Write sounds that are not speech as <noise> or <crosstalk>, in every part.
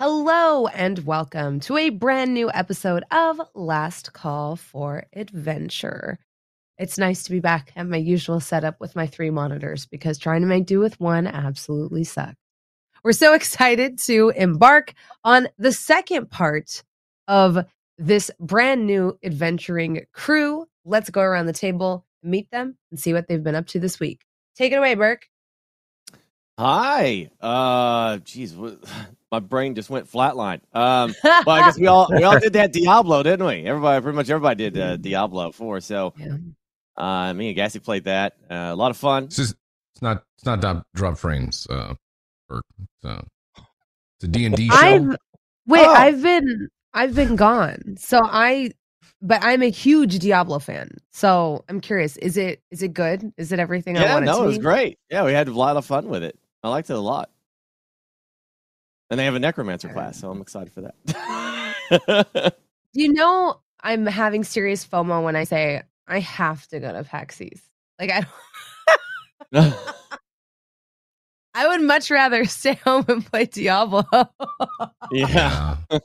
Hello and welcome to a brand new episode of Last Call for Adventure. It's nice to be back at my usual setup with my three monitors because trying to make do with one absolutely sucked. We're so <laughs> excited to embark on the second part of this brand new adventuring crew. Let's go around the table, meet them, and see what they've been up to this week. Take it away, Burke. Hi. Uh, geez, what, <laughs> my brain just went flatline. Um, <laughs> well, I guess we all we all did that Diablo, didn't we? Everybody, pretty much everybody did uh, Diablo four. So, Yeah. uh, me and Gassy played that. Uh, a lot of fun. It's just it's not it's not drop, drop frames. Uh, or so it's a D and D show. I've wait, Oh. I've been I've been gone. So I but I'm a huge Diablo fan. So I'm curious, is it is it good? Is it everything I Yeah, want it no, to it was be? great. Yeah, we had a lot of fun with it. I liked it a lot. And they have a necromancer class, so I'm excited for that. Do you know I'm having serious FOMO when I say I have to go to PAX Like I don't <laughs> I would much rather <laughs> stay home and play Diablo. yeah. but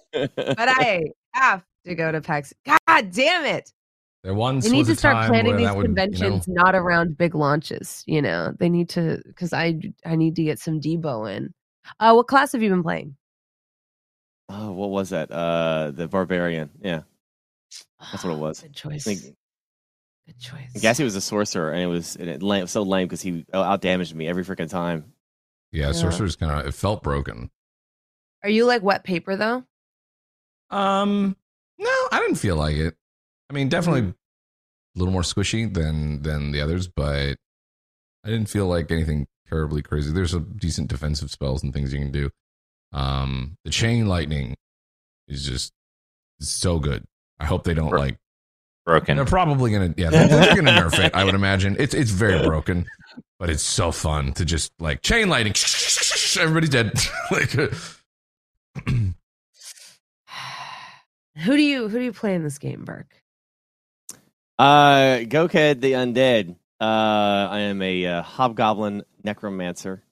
I have to go to PAX. God damn it. There once They need was to start planning these that would, you know- conventions not around big launches. You know, they need to because I I need to get some Debo in. Uh, what class have you been playing? oh, what was that? Uh, the barbarian. Yeah, That's what it was. Good choice. think- Good choice. Gassy was a sorcerer, and it was and it lame, so lame because he out damaged me every freaking time. yeah, Yeah. sorcerer's kind of it felt broken. Are you like wet paper though? Um, no, I didn't feel like it. I mean, definitely a little more squishy than than the others, but I didn't feel like anything terribly crazy. There's a decent defensive spells and things you can do. Um, the chain lightning is just so good. I hope they don't Bro- like. broken. They're probably gonna, yeah, they're, they're gonna nerf it. I would imagine it's it's very broken, but it's so fun to just like chain lightning. <laughs> Everybody's dead. <laughs> like, <clears throat> <sighs> who do you who do you play in this game, Burke? Uh, Gawkhead the undead. Uh, I am a uh, hobgoblin necromancer.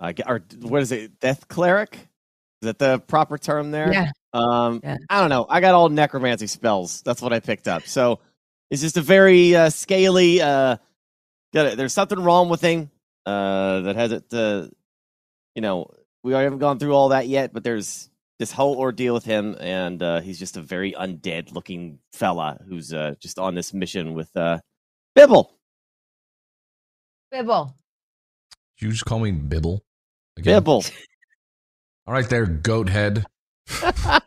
Uh, or what is it? Death cleric? Is that the proper term there? Yeah. Um, Yeah. I don't know. I got all necromancy spells. That's what I picked up. So it's just a very uh, scaly. Uh, got it. There's something wrong with him. Uh, that has it. Uh, you know, we haven't gone through all that yet, but there's this whole ordeal with him, and uh, he's just a very undead looking fella who's uh, just on this mission with uh, Bibble. Bibble. you just call me Bibble. Again? Bibble. <laughs> All right, there, goat head. <laughs> Hi,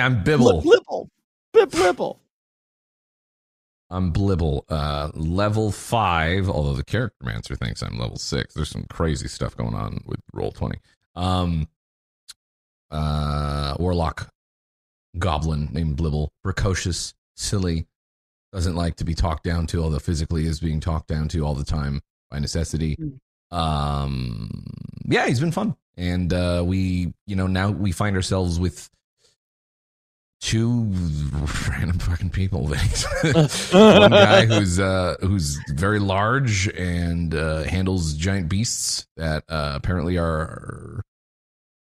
I'm Bibble. Blibble. Bib Blibble. I'm Blibble. Uh, level five. Although the Charactermancer thinks I'm level six. There's some crazy stuff going on with Roll20. Um, uh, warlock, goblin named Blibble, precocious, silly, doesn't like to be talked down to, although physically is being talked down to all the time by necessity. Um, yeah, he's been fun, and uh, we, you know, now we find ourselves with two random fucking people. <laughs> One guy <laughs> who's uh, who's very large and uh, handles giant beasts that uh, apparently are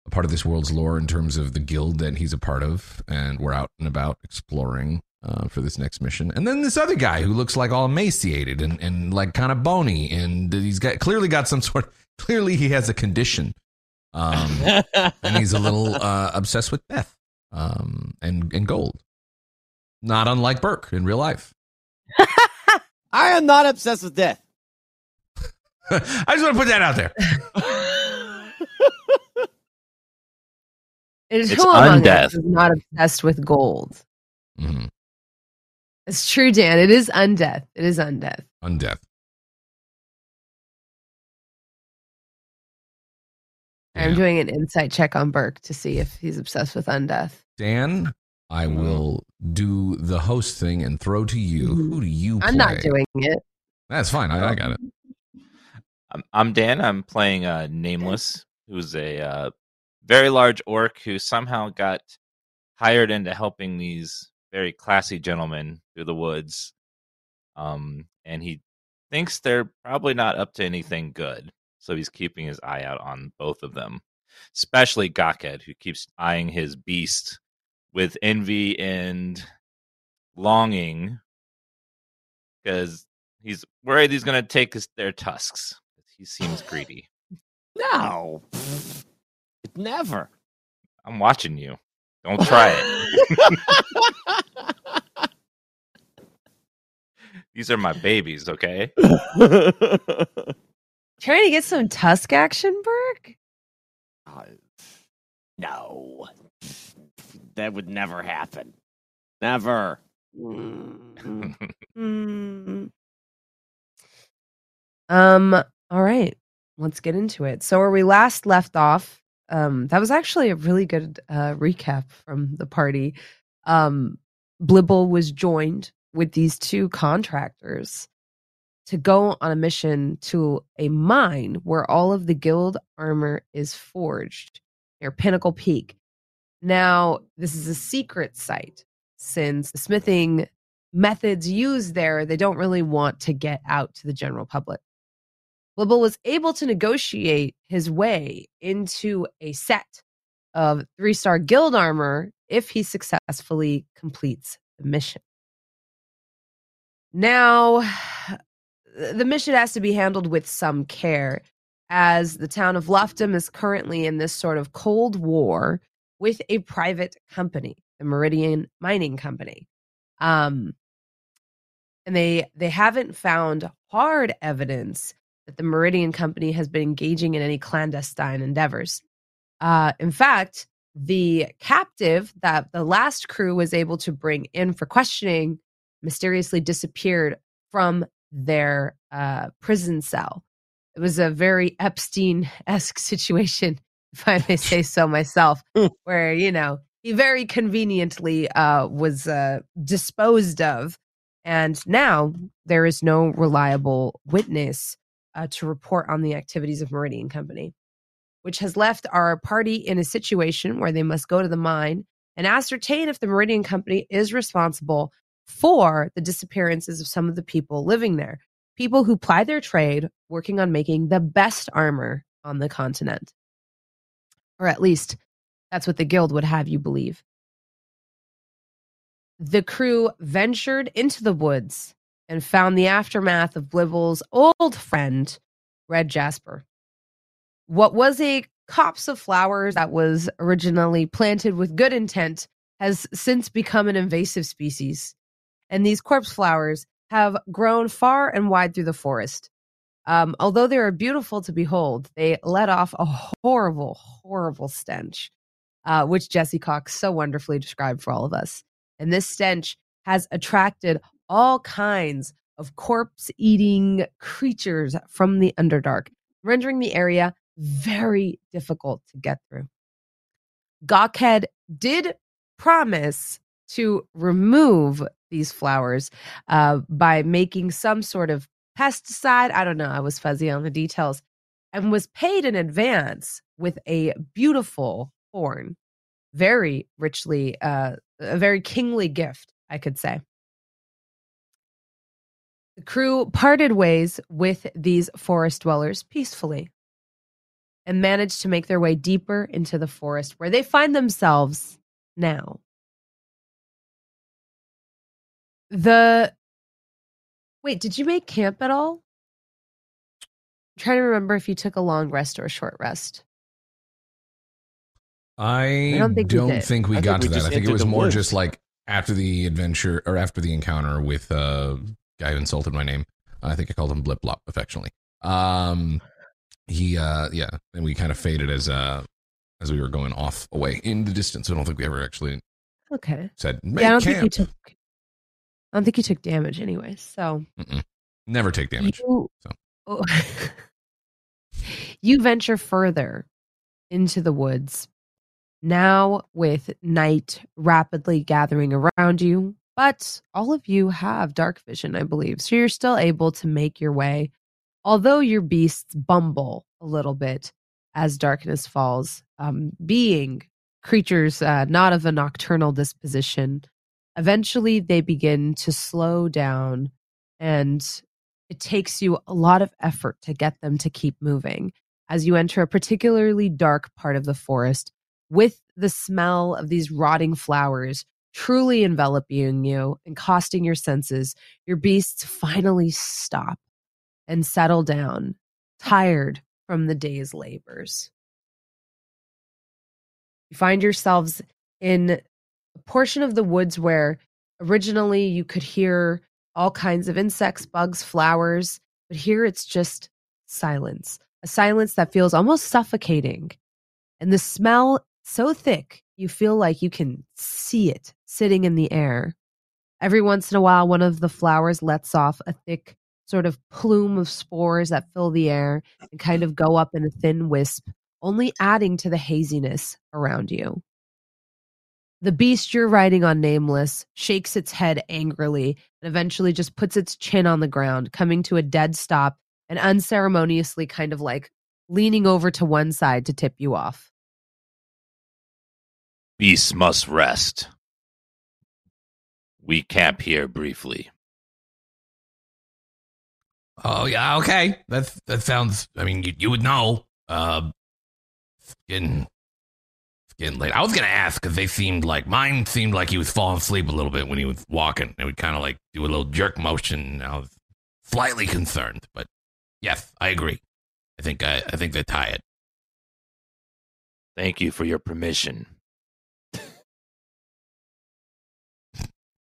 part of this world's lore in terms of the guild that he's a part of, and we're out and about exploring. Uh, for this next mission, and then this other guy who looks like all emaciated and, and like kind of bony, and he's got clearly got some sort. <laughs> Clearly, he has a condition, um, <laughs> and he's a little uh, obsessed with death um, and and gold. Not unlike Burke in real life. <laughs> I am not obsessed with death. I just want to put that out there. It is It's who among undeath. us is not obsessed with gold. hmm It's true, Dan. It is undeath. It is undeath. Undeath. I'm doing an insight check on Burke to see if he's obsessed with undeath. Dan, I Mhm. will do the host thing and throw to you. Mhm. Who do you? I'm not doing it. That's fine. I, I got it. I'm, I'm Dan. I'm playing uh, Nameless, who's a uh, very large orc who somehow got hired into helping these very classy gentlemen through the woods. Um, and he thinks they're probably not up to anything good. so he's keeping his eye out on both of them, especially Gawkhead, who keeps eyeing his beast with envy and longing because he's worried he's going to take his, their tusks. He seems greedy. <laughs> No, never. I'm watching you. Don't try it. <laughs> These are my babies, okay? <laughs> Trying to get some tusk action, Burke? Uh, no, that would never happen. Never. <laughs> Mm. Um, all right. Let's get into it. So where we last left off, um, that was actually a really good uh recap from the party. Um Blibble was joined with these two contractors to go on a mission to a mine where all of the guild armor is forged near Pinnacle Peak. Now, this is a secret site since the smithing methods used there, they don't really want to get out to the general public. Blibble was able to negotiate his way into a set of three star guild armor if he successfully completes the mission. Now, the mission has to be handled with some care, as the town of Luftum is currently in this sort of cold war with a private company, the Meridian Mining Company. Um, and they they haven't found hard evidence that the Meridian Company has been engaging in any clandestine endeavors. Uh, in fact, the captive that the last crew was able to bring in for questioning mysteriously disappeared from their uh, prison cell. It was a very Epstein esque <laughs> situation, if I may say so myself, <laughs> where, you know, he very conveniently uh, was uh, disposed of. And now there is no reliable witness uh, to report on the activities of Meridian Company, which has left our party in a situation where they must go to the mine and ascertain if the Meridian Company is responsible for the disappearances of some of the people living there, people who ply their trade working on making the best armor on the continent. Or at least that's what the guild would have you believe. The crew ventured into the woods and found the aftermath of Blibble's old friend, Red Jasper. What was a copse of flowers that was originally planted with good intent has since become an invasive species. And these corpse flowers have grown far and wide through the forest. Um, although they are beautiful to behold, they let off a horrible, horrible stench, uh, which Jesse Cox so wonderfully described for all of us. And this stench has attracted all kinds of corpse eating creatures from the Underdark, rendering the area very difficult to get through. Gawkhead did promise to remove these flowers uh, by making some sort of pesticide. I don't know. I was fuzzy on the details and was paid in advance with a beautiful horn, very richly, uh, a very kingly gift, I could say. The crew parted ways with these forest dwellers peacefully and managed to make their way deeper into the forest where they find themselves now. The wait, did you make camp at all? I'm trying to remember if you took a long rest or a short rest. I, I don't think we don't did. think we I got think we to that. I think it was more woods. just like after the adventure or after the encounter with uh guy who insulted my name. I think I called him Blip Blop affectionately. Um he uh yeah, and we kind of faded as uh as we were going off away in the distance. I don't think we ever actually Okay. said yeah, I don't camp. think you took. I don't think you took damage anyway. So Mm-mm. Never take damage. You, so. Oh. <laughs> you venture further into the woods, now with night rapidly gathering around you. But all of you have dark vision, I believe. So you're still able to make your way, although your beasts bumble a little bit as darkness falls, um, being creatures uh, not of a nocturnal disposition. Eventually, they begin to slow down and it takes you a lot of effort to get them to keep moving. As you enter a particularly dark part of the forest, with the smell of these rotting flowers truly enveloping you and costing your senses, your beasts finally stop and settle down, tired from the day's labors. You find yourselves in a portion of the woods where originally you could hear all kinds of insects, bugs, flowers, but here it's just silence, a silence that feels almost suffocating. And the smell so thick, you feel like you can see it sitting in the air. Every once in a while, one of the flowers lets off a thick sort of plume of spores that fill the air and kind of go up in a thin wisp, only adding to the haziness around you. The beast you're riding on, Nameless, shakes its head angrily and eventually just puts its chin on the ground, coming to a dead stop and unceremoniously kind of like leaning over to one side to tip you off. Beasts must rest. We camp here briefly. Oh yeah, okay. That's that sounds. I mean, you, you would know. Uh, it's getting it's getting late. I was gonna ask because they seemed like mine seemed like he was falling asleep a little bit when he was walking. It would kind of like do a little jerk motion. I was slightly concerned, but yes, I agree. I think I, I think they're tired. Thank you for your permission.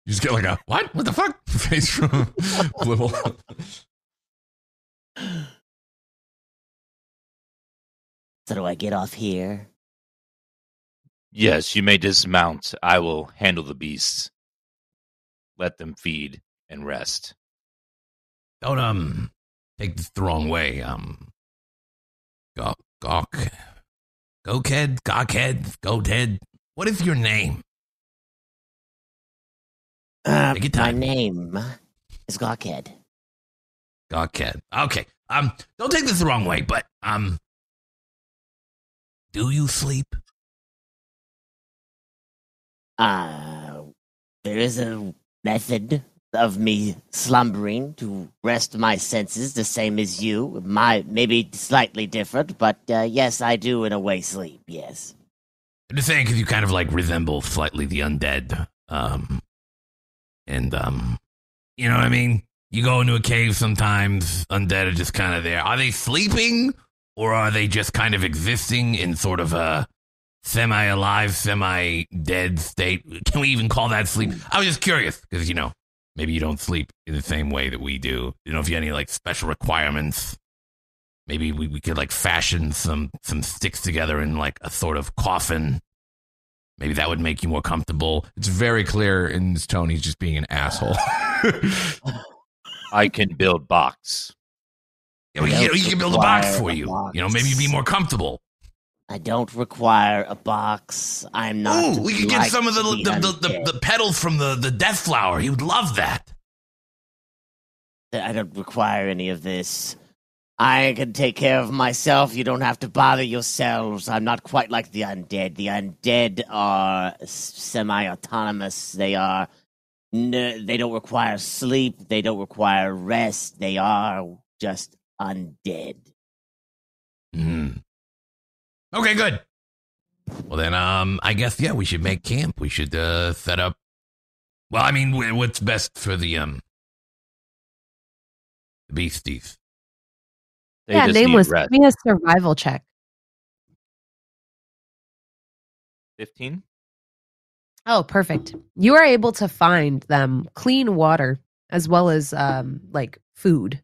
You just get like a what? What the fuck? <laughs> Face from <laughs> Blibble. So do I get off here? Yes, you may dismount. I will handle the beasts. Let them feed and rest. Don't um take this the wrong way. Um, gawk, gawk, gokhead, gawkhead, goathead. What is your name? Uh, Take your my name is Gawkhead. Gawkhead. Okay. Um, don't take this the wrong way, but um, do you sleep? Uh, there is a method of me slumbering to rest my senses, the same as you. My maybe slightly different, but uh, yes, I do in a way sleep. Yes. I'm just saying because you kind of like resemble slightly the undead. Um, and um, you know what I mean. You go into a cave sometimes. Undead are just kind of there. Are they sleeping, or are they just kind of existing in sort of a semi-alive, semi-dead state? Can we even call that sleep? I was just curious because you know maybe you don't sleep in the same way that we do. You know if you have any like special requirements. Maybe we, we could like fashion some some sticks together in like a sort of coffin Maybe that would make you more comfortable. It's very clear in his tone he's just being an asshole. I can build box. yeah, we, you, know, you can build a box for you. You know, maybe you'd be more comfortable. I don't require a box. I'm not. Ooh, we could get like some of the to the, the, the, the petals from the, the death flower. He would love that. I don't require any of this. I can take care of myself. You don't have to bother yourselves. I'm not quite like the undead. The undead are semi autonomous. They are. n- They don't require sleep. They don't require rest. They are just undead. Mm. Okay, good. Well then, um, I guess yeah, we should make camp. We should uh set up. Well, I mean, what's best for the um the beasties? They yeah, nameless. Give me a survival check. 15? Oh, perfect. You are able to find them clean water as well as um like food.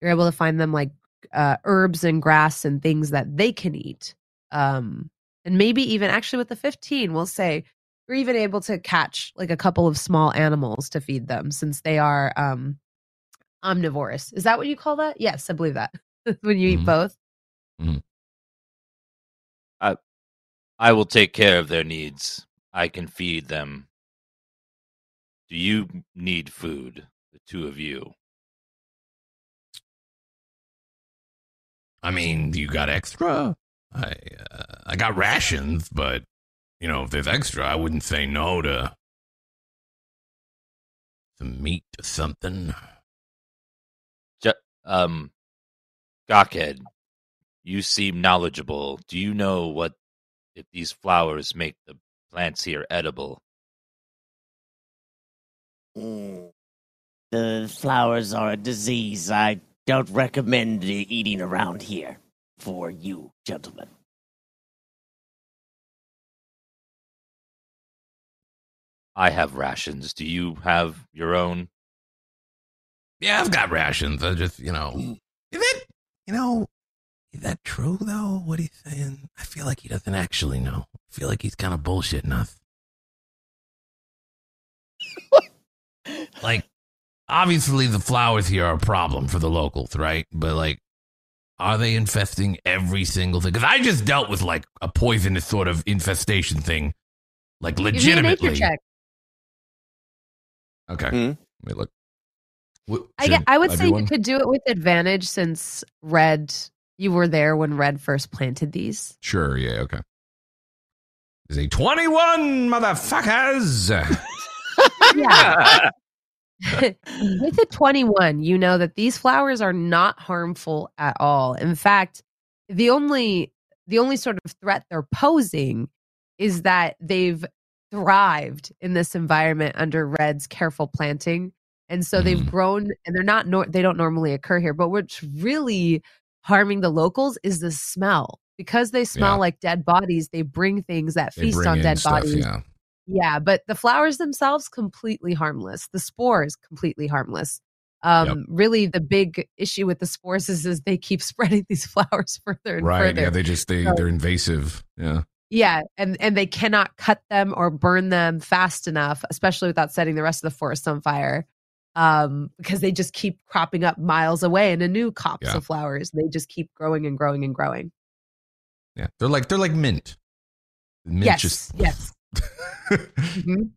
You're able to find them like uh herbs and grass and things that they can eat. Um and maybe even actually with the 15, we'll say you're even able to catch like a couple of small animals to feed them since they are um omnivorous. Is that what you call that? Yes, I believe that. <laughs> when you Mhm. eat both. I I will take care of their needs. I can feed them. Do you need food? The two of you. I mean, you got extra? I uh, I got rations, but you know, if there's extra, I wouldn't say no to some meat or something. Um, Gawkhead, you seem knowledgeable. Do you know what if these flowers make the plants here edible? Mm. The flowers are a disease. I don't recommend eating around here for you, gentlemen. I have rations. Do you have your own? Yeah, I've got rations. I just, you know, is that, you know, is that true though? What he's saying? I feel like he doesn't actually know. I feel like he's kind of bullshitting us. <laughs> like, obviously, the flowers here are a problem for the locals, right? But like, are they infesting every single thing? Because I just dealt with like a poisonous sort of infestation thing, like Give me a legitimately. nature check. Okay, Hmm. me look. What- I, get, I would do say you could do it with advantage since Red, you were there when Red first planted these. Sure, yeah, okay. Is a 21, motherfuckers! <laughs> Yeah. <laughs> with a 21, you know that these flowers are not harmful at all. In fact, the only the only sort of threat they're posing is that they've thrived in this environment under Red's careful planting. And so they've Mm. grown and they're not nor- they don't normally occur here, but what's really harming the locals is the smell. Because they smell Yeah. like dead bodies, they bring things that They feast on dead stuff, bodies yeah. yeah, but the flowers themselves completely harmless. The spores completely harmless. Um, really, the big issue with the spores is, is they keep <laughs> spreading these flowers further and Right, further. Right? Yeah, they just, they, So- they're invasive, yeah. Yeah, and and they cannot cut them or burn them fast enough, especially without setting the rest of the forest on fire, um, because they just keep cropping up miles away in a new copse Yeah. of flowers. They just keep growing and growing and growing. Yeah, they're like, they're like mint. Mint yes, just, yes. <laughs> Mhm.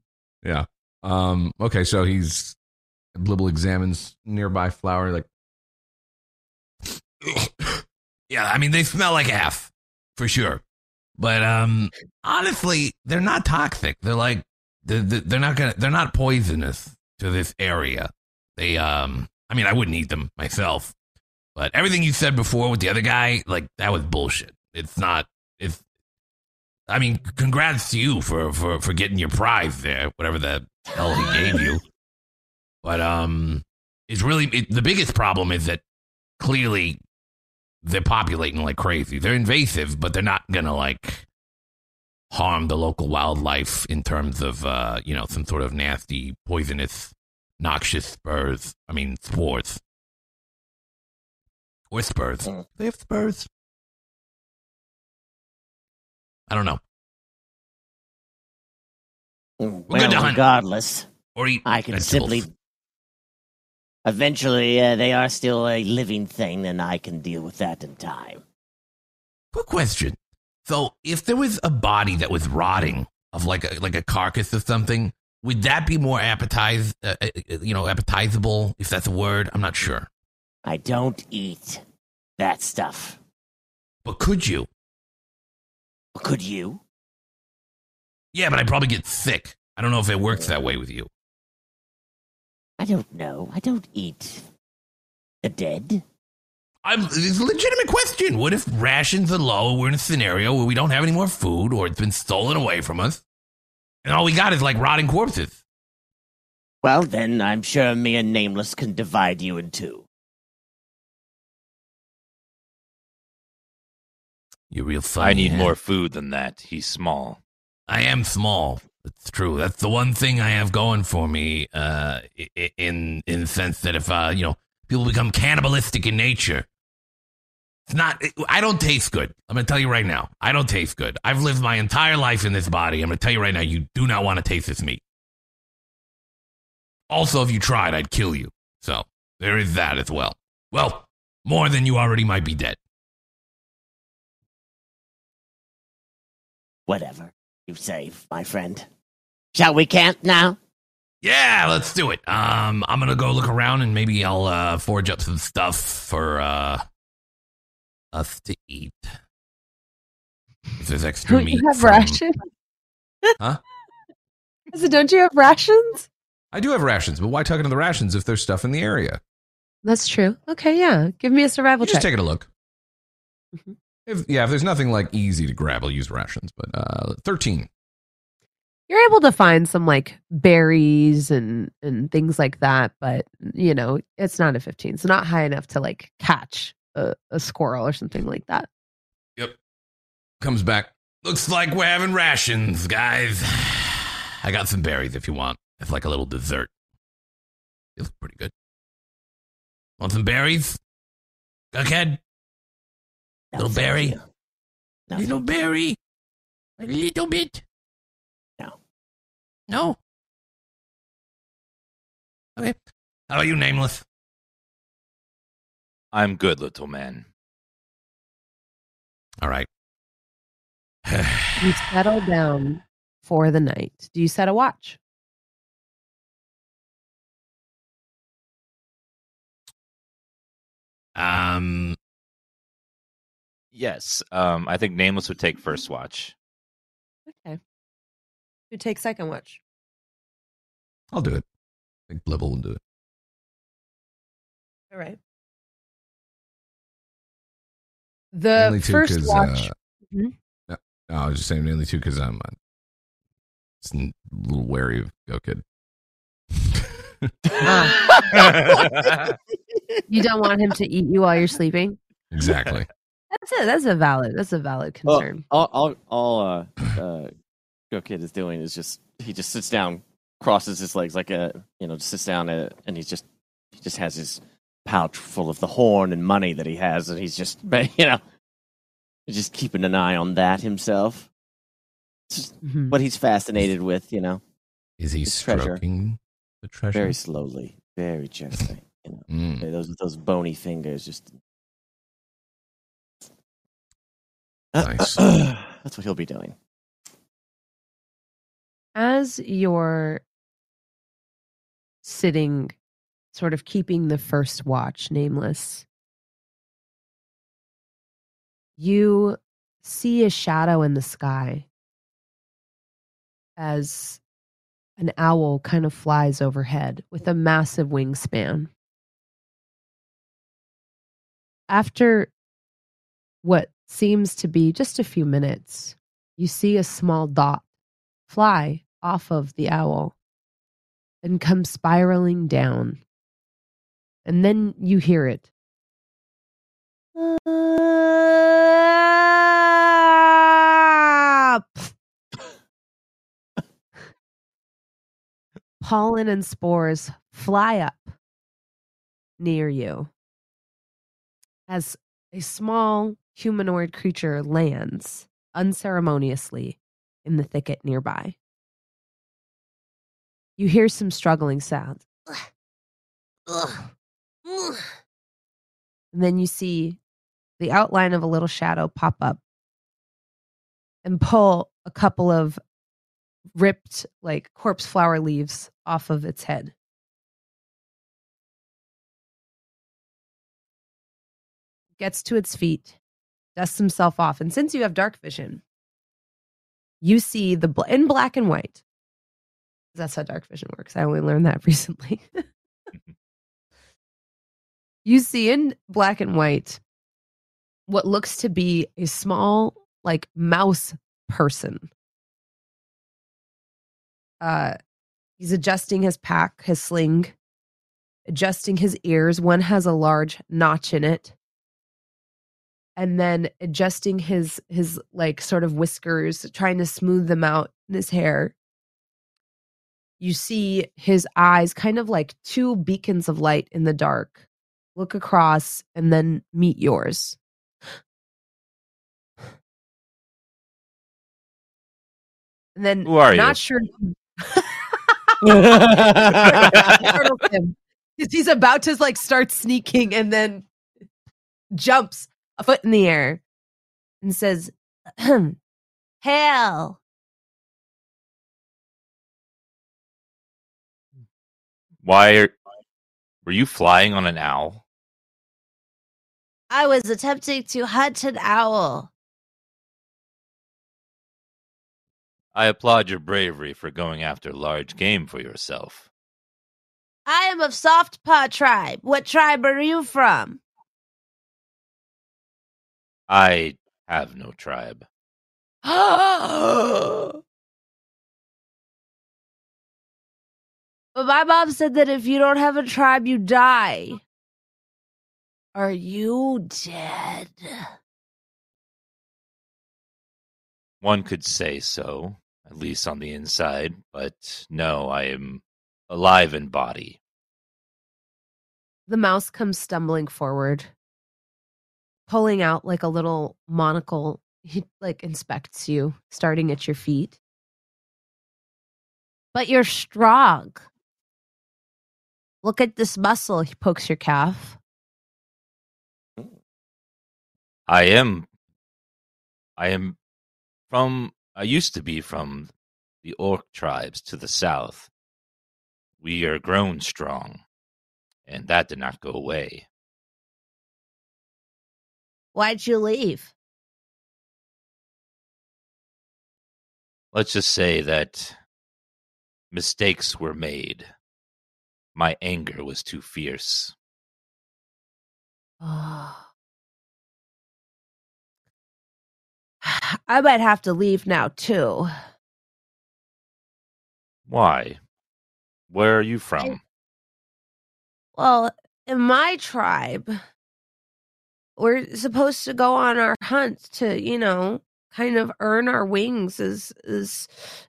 yeah. Um, okay, so he's, Blibble examines nearby flower, like, <coughs> yeah, I mean, they smell like half, for sure. But um, honestly, they're not toxic. They're like they're, they're not gonna they're not poisonous to this area. They um, I mean, I wouldn't eat them myself. But everything you said before with the other guy, like that was bullshit. It's not. It's. I mean, congrats to you for for for getting your prize there, whatever the hell he gave you. <laughs> But um, it's really it, the biggest problem is that clearly they're populating like crazy. They're invasive, but they're not gonna like harm the local wildlife in terms of uh, you know, some sort of nasty, poisonous, noxious spurs. I mean spores. Or spurs. They have spurs. I don't know. We're good to Well, regardless, Or eat I can vegetables. simply. Eventually, uh, they are still a living thing, and I can deal with that in time. Quick question. So, if there was a body that was rotting of like a like a carcass or something, would that be more appetize, uh, uh, you know, appetizable? If that's a word, I'm not sure. I don't eat that stuff. But could you? Could you? Yeah, but I'd probably get sick. I don't know if it works that way with you. I don't know. I don't eat the dead. I'm, it's a legitimate question. What if rations are low? We're in a scenario where we don't have any more food, or it's been stolen away from us, and all we got is like rotting corpses. Well, then I'm sure me and Nameless can divide you in two. You're real funny. I need huh? more food than that. He's small. I am small. It's true. That's the one thing I have going for me. Uh, in in the sense that if uh, you know, people become cannibalistic in nature, it's not. I don't taste good. I'm gonna tell you right now. I don't taste good. I've lived my entire life in this body. I'm gonna tell you right now. You do not want to taste this meat. Also, if you tried, I'd kill you. So there is that as well. Well, more than you already might be dead. Whatever you say, my friend. Shall we camp now? Yeah, let's do it. Um, I'm gonna go look around and maybe I'll uh, forge up some stuff for uh, us to eat. If there's <laughs> extra Don't meat, you have from- rations? Huh? <laughs> I said, don't you have rations? I do have rations, but why tuck into the rations if there's stuff in the area? That's true. Okay, yeah. Give me a survival Just check. taking a look. Mhm. If, yeah, if there's nothing like easy to grab, I'll use rations. But uh, thirteen. You're able to find some like berries and and things like that, but you know, it's not a 15. It's not high enough to like catch a, a squirrel or something like that. Yep. Comes back. Looks like we're having rations, guys. I got some berries if you want. It's like a little dessert. They look pretty good. Want some berries? Cookhead? No, Little berry? you. No, little thank berry? A little bit? No. No? Okay. How about you, Nameless? I'm good, little man. All right. You settle down for the night. Do you set a watch? um, Yes. Um, I think Nameless would take first watch. Okay. You take second watch. I'll do it. I think Blibble will do it. All right. The Mainly too, first 'cause, watch. uh, Mhm. no, no, I was just saying mainly too because I'm uh, a little wary of Gawkhead. <laughs> you don't want him to eat you while you're sleeping. exactly. That's it. That's a valid. That's a valid Well, concern. all all, all uh, uh, Gawkhead is doing is just he just sits down, crosses his legs like a you know, just sits down uh, and he just he just has his pouch full of the horn and money that he has, and he's just <laughs> you know, just keeping an eye on that himself. It's just Mhm. what he's fascinated with, you know, Is he It's treasure. stroking the treasure? very slowly, very gently. You know, <laughs> Mm. those those bony fingers just. Nice. <clears throat> That's what he'll be doing. As you're sitting, sort of keeping the first watch, nameless, you see a shadow in the sky as an owl kind of flies overhead with a massive wingspan. After what seems to be just a few minutes, you see a small dot fly off of the owl and come spiraling down. And then you hear it. <laughs> Pollen and spores fly up near you as a small humanoid creature lands unceremoniously in the thicket nearby. You hear some struggling sounds. And then you see the outline of a little shadow pop up and pull a couple of ripped, like corpse flower leaves off of its head. Gets to its feet, dusts himself off. And since you have dark vision, you see the bl- in black and white. That's how dark vision works. I only learned that <laughs> recently. Mm-hmm. You see in black and white what looks to be a small, like mouse person. Uh, he's adjusting his pack, his sling, adjusting his ears. One has a large notch in it and then adjusting his his like sort of whiskers trying to smooth them out in his hair you see his eyes kind of like two beacons of light in the dark look across and then meet yours and then Who are you? not sure because <laughs> he's about to like start sneaking and then jumps a foot in the air and says, <clears throat> Hell. Why are, were you flying on an owl? I was attempting to hunt an owl. I applaud your bravery for going after large game for yourself. I am of Soft Paw tribe. What tribe are you from? I have no tribe. <gasps> but my mom said that if you don't have a tribe, you die. Are you dead? One could say so, at least on the inside, but no, I am alive in body. The mouse comes stumbling forward, pulling out like a little monocle. He like inspects you, starting at your feet. But you're strong. Look at this muscle. He pokes your calf. I am I am from I used to be from the orc tribes to the south. We are grown strong, and that did not go away. Why'd you leave? Let's just say that mistakes were made. My anger was too fierce. Oh. <sighs> I might have to leave now too. Why? Where are you from? Well, in my tribe, we're supposed to go on our hunt to, you know, kind of earn our wings as as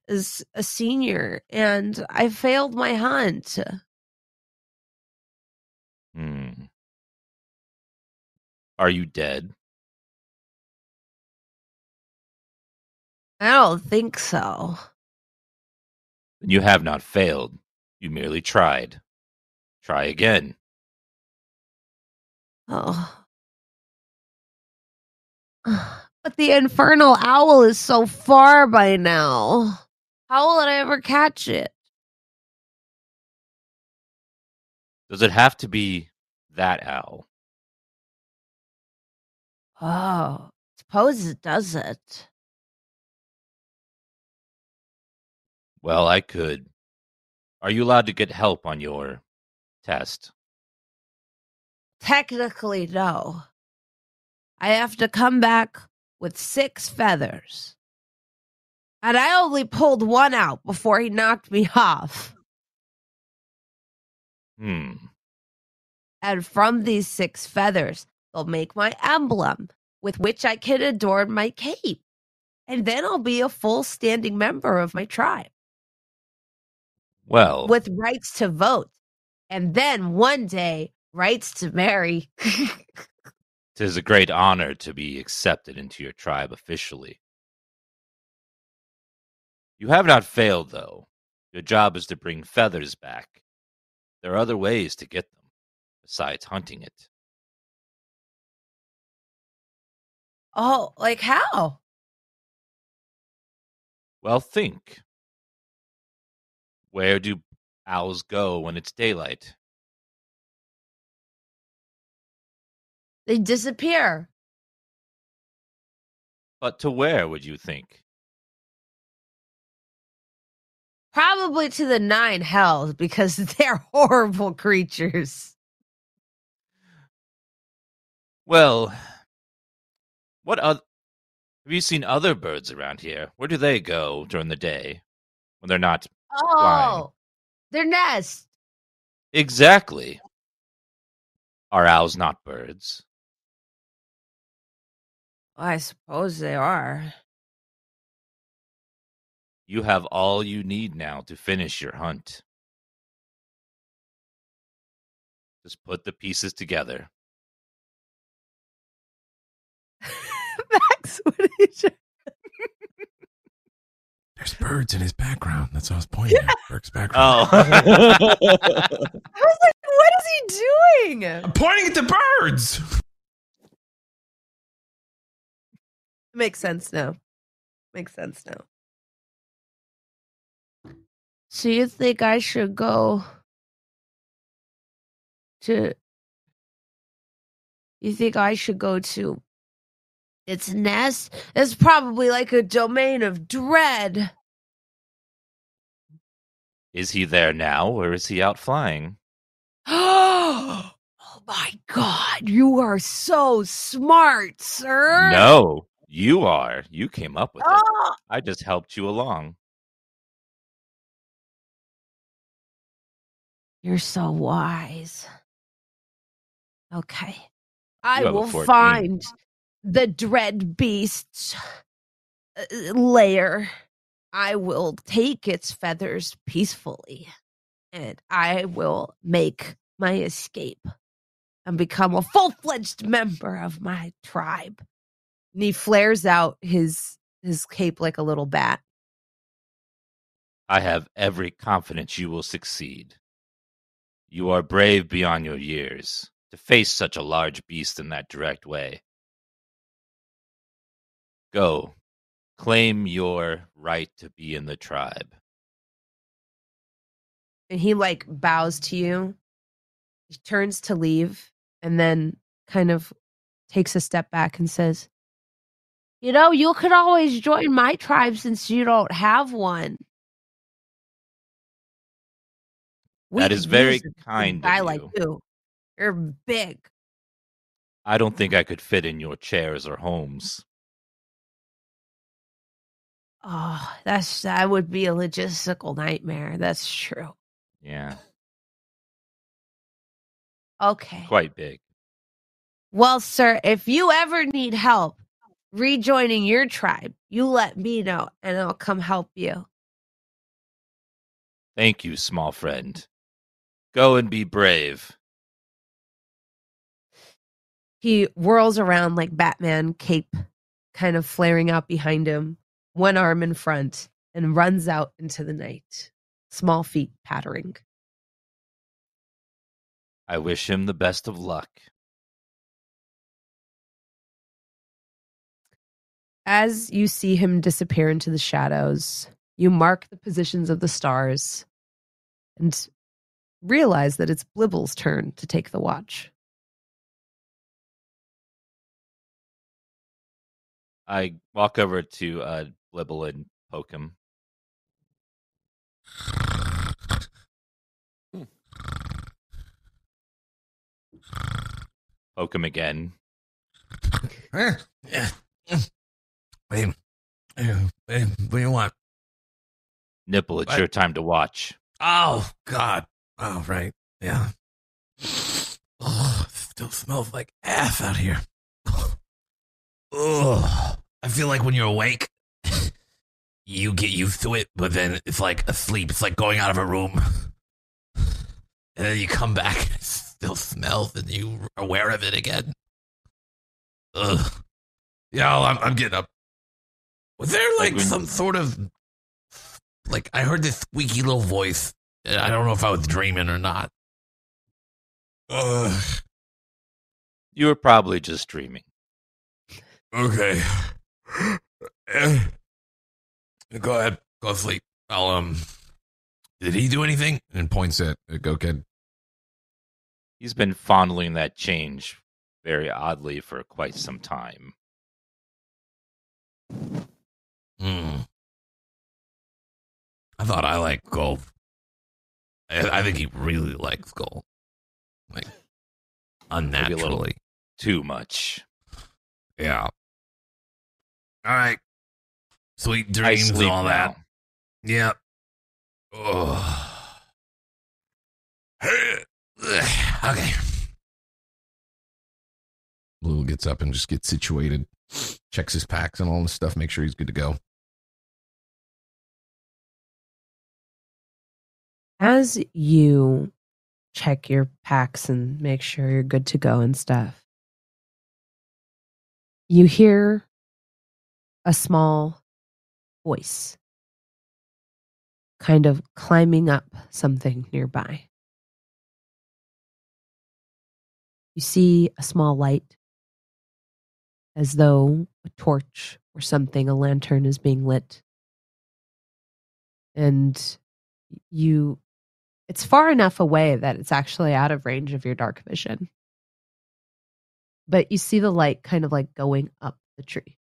as a senior, and I failed my hunt. Hmm. Are you dead? I don't think so. You have not failed. You merely tried. Try again. Oh. <sighs> But the infernal owl is so far by now. How will I ever catch it? Does it have to be that owl? Oh, suppose it doesn't. Well, I could. Are you allowed to get help on your test? Technically, no. I have to come back with six feathers. And I only pulled one out before he knocked me <laughs> off. Hmm. And from these six feathers, they'll make my emblem with which I can adorn my cape. And then I'll be a full standing member of my tribe Well, with rights to vote. And then one day, rights to marry. <laughs> tis a great honor to be accepted into your tribe officially. You have not failed, though. Your job is to bring feathers back. There are other ways to get them, besides hunting it. oh, like how? Well, think. Where do owls go when it's daylight? They disappear. But to where would you think? Probably to the nine hells because <laughs> they're horrible creatures. Well, what other have you seen other birds around here? Where do they go during the day when they're not Flying. Oh, their nest. exactly? Are owls not birds? I suppose they are. You have all you need now to finish your hunt. Just put the pieces together. <laughs> Max, what did you? There's birds in his background. That's what I was pointing at. Burke's background. Oh. <laughs> I was like, what is he doing? I'm pointing at the birds. Makes sense now. Makes sense now. So you think I should go to you think I should go to its nest? It's probably like a domain of dread. Is he there now or is he out flying? <gasps> oh my god, you are so smart, sir. No, you are. You came up with it. Oh, I just helped you along. you're so wise. Okay. I You have a will 14. find the dread beast's uh, lair. I will take its feathers peacefully and I will make my escape and become a full fledged member of my tribe. And he flares out his his cape like a little bat. I have every confidence you will succeed. You are brave beyond your years to face such a large beast in that direct way. Go, claim your right to be in the tribe. And he like bows to you. He turns to leave and then kind of takes a step back and says, You know, you could always join my tribe since you don't have one. We That is very use a big kind of guy like you. you. You're big. I don't think I could fit in your chairs or homes. Oh, that's that would be a logistical nightmare. That's true. Yeah, Okay. quite big. Well, sir, if you ever need help rejoining your tribe, you let me know and I'll come help you. Thank you, small friend. Go and be brave. He whirls around like Batman, cape kind of flaring out behind him, one arm in front, and runs out into the night, small feet pattering. I wish him the best of luck. As you see him disappear into the shadows, you mark the positions of the stars and realize that it's Blibble's turn to take the watch. I walk over to uh, Blibble and poke him. Hmm. Poke him again. What do you want? Nipple, it's What? your time to watch. Oh God! Oh right, yeah. Oh, still smells like ass out here. Oh, I feel like when you're awake, you get used to it, but then it's like asleep. It's like going out of a room, <laughs> and then you come back and it still smells, and you are aware of it again. Ugh. Yeah, I'm, I'm getting up. Was there Like like some sort of like I heard this squeaky little voice? I don't know if I was dreaming or not. Ugh. You were probably just dreaming. Okay. <gasps> Eh. Go ahead. Go to sleep. I'll um. Did he do anything? And points at Gawkhead. He's been fondling that change very oddly for quite some time. Hmm. I thought I liked gold. I, I think he really likes gold. Like unnaturally. Too much. Yeah. All right. Sweet dreams and all now. that. Yep. Oh. <sighs> okay. Blue gets up and just gets situated, checks his packs and all this stuff, make sure he's good to go. As you check your packs and make sure you're good to go and stuff, you hear a small voice kind of climbing up something nearby. You see a small light as though a torch or something, a lantern is being lit. And you it's far enough away that it's actually out of range of your dark vision. But you see the light kind of like going up the tree.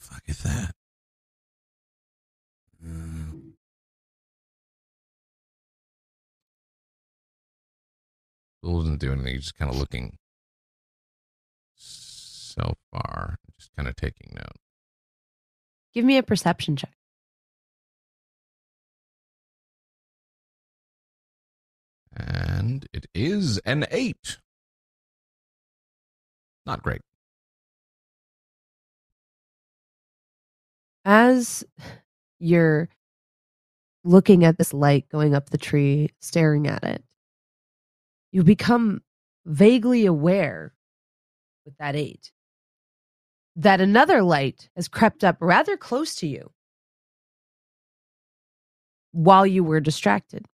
fuck is that? Mm. Doesn't do anything. He's just kind of looking so far, just kind of taking note. Give me a perception check. And it is an eight. Not great. As you're looking at this light going up the tree, staring at it, you become vaguely aware with that eight that another light has crept up rather close to you while you were distracted.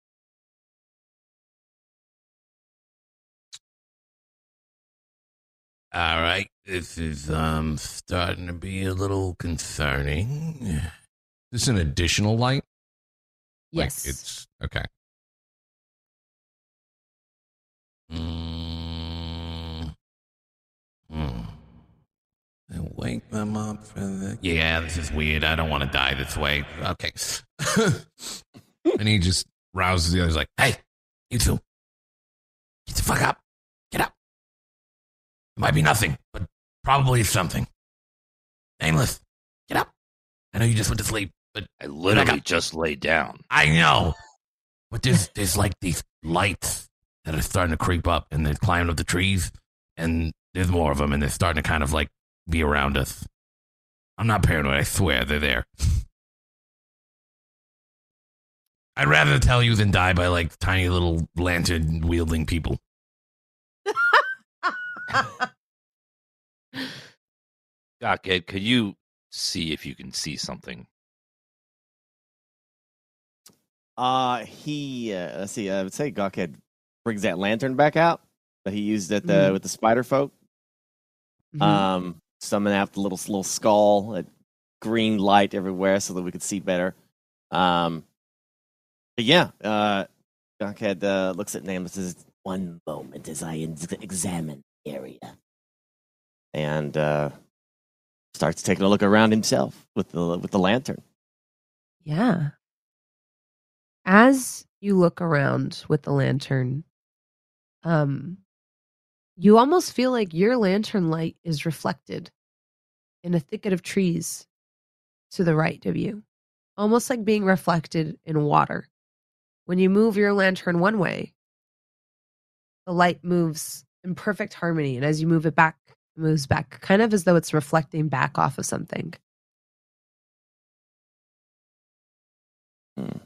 All right, this is um starting to be a little concerning. Is this an additional light? Like, Yes. it's okay. Mm. Hmm. And wake them up for the. Yeah, this is weird. I don't want to die this way. Okay. <laughs> and he just rouses the others, like, "Hey, you two, get the fuck up, get up. It might be nothing, but probably something. Aimless, get up. I know you just went to sleep, but I literally just laid down. I know. But there's there's like these lights that are starting to creep up and they're climbing up the trees and there's more of them and they're starting to kind of like be around us. I'm not paranoid, I swear they're there. I'd rather tell you than die by like tiny little lantern wielding people. Gawkhead, could you see if you can see something? Uh, he uh, let's see. I would say Gawkhead brings that lantern back out that he used at the Mhm. with the spider folk. Mhm. Um, summon out the little little skull, that green light everywhere, so that we could see better. Um, but yeah, uh, Gawkhead uh, looks at and says, One moment as I ex- examine area. and uh, starts taking a look around himself with the with the lantern. Yeah. As you look around with the lantern, um, you almost feel like your lantern light is reflected in a thicket of trees to the right of you, almost like being reflected in water. When you move your lantern one way, the light moves in perfect harmony, and as you move it back, it moves back, kind of as though it's reflecting back off of something. Hmm.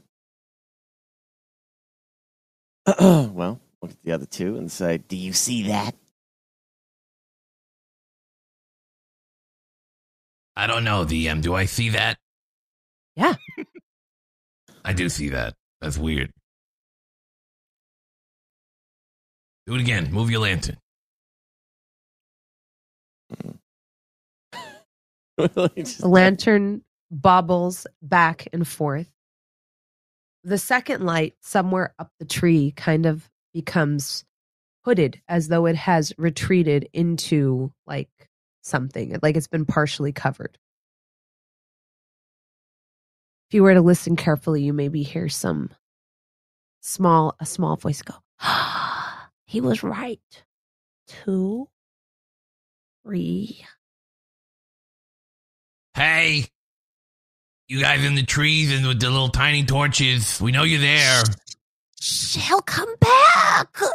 <clears throat> well, look at the other two and say, Do you see that? I don't know, DM. Do I see that? Yeah. I do see that. That's weird. Do it again. Move your lantern. <laughs> The lantern bobbles back and forth. The second light, somewhere up the tree, kind of becomes hooded as though it has retreated into like something, like it's been partially covered. If you were to listen carefully, you maybe hear some small, a small voice go, <gasps> ah! He was right. Two, three, Hey, you guys in the trees and with the little tiny torches. We know you're there. She'll come back. Are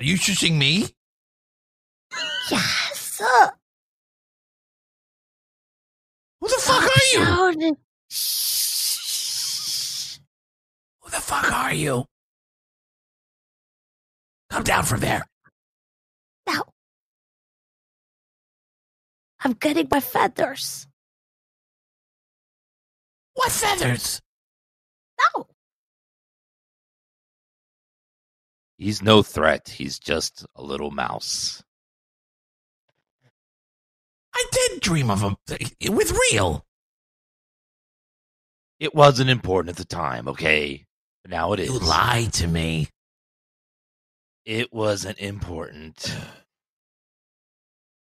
you shushing me? Yes. Who the fuck are you? Down. Who the fuck are you? Come down from there. No. I'm getting my feathers. What feathers? No. He's no threat. He's just a little mouse. I did dream of him with real. It wasn't important at the time, okay? But now it is. You lied to me. It wasn't important. <sighs>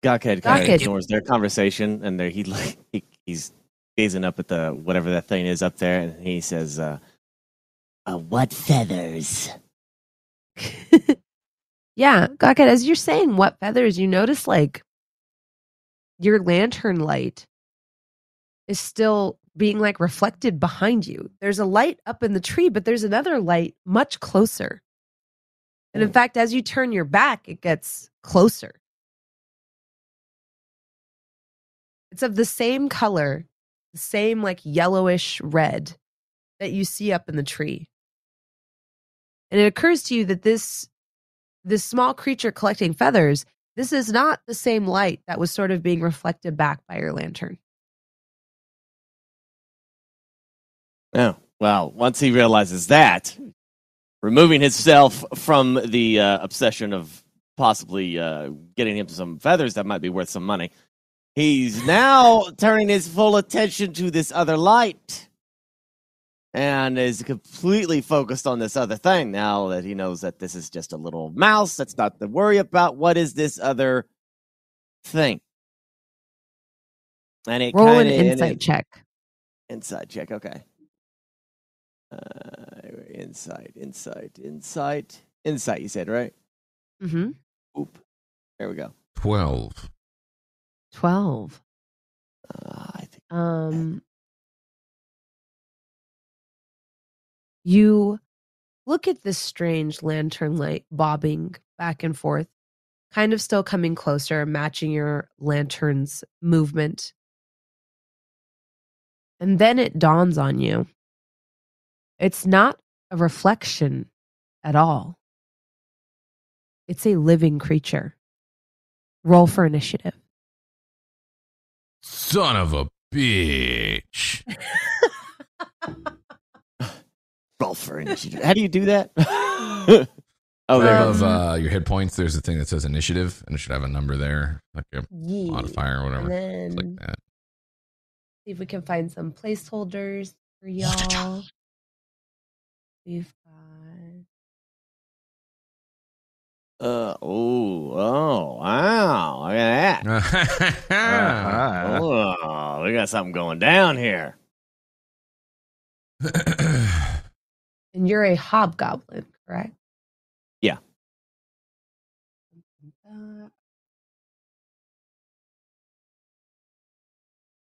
Gawkhead kind Gawkhead. of ignores their conversation, and there he <laughs> like he, he's gazing up at the whatever that thing is up there, and he says, uh, Uh, what feathers? <laughs> yeah, Gawkhead, as you're saying what feathers, you notice like your lantern light is still being like reflected behind you. There's a light up in the tree, but there's another light much closer. And in Hmm. fact, as you turn your back, it gets closer. It's of the same color, the same like yellowish red that you see up in the tree. And it occurs to you that this this small creature collecting feathers, this is not the same light that was sort of being reflected back by your lantern. "Oh, well." Once he realizes that, removing himself from the uh, obsession of possibly uh, getting him some feathers that might be worth some money, he's now turning his full attention to this other light. and is completely focused on this other thing now that he knows that this is just a little mouse. That's not to worry about. What is this other thing? And it Roll an kinda- and insight it- check. Insight check. Okay. Uh, insight, insight, insight, insight. You said right? Mm-hmm. Oop. There we go. 12. 12. Uh, I think. Um, you look at this strange lantern light bobbing back and forth, kind of still coming closer, matching your lantern's movement. And then it dawns on you it's not a reflection at all, it's a living creature. Roll for initiative. Son of a bitch. <laughs> Roll for initiative. How do you do that? <laughs> oh, there. it Above uh, your hit points, there's a thing that says initiative, and it should have a number there, like a Yeah. modifier or whatever. Then like that. see if we can find some placeholders for y'all. We've got Uh, oh, oh, wow. Look at that. <laughs> Uh-huh. Oh, we got something going down here. <clears throat> and you're a hobgoblin, correct? Yeah.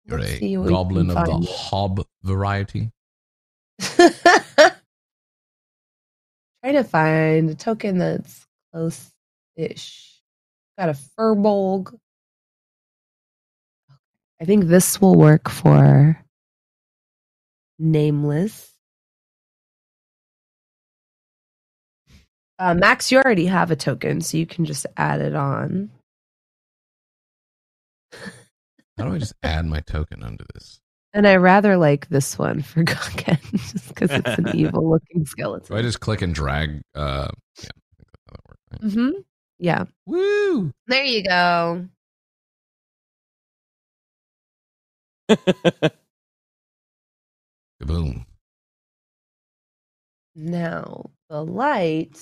You're Let's a see what we goblin can of the hob variety. <laughs> Trying to find a token that's close-ish. Got a furbolg. I think this will work for nameless. Uh, Max, you already have a token, so you can just add it on. How do I just add my token under this? And I rather like this one <laughs> for Gawkhead, just because it's an <laughs> evil looking skeleton. Do I just click and drag? Uh, yeah, I think that's that works. Right? Mm-hmm. Yeah. Woo! There you go. <laughs> Kaboom. Now, the light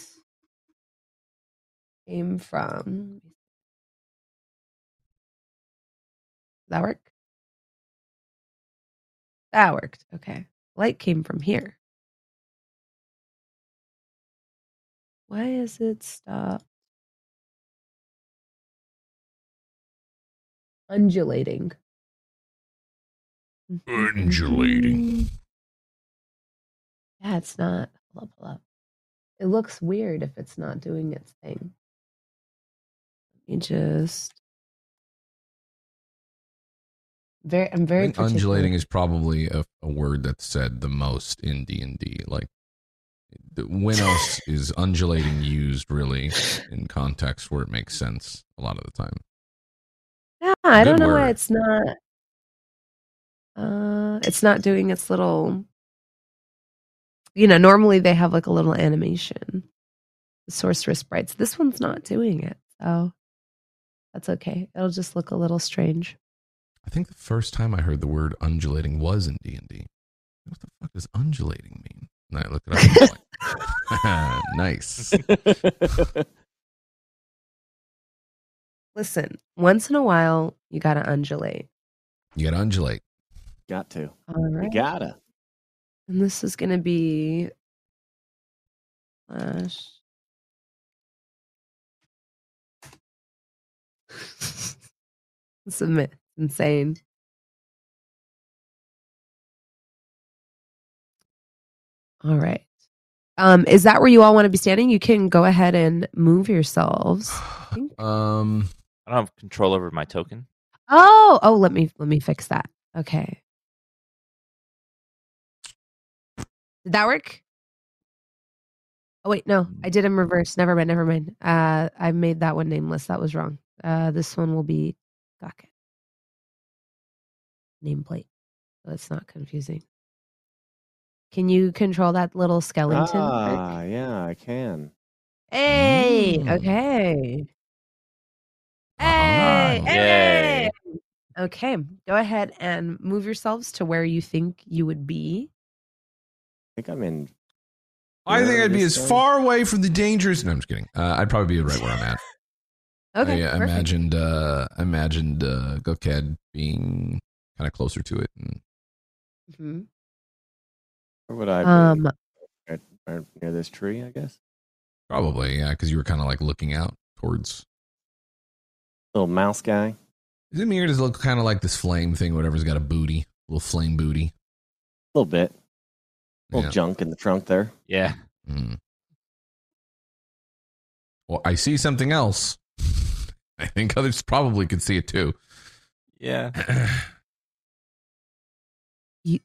came from. That work? That worked. Okay. Light came from here. Why is it stopped? Undulating. Undulating. Yeah, it's not. Up, up. It looks weird if it's not doing its thing. Let me just. Very, I'm very undulating is probably a, a word that's said the most in D and D. Like, when else <laughs> is undulating used really in context where it makes sense a lot of the time? Yeah, I don't know why it's not. Uh, it's not doing its little. You know, normally they have like a little animation. The sorceress sprites. This one's not doing it, so that's okay. It'll just look a little strange. I think the first time I heard the word undulating was in D and D. What the fuck does undulating mean? And I looked it up. And I'm like, <laughs> <laughs> nice. <laughs> Listen, once in a while, you gotta undulate. You got to undulate. Got to. All right. You gotta. And this is going to be slash. Submit. Insane. All right. Um, is that where you all want to be standing? You can go ahead and move yourselves. <sighs> think- Um, I don't have control over my token. Oh, oh, let me let me fix that. Okay. Did that work? Oh wait, no, I did in reverse. Never mind, never mind. Uh I made that one nameless. That was wrong. Uh this one will be Gaka. Nameplate. So it's not confusing. Can you control that little skeleton? Kirk? Ah, yeah, I can. Hey, Mm. okay. Hey, Yay. hey. Okay, go ahead and move yourselves to where you think you would be. I think I'm in. I think I'd be as far away from the dangerous. No, I'm just kidding. Uh, I'd probably be right where I'm at. <laughs> Okay, I uh, perfect. imagined uh, imagined uh, Gawkhead being kind of closer to it. And Mhm. Where would I be? Um, Right- right near this tree, I guess. probably, yeah, because you were kind of like looking out towards. Little mouse guy. Is it mirror does it look kind of like this flame thing? Whatever's got a booty, little flame booty. A little bit. little Yeah. junk in the trunk there. Yeah. Mm. Well, I see something else. <laughs> I think others probably could see it too. Yeah. <clears throat>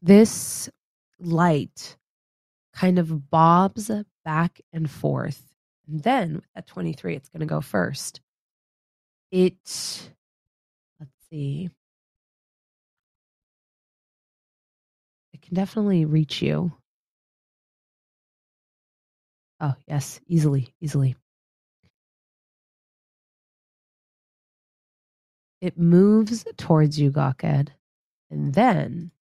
this light kind of bobs back and forth. And then at 23, it's going to go first. It, let's see. It can definitely reach you. Oh, yes, easily, easily. It moves towards you, Gawkhead. And then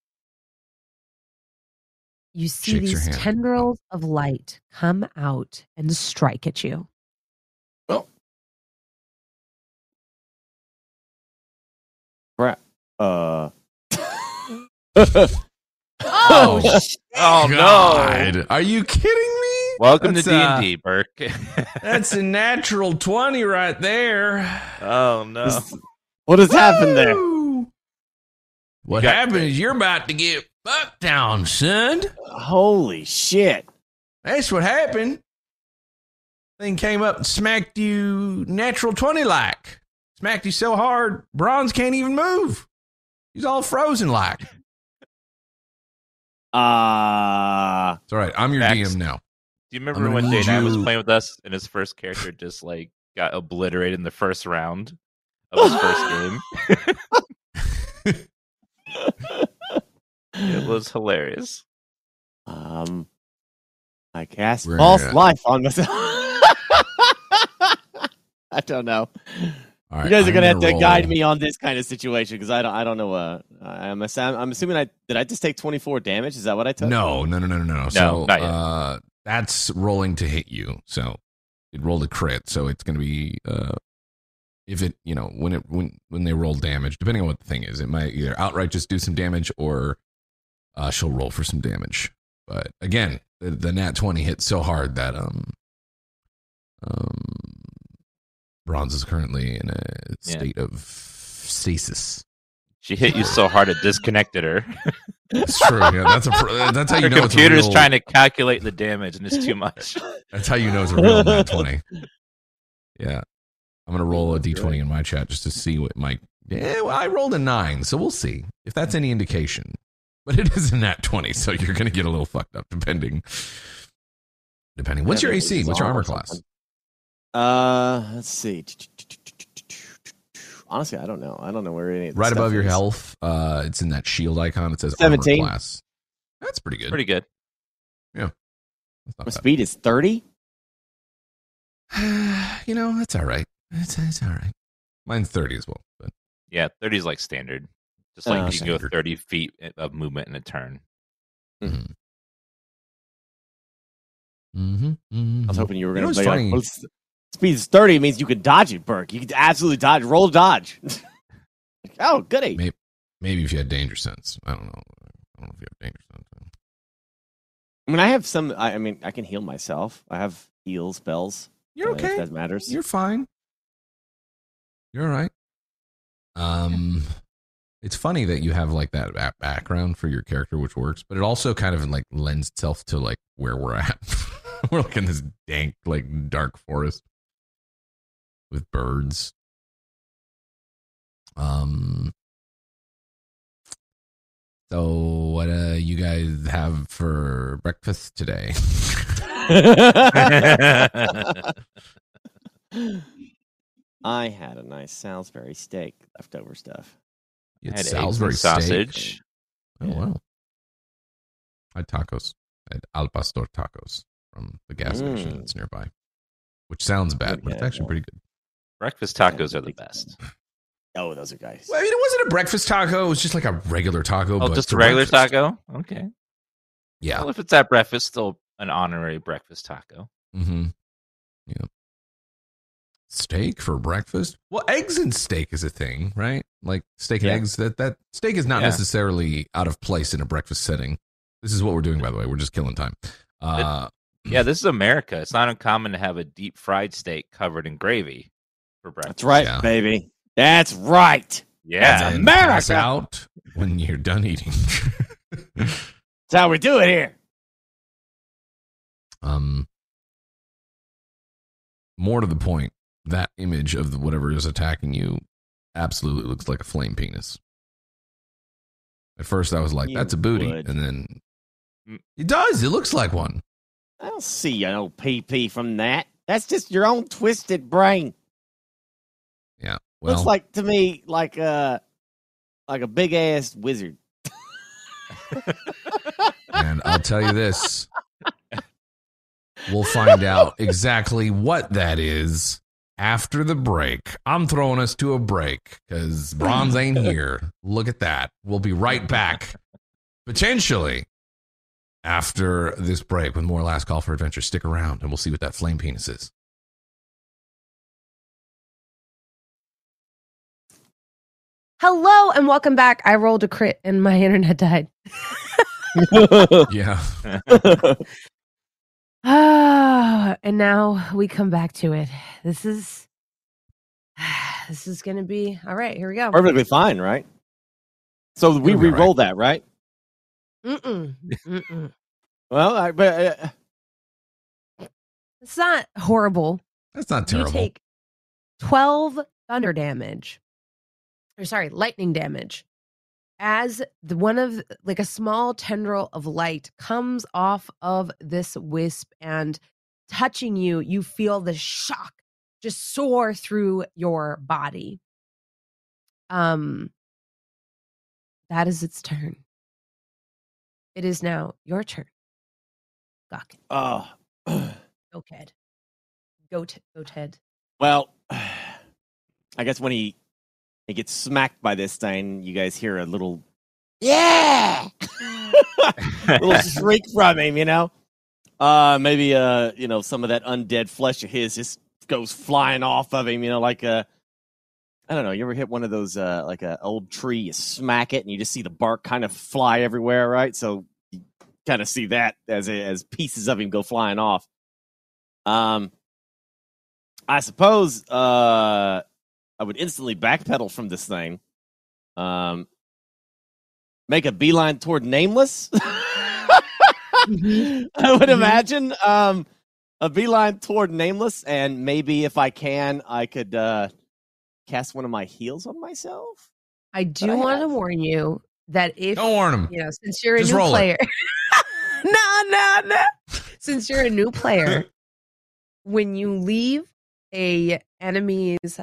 you see Shakes these tendrils of light come out and strike at you. Well, crap. Uh. <laughs> Oh, <laughs> Oh no! God. Are you kidding me? Welcome That's, to D uh, and D, Burke. That's a natural 20 right there. oh no! This- what has happened there? What You got- happened is you're about to get fucked down, son. Holy shit. That's what happened. Thing came up and smacked you natural 20 like. Smacked you so hard, bronze can't even move. He's all frozen like. Uh. It's all right. I'm your Max. DM now. Do you remember when need Dana was playing with us and his first character just like got obliterated in the first round of his first <laughs> game? <laughs> <laughs> It <laughs> was hilarious. Um. I cast We're- false life on myself. <laughs> I don't know. All right, you guys are I'm gonna have to roll. guide me on this kind of situation because I don't. I don't know. Uh, I'm. ass- I'm assuming I did. I just take 24 damage. Is that what I took? No, no, no, no, no, no. So not yet. uh, that's rolling to hit you. So it rolled a crit. So it's going to be uh, if it you know when it when when they roll damage, depending on what the thing is, it might either outright just do some damage or uh, she'll roll for some damage. But again, the, the nat twenty hit so hard that um um bronze is currently in a Yeah. state of stasis. She hit you so hard it disconnected her. It's true. Yeah, that's a pr- that's how you Her know it's a computer's real- trying to calculate the damage and it's too much. <laughs> That's how you know it's a real nat 20. <laughs> Yeah. I'm going to roll a d20 in my chat just to see what my. Yeah, well, I rolled a 9, so we'll see if that's any indication. But it is a nat 20, so you're going to get a little fucked up depending. Depending. What's your AC? What's your armor class? Uh, let's see. Honestly, I don't know. I don't know where any Right stuff above your health, uh, it's in that shield icon. It says 17. armor class. That's pretty good. Pretty good. yeah My not speed is 30. <sighs> you know, that's all right. It's, it's all right. Mine's 30 as well. But Yeah, 30 is like standard. Just like Oh, you can go 30 feet of movement in a turn. Mm-hmm. Mm-hmm. I was hoping you were going to what's be like, funny? speed is 30 means you can dodge it, Burke. You can absolutely dodge. Roll dodge. <laughs> oh, goody. Maybe Maybe if you had danger sense. I don't know. I don't know if you have danger sense. I mean, I have some. I, I mean, I can heal myself. I have heal spells. You're uh, if okay. that matters. You're fine. You're all right. Um, it's funny that you have like that background for your character, which works, but it also kind of like lends itself to like where we're at. <laughs> we're like in this dank, like dark forest with birds. Um. So, what uh, you guys have for breakfast today? <laughs> I had a nice Salisbury steak, leftover stuff. You had Had Salisbury and steak. sausage. Oh Yeah. wow! I had tacos. I had Al Pastor tacos from the gas station Mm. that's nearby, which sounds bad, but it's actually pretty good. Breakfast tacos are the best. <laughs> Oh, those are guys. Well, I mean, it wasn't a breakfast taco; it was just like a regular taco. Oh, but just a regular breakfast. taco? Okay. Yeah. Well, if it's at breakfast, still an honorary breakfast taco. Mm-hmm. Yeah. Steak for breakfast? Well, eggs and steak is a thing, right? Like steak and Yeah. eggs. That that steak is not Yeah. necessarily out of place in a breakfast setting. This is what we're doing, by the way. We're just killing time. Uh, <clears throat> Yeah, this is America. It's not uncommon to have a deep fried steak covered in gravy for breakfast. That's right, Yeah. baby. That's right. Yeah. That's America. pass out when you're done eating. <laughs> That's how we do it here. um, more to the point, that image of whatever is attacking you absolutely looks like a flame penis. At first, I was like, You "That's a booty," would. and then Mm. it does. It looks like one. I don't see an old PP from that. That's just your own twisted brain. Yeah. Well, Looks like to me like a like a big ass wizard. and I'll tell you this: <laughs> we'll find out exactly what that is after the break. I'm throwing us to a break because Bronze ain't here. Look at that. We'll be right back, potentially after this break with more Last Call for Adventure. Stick around, and we'll see what that flame penis is. Hello and welcome back. I rolled a crit and my <laughs> internet died. Yeah. <laughs> Ah, <sighs> and now we come back to it. This is <sighs> this is gonna be all right. Here we go. Perfectly fine, right? So we It'll be all re-roll that, right? Mm-mm, mm-mm. Well, I, but uh, It's not horrible. That's not You terrible. take twelve thunder damage, or sorry, lightning damage, as the one of like a small tendril of light comes off of this wisp and touching you. You feel the shock just soar through your body. Um, that is its turn. It is now your turn. Gawk. oh, <clears throat> Go, Ted. Go, T- go, Ted. well, <sighs> I guess when he he gets smacked by this thing, you guys hear a little yeah, <laughs> little shriek from him. You know, uh, maybe uh, you know, some of that undead flesh of his just goes flying off of him. You know, like uh I don't know. You ever hit one of those uh, like a old tree? You smack it, and you just see the bark kind of fly everywhere, right? So you kind of see that as as pieces of him go flying off. Um, I suppose uh, I would instantly backpedal from this thing. Um, make a beeline toward Nameless. <laughs> Mhm. I would Mhm. imagine um, a beeline toward Nameless, and maybe if I can, I could uh, cast one of my heals on myself. I do I want to warn you that if Don't warn him. you know, since you're a Just new roll it. player, <laughs> no, no, no. Since you're a new player, <laughs> when you leave a enemy's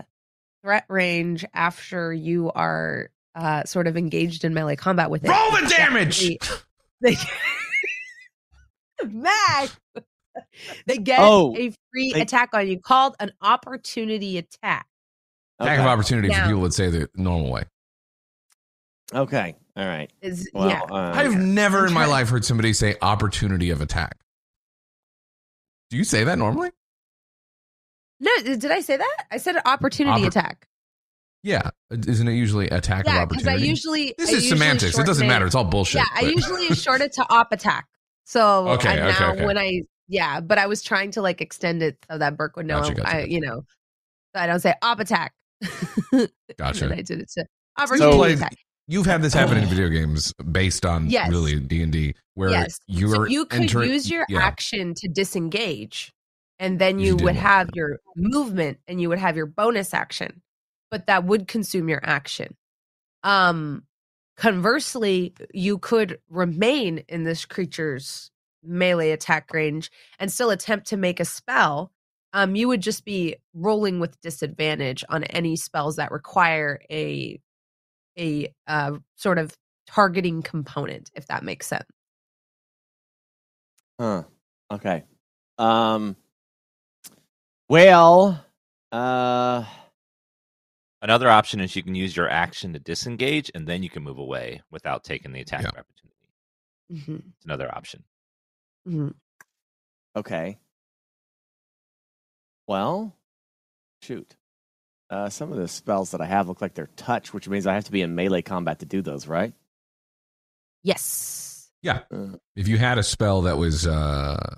threat range after you are uh, sort of engaged in melee combat with it, Roll the it's damage! <laughs> They, <laughs> Mac, they get Oh, a free they- attack on you called an opportunity attack. Attack of Okay. opportunity for people would say the normal way. Okay. All right. Is Well, yeah. uh, I've never in my life heard somebody say opportunity of attack. Do you say that normally? No, did I say that? I said an opportunity Oppor- attack. Yeah, isn't it usually attack of Yeah, I opportunity? usually this I is usually semantics. It doesn't matter. It's all bullshit. Yeah, I usually <laughs> short it to op attack. So Okay, and okay, now okay. when I yeah, but I was trying to like extend it so that Burke would know Gotcha, gotcha, I gotcha. you know so I don't say op attack. <laughs> Gotcha. and I did it to So opportunity played- attack. You've had this happen in video games based on Yes. really D and D, where Yes. you're So you could entering- use your yeah. action to disengage, and then You you would have that. your movement and you would have your bonus action, but that would consume your action. Um, conversely, you could remain in this creature's melee attack range and still attempt to make a spell. Um, you would just be rolling with disadvantage on any spells that require a a uh, sort of targeting component, if that makes sense. Huh. Okay. Um. Well. Uh. Another option is you can use your action to disengage, and then you can move away without taking the attack Yeah. opportunity. Mm-hmm. It's another option. Mm-hmm. Okay. Well. Shoot. Uh, some of the spells that I have look like they're touch, which means I have to be in melee combat to do those, right? Yes. Yeah. Uh, If you had a spell that was uh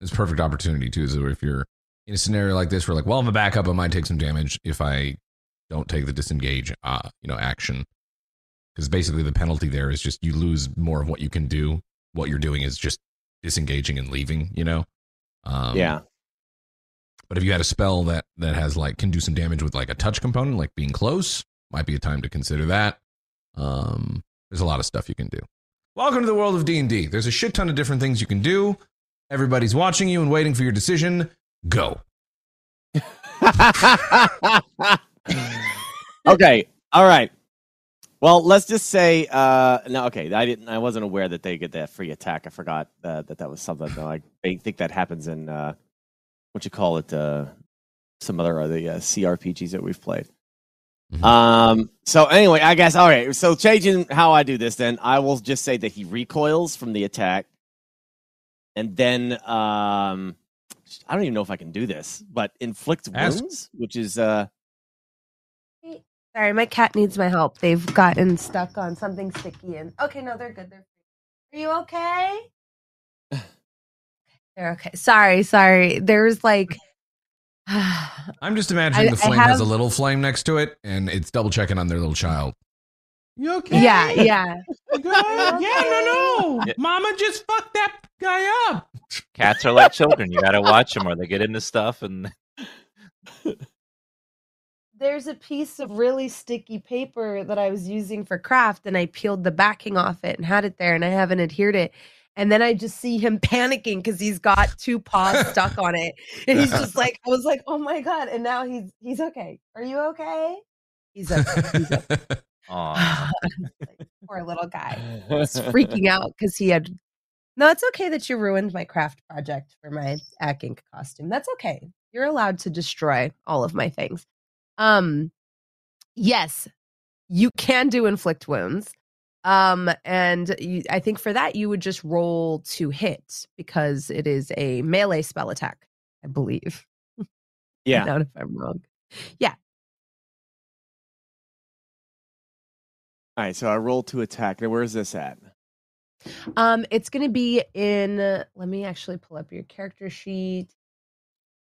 it's perfect opportunity too, so if you're in a scenario like this where like, well, I'm a backup, I might take some damage if I don't take the disengage uh, you know, action. Because basically the penalty there is just you lose more of what you can do. What you're doing is just disengaging and leaving, you know? Um yeah. But if you had a spell that that has like can do some damage with like a touch component, like being close, might be a time to consider that. Um, there's a lot of stuff you can do. Welcome to the world of D and D. There's a shit ton of different things you can do. Everybody's watching you and waiting for your decision. Go. <laughs> okay. All right. Well, let's just say uh no okay, I didn't I wasn't aware that they get that free attack. I forgot uh, that that was something. I I think that happens in uh what you call it uh some other of the uh, CRPGs that we've played. Mhm. Um so anyway, I guess all right. So changing how I do this then, I will just say that he recoils from the attack. And then um I don't even know if I can do this, but inflict Ask. wounds, which is uh Sorry, my cat needs my help. They've gotten stuck on something sticky and okay, no, they're good. They're Are you okay? <sighs> they're okay. Sorry, sorry. There's like <sighs> I'm just imagining I- the I flame has a little flame next to it, and it's double checking on their little child. You okay? yeah, yeah. Good? <laughs> Yeah, no, no. Yeah. Mama just fucked that guy up. Cats are like children. You got to watch them, or they get into stuff. And <laughs> There's a piece of really sticky paper that I was using for craft, and I peeled the backing off it and had it there, and I haven't adhered it. And then I just see him <laughs> panicking because he's got two paws stuck on it, and he's just like, I was like, oh my god! And now he's he's okay. Are you okay? He's okay. He's okay. Like, <laughs> <laughs> Poor little guy. Was freaking <laughs> out because he had. No, it's okay that you ruined my craft project for my Ack Ink costume. That's okay. You're allowed to destroy all of my things. Um, yes, you can do inflict wounds. Um, and you, I think for that you would just roll to hit because it is a melee spell attack. I believe. Yeah. Out if I'm wrong. All right, so I roll to attack. Now, where's this at? Um, it's going to be in. Let me actually pull up your character sheet.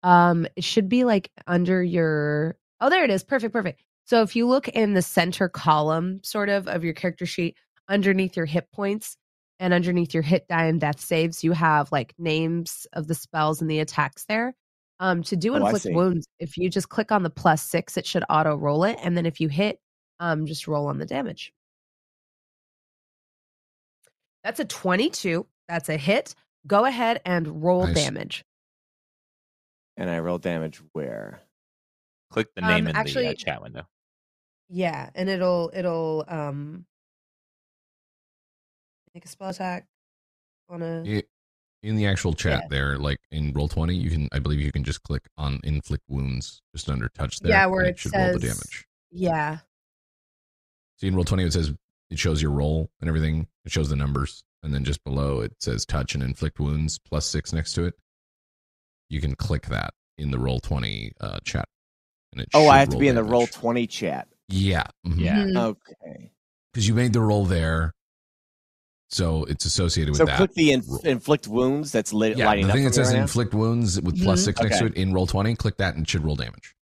Um, it should be like under your. Oh, there it is. Perfect, perfect. So if you look in the center column, sort of, of your character sheet, underneath your hit points and underneath your hit die and death saves, you have like names of the spells and the attacks there. Um, to do Oh, inflict wounds, if you just click on the plus six, it should auto roll it, and then if you hit, um, just roll on the damage. That's a 22. That's a hit. Go ahead and roll Nice. damage. And I roll damage where? click the Um, name in the uh, chat window. Yeah, and it'll it'll um make a spell attack on a It- in the actual chat Yeah. there, like in Roll20, you can I believe you can just click on inflict wounds just under touch there. Yeah, and where it it should roll the says- damage. yeah. See in Roll20 it says it shows your roll and everything. It shows the numbers. And then just below it says touch and inflict wounds plus six next to it. You can click that in the Roll20 uh, chat. And it Oh, I have to roll be in the Roll20 chat. Yeah. mhm. Yeah. Mhm. Okay. because you made the roll there, so it's associated with So that. click the inf- inflict wounds that's lit, yeah, lighting the up. thing for that says right now. inflict wounds with plus Mhm. six next to it in Roll20. Click that and it should roll damage.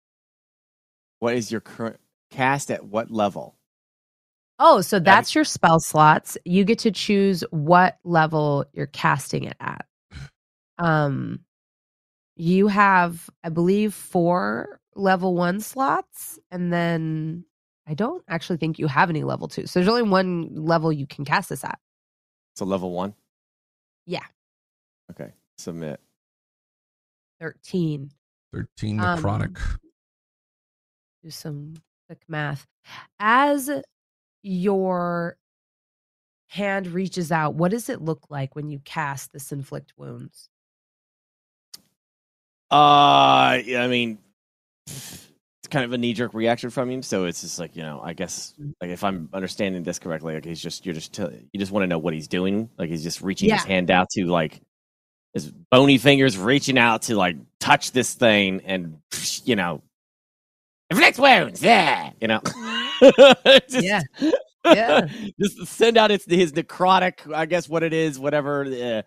What is your current cast at what level? Oh, so that's your spell slots. You get to choose what level you're casting it at. Um, you have, I believe, four level one slots, and then I don't actually think you have any level two. So there's only one level you can cast this at. So level one. Yeah. Okay. Submit. Thirteen. Thirteen Um, necrotic. Do some quick math. As your hand reaches out, what does it look like when you cast this inflict wounds? Uh, I mean, it's kind of a knee jerk reaction from him. So it's just like you know, I guess like if I'm understanding this correctly, like he's just you're just tell you just want to know what he's doing. Like he's just reaching his hand out to like his bony fingers reaching out to like touch this thing and you know, inflict wounds. Yeah, you know. <laughs> Just- Yeah. Yeah. <laughs> just send out its his necrotic, I guess what it is, whatever uh,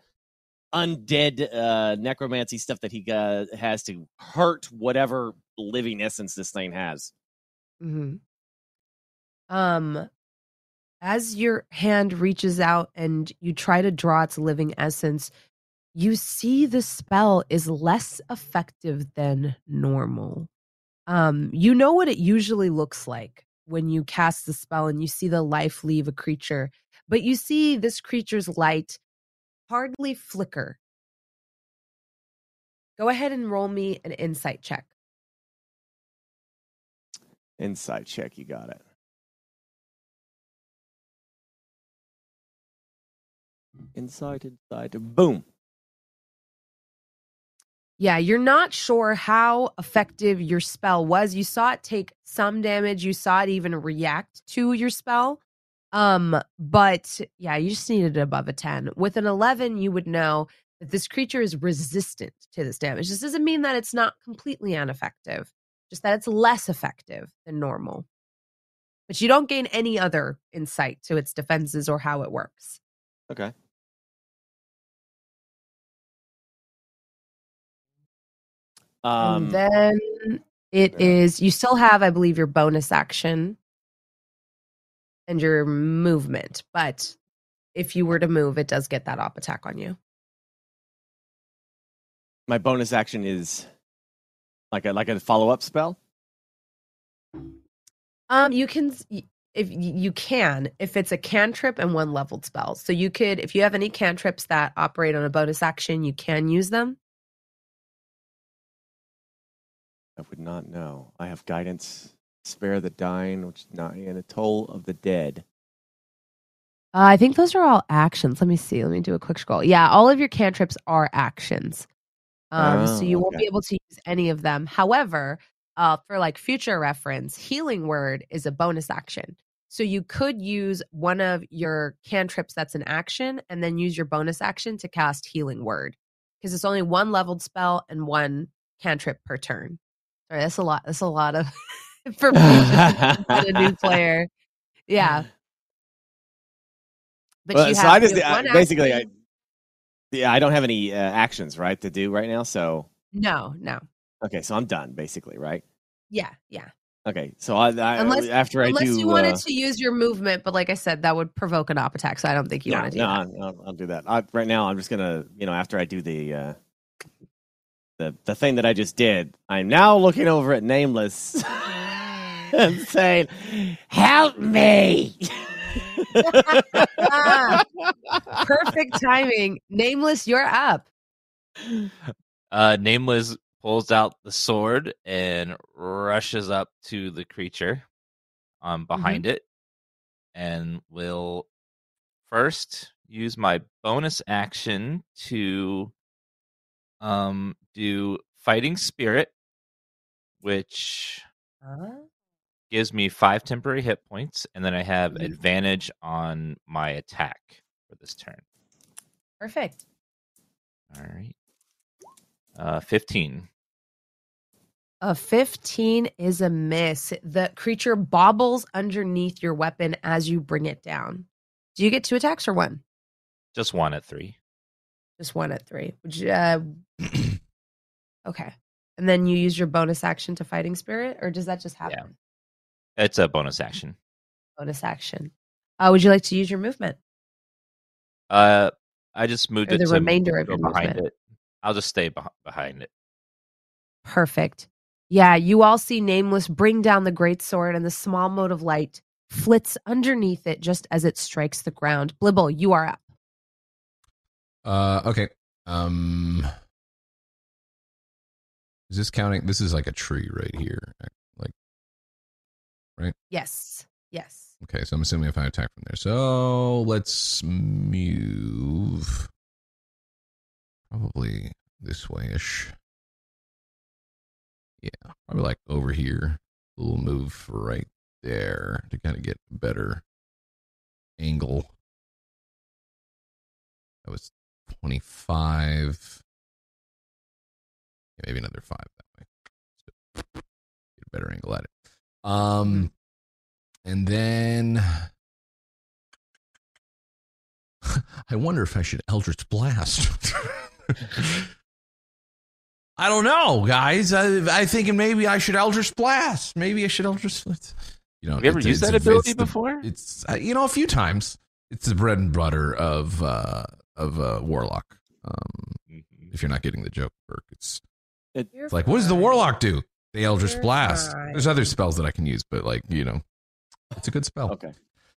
undead uh, necromancy stuff that he uh, has to hurt whatever living essence this thing has. hmm Um, as your hand reaches out and you try to draw its living essence, you see the spell is less effective than normal. Um, you know what it usually looks like when you cast the spell and you see the life leave a creature, but you see this creature's light hardly flicker. Go ahead and roll me an insight check. Insight check, you got it. Insight, inside, boom. Yeah, you're not sure how effective your spell was. You saw it take some damage, you saw it even react to your spell. Um, but yeah, you just needed above a 10. With an 11, you would know that this creature is resistant to this damage. This doesn't mean that it's not completely ineffective, just that it's less effective than normal. But you don't gain any other insight to its defenses or how it works. Okay. Um, and then it yeah. is you still have, I believe, your bonus action and your movement, but if you were to move, it does get that op attack on you. my bonus action is like a like a follow up spell. Um, you can if you can if it's a cantrip and one leveled spell. So you could if you have any cantrips that operate on a bonus action, you can use them. I would not know. I have guidance, spare the dying, which is not and a toll of the dead. Uh, I think those are all actions. Let me see. Let me do a quick scroll. Yeah, all of your cantrips are actions. Um, so Oh, you won't okay. be able to use any of them. However, uh, for like future reference, healing word is a bonus action. So you could use one of your cantrips that's an action and then use your bonus action to cast healing word because it's only one leveled spell and one cantrip per turn. Sorry, that's a lot. That's a lot of <laughs> information for a new <laughs> player. Yeah. But Well, you so I just I, basically I, yeah I don't have any uh, actions right to do right now. So no, no. okay, so I'm done basically, right? Yeah, yeah. Okay, so I, I Unless- after I Unless do you wanted uh, to use your movement, but like I said, that would provoke an op attack. So I don't think you no, want to do no, that. I'll, I'll do that. I, right now, I'm just gonna, you know, after I do the uh, the the thing that I just did, I'm now looking over at Nameless <laughs> and saying, "Help me!" <laughs> Perfect timing. Nameless, you're up. Uh, Nameless pulls out the sword and rushes up to the creature um, behind it and will first use my bonus action to um, do Fighting Spirit, which gives me five temporary hit points, and then I have Mhm. advantage on my attack for this turn. Perfect. All right. Uh, 15. A 15 is a miss. The creature bobbles underneath your weapon as you bring it down. Do you get two attacks or one? Just one at three. Just one at three. Would you, uh, <clears throat> okay. And then you use your bonus action to fighting spirit, or does that just happen? It's a bonus action. Bonus action. Uh, would you like to use your movement? Uh, I just moved Or it the to remainder of your behind movement. it. I'll just stay beh- behind it. Perfect. Yeah, you all see Nameless bring down the great sword, and the small mote of light flits underneath it just as it strikes the ground. Blibble, you are up. Uh, okay. Um, is this counting? This is like a tree right here. Like, right? Yes. Yes. okay, so I'm assuming if I attack from there. So let's move probably this way ish. Yeah, probably like over here. Little move right there to kind of get a better angle. That was 25. Yeah, maybe another five that way. So get a better angle at it. Um, and then <laughs> I wonder if I should Eldritch Blast. <laughs> I don't know, guys. I, I thinking maybe I should Eldritch Blast. Maybe I should Eldritch. You know, Have you ever used that ability the- before? It's uh, you know a few times. It's the bread and butter of uh of uh, warlock. Um, Mhm. if you're not getting the joke, Burke, it's You're it's like what does the warlock do? The Eldritch You're Blast. fine. There's other spells that I can use, but like you know, it's a good spell. Okay.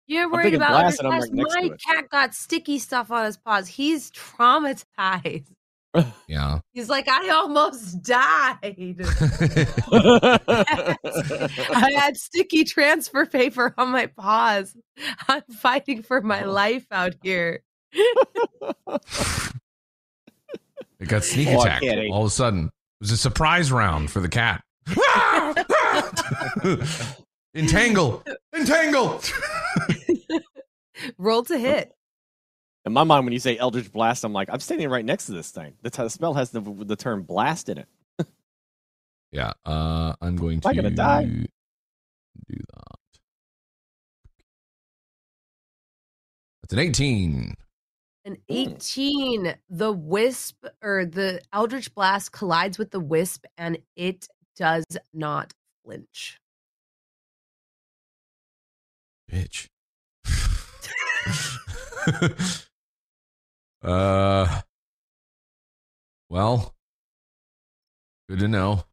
You're worried about blast and I'm Blast. right next My to it. cat got sticky stuff on his paws. He's traumatized. <laughs> Yeah. He's like, I almost died. <laughs> <laughs> I had sticky transfer paper on my paws. I'm fighting for my life out here. <laughs> It got sneak Oh, attack all of a sudden. It was a surprise round for the cat. <laughs> Entangle! Entangle! <laughs> Roll to hit. In my mind, when you say Eldritch Blast, I'm like, I'm standing right next to this thing. The, t- the spell has the, the term blast in it. Yeah, uh, I'm going to Am I gonna die? do that. That's an 18. An 18. The wisp or the Eldritch Blast collides with the wisp and it does not flinch. Bitch. <laughs> uh, well, good to know.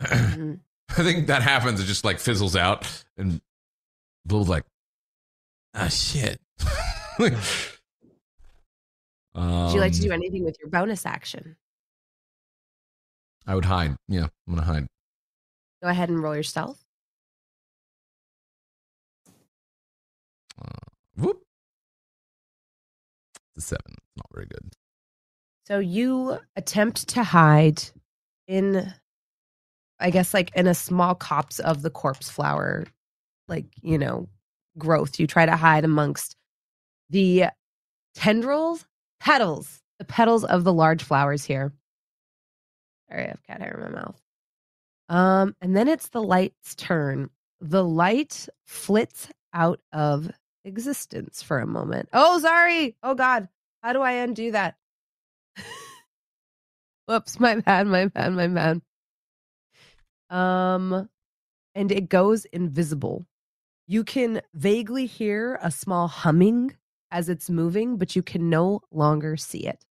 <clears throat> Mhm. I think that happens. It just like fizzles out, and Bill's like, "Ah, shit." <laughs> Would you like to do Um, anything with your bonus action? I would hide. Yeah, I'm gonna hide. Go ahead and roll your stealth. Whoop. The seven. Not very good. So you attempt to hide in, I guess, like in a small copse of the corpse flower, like, you know, growth. You try to hide amongst the tendrils, petals, the petals of the large flowers here. Sorry, I have cat hair in my mouth. Um, and then it's the light's turn. The light flits out of existence for a moment. Oh, sorry. Oh God. How do I undo that? <laughs> Whoops, my bad, my bad, my bad. Um, and it goes invisible. You can vaguely hear a small humming as it's moving, but you can no longer see it.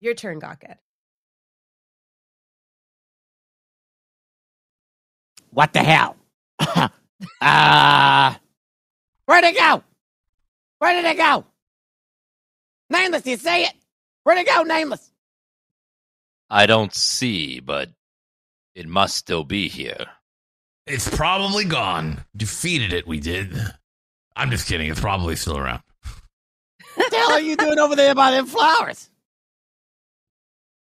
Your turn, Gawkhead. What the hell? <laughs> uh, where'd it go? Where did it go? Nameless, you say it? Where'd it go, Nameless? I don't see, but it must still be here. It's probably gone. Defeated it, we did. I'm just kidding. It's probably still around. What the hell are you doing over there by them flowers?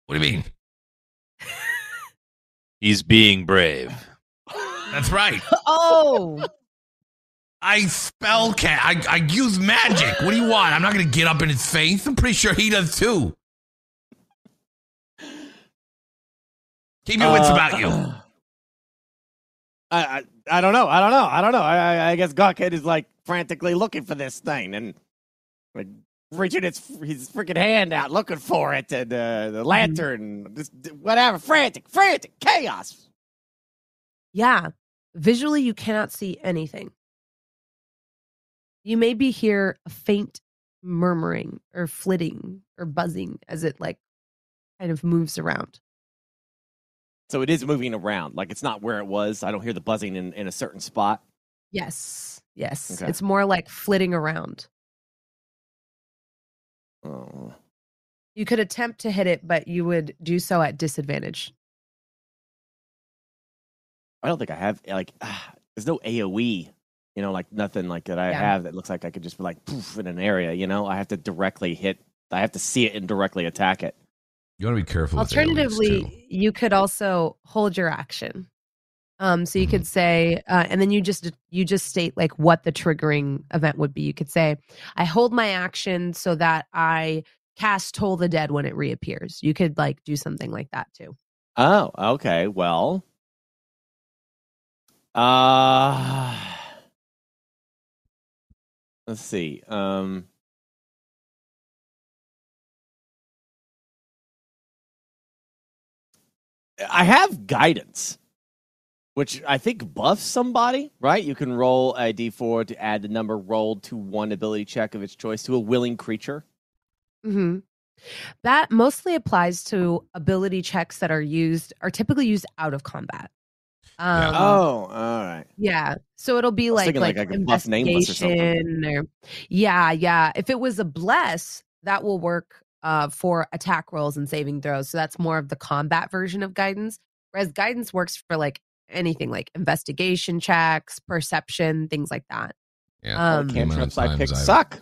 What do you mean? <laughs> He's being brave. That's right. <laughs> Oh, I spell cat. I, I use magic. What do you want? I'm not going to get up in his face. I'm pretty sure he does too. Keep your wits Uh, about you. I, I I don't know. I don't know. I don't know. I I, I guess Gawkhead is like frantically looking for this thing and like reaching its his freaking hand out looking for it and uh, the lantern, just whatever, frantic, frantic, chaos. Yeah. Visually, you cannot see anything. You may be hear a faint murmuring or flitting or buzzing as it like kind of moves around. So it is moving around. Like it's not where it was. I don't hear the buzzing in, in a certain spot. Yes. Yes. Okay. It's more like flitting around. Oh. You could attempt to hit it, but you would do so at disadvantage. I don't think I have like ah, there's no AoE, you know, like nothing like that I Yeah. have that looks like I could just be like poof in an area, you know. I have to directly hit I have to see it and directly attack it. You want to be careful. with too. Alternatively, you could also hold your action. Um, so you could say, uh, and then you just you just state like what the triggering event would be. You could say, "I hold my action so that I cast Toll the Dead when it reappears." You could like do something like that too. Oh, okay. Well, uh let's see. Um I have guidance, which I think buffs somebody, right? You can roll a d4 to add the number rolled to one ability check of its choice to a willing creature. Mm-hmm. That mostly applies to ability checks that are used are typically used out of combat. Yeah. Um, oh, all right. Yeah. So it'll be like like, like, I could buff Nameless or something. investigation or, yeah, yeah. If it was a bless, that will work uh for attack rolls and saving throws. So that's more of the combat version of guidance. Whereas guidance works for like anything like investigation checks, perception, things like that. Yeah. Um, The amount Cantrips I times pick I've- suck.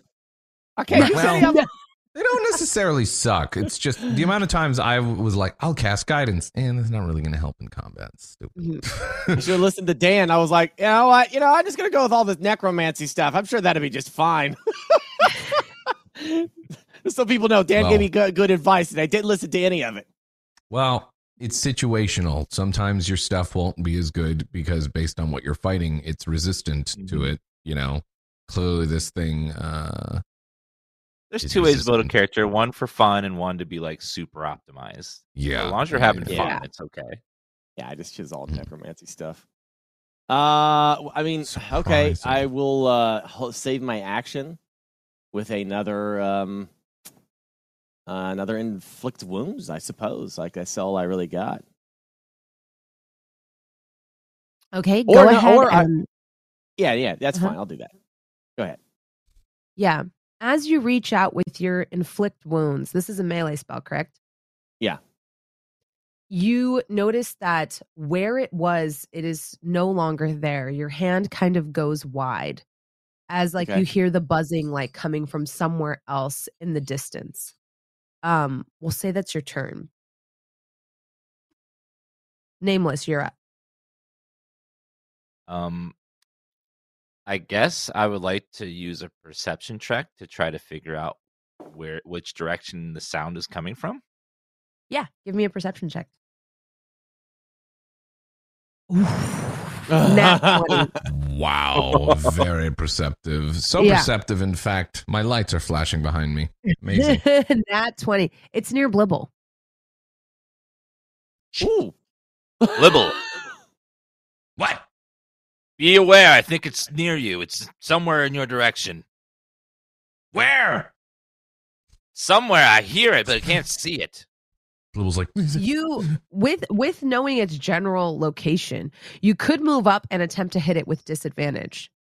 I can't Well, any of them. They don't necessarily suck. It's just the amount of times I was like, I'll cast guidance, and it's not really going to help in combat. It's Mhm. I stupid. <laughs> should listen to Dan. I was like, you know what? You know, I'm just gonna go with all this necromancy stuff. I'm sure that'll be just fine. <laughs> <laughs> so people know Dan Well- gave me good, good advice, and I didn't listen to any of it. well, it's situational. Sometimes your stuff won't be as good because based on what you're fighting, it's resistant to Mhm. it. You know, clearly this thing. uh There's It's two ways to build a character: one for fun and one to be like super optimized. Yeah, as long as you're having yeah. fun, Yeah. it's okay. Yeah, I just chiseled Mhm. necromancy stuff. Uh, I mean, okay, I will uh save my action with another um uh, another inflict wounds. I suppose. Like that's all I really got. Okay, Or go no- ahead or I- Yeah, yeah, that's Uh-huh. fine. I'll do that. Go ahead. yeah. As you reach out with your inflict wounds, this is a melee spell, correct? Yeah. You notice that where it was, it is no longer there. Your hand kind of goes wide as like Okay. you hear the buzzing like coming from somewhere else in the distance. Um, we'll say that's your turn. Nameless, you're up. Um, I guess I would like to use a perception check to try to figure out where which direction the sound is coming from. Yeah, give me a perception check. 20. <laughs> Wow, very perceptive. So Yeah. perceptive, in fact, my lights are flashing behind me. Amazing. <laughs> Nat 20. It's near Blibble. Ooh. <laughs> Blibble, what? be aware. I think it's near you. It's somewhere in your direction. Where? Somewhere I hear it, but I can't see it. It was like You <laughs> with with knowing its general location, you could move up and attempt to hit it with disadvantage.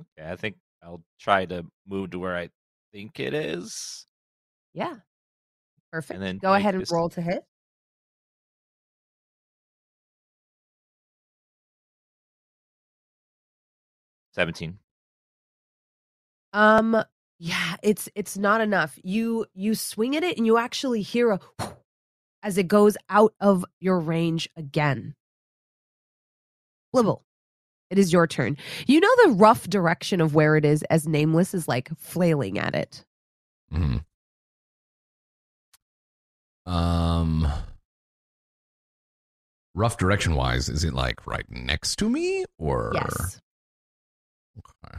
Okay, I think I'll try to move to where I think it is. Yeah. Perfect. And then Go ahead and this- roll to hit. Seventeen. Um yeah, it's it's not enough. You you swing at it and you actually hear a as it goes out of your range again. Blibble. It is your turn. You know the rough direction of where it is as nameless is like flailing at it. Mhm. Um, rough direction wise, is it like right next to me or? Yes. Okay.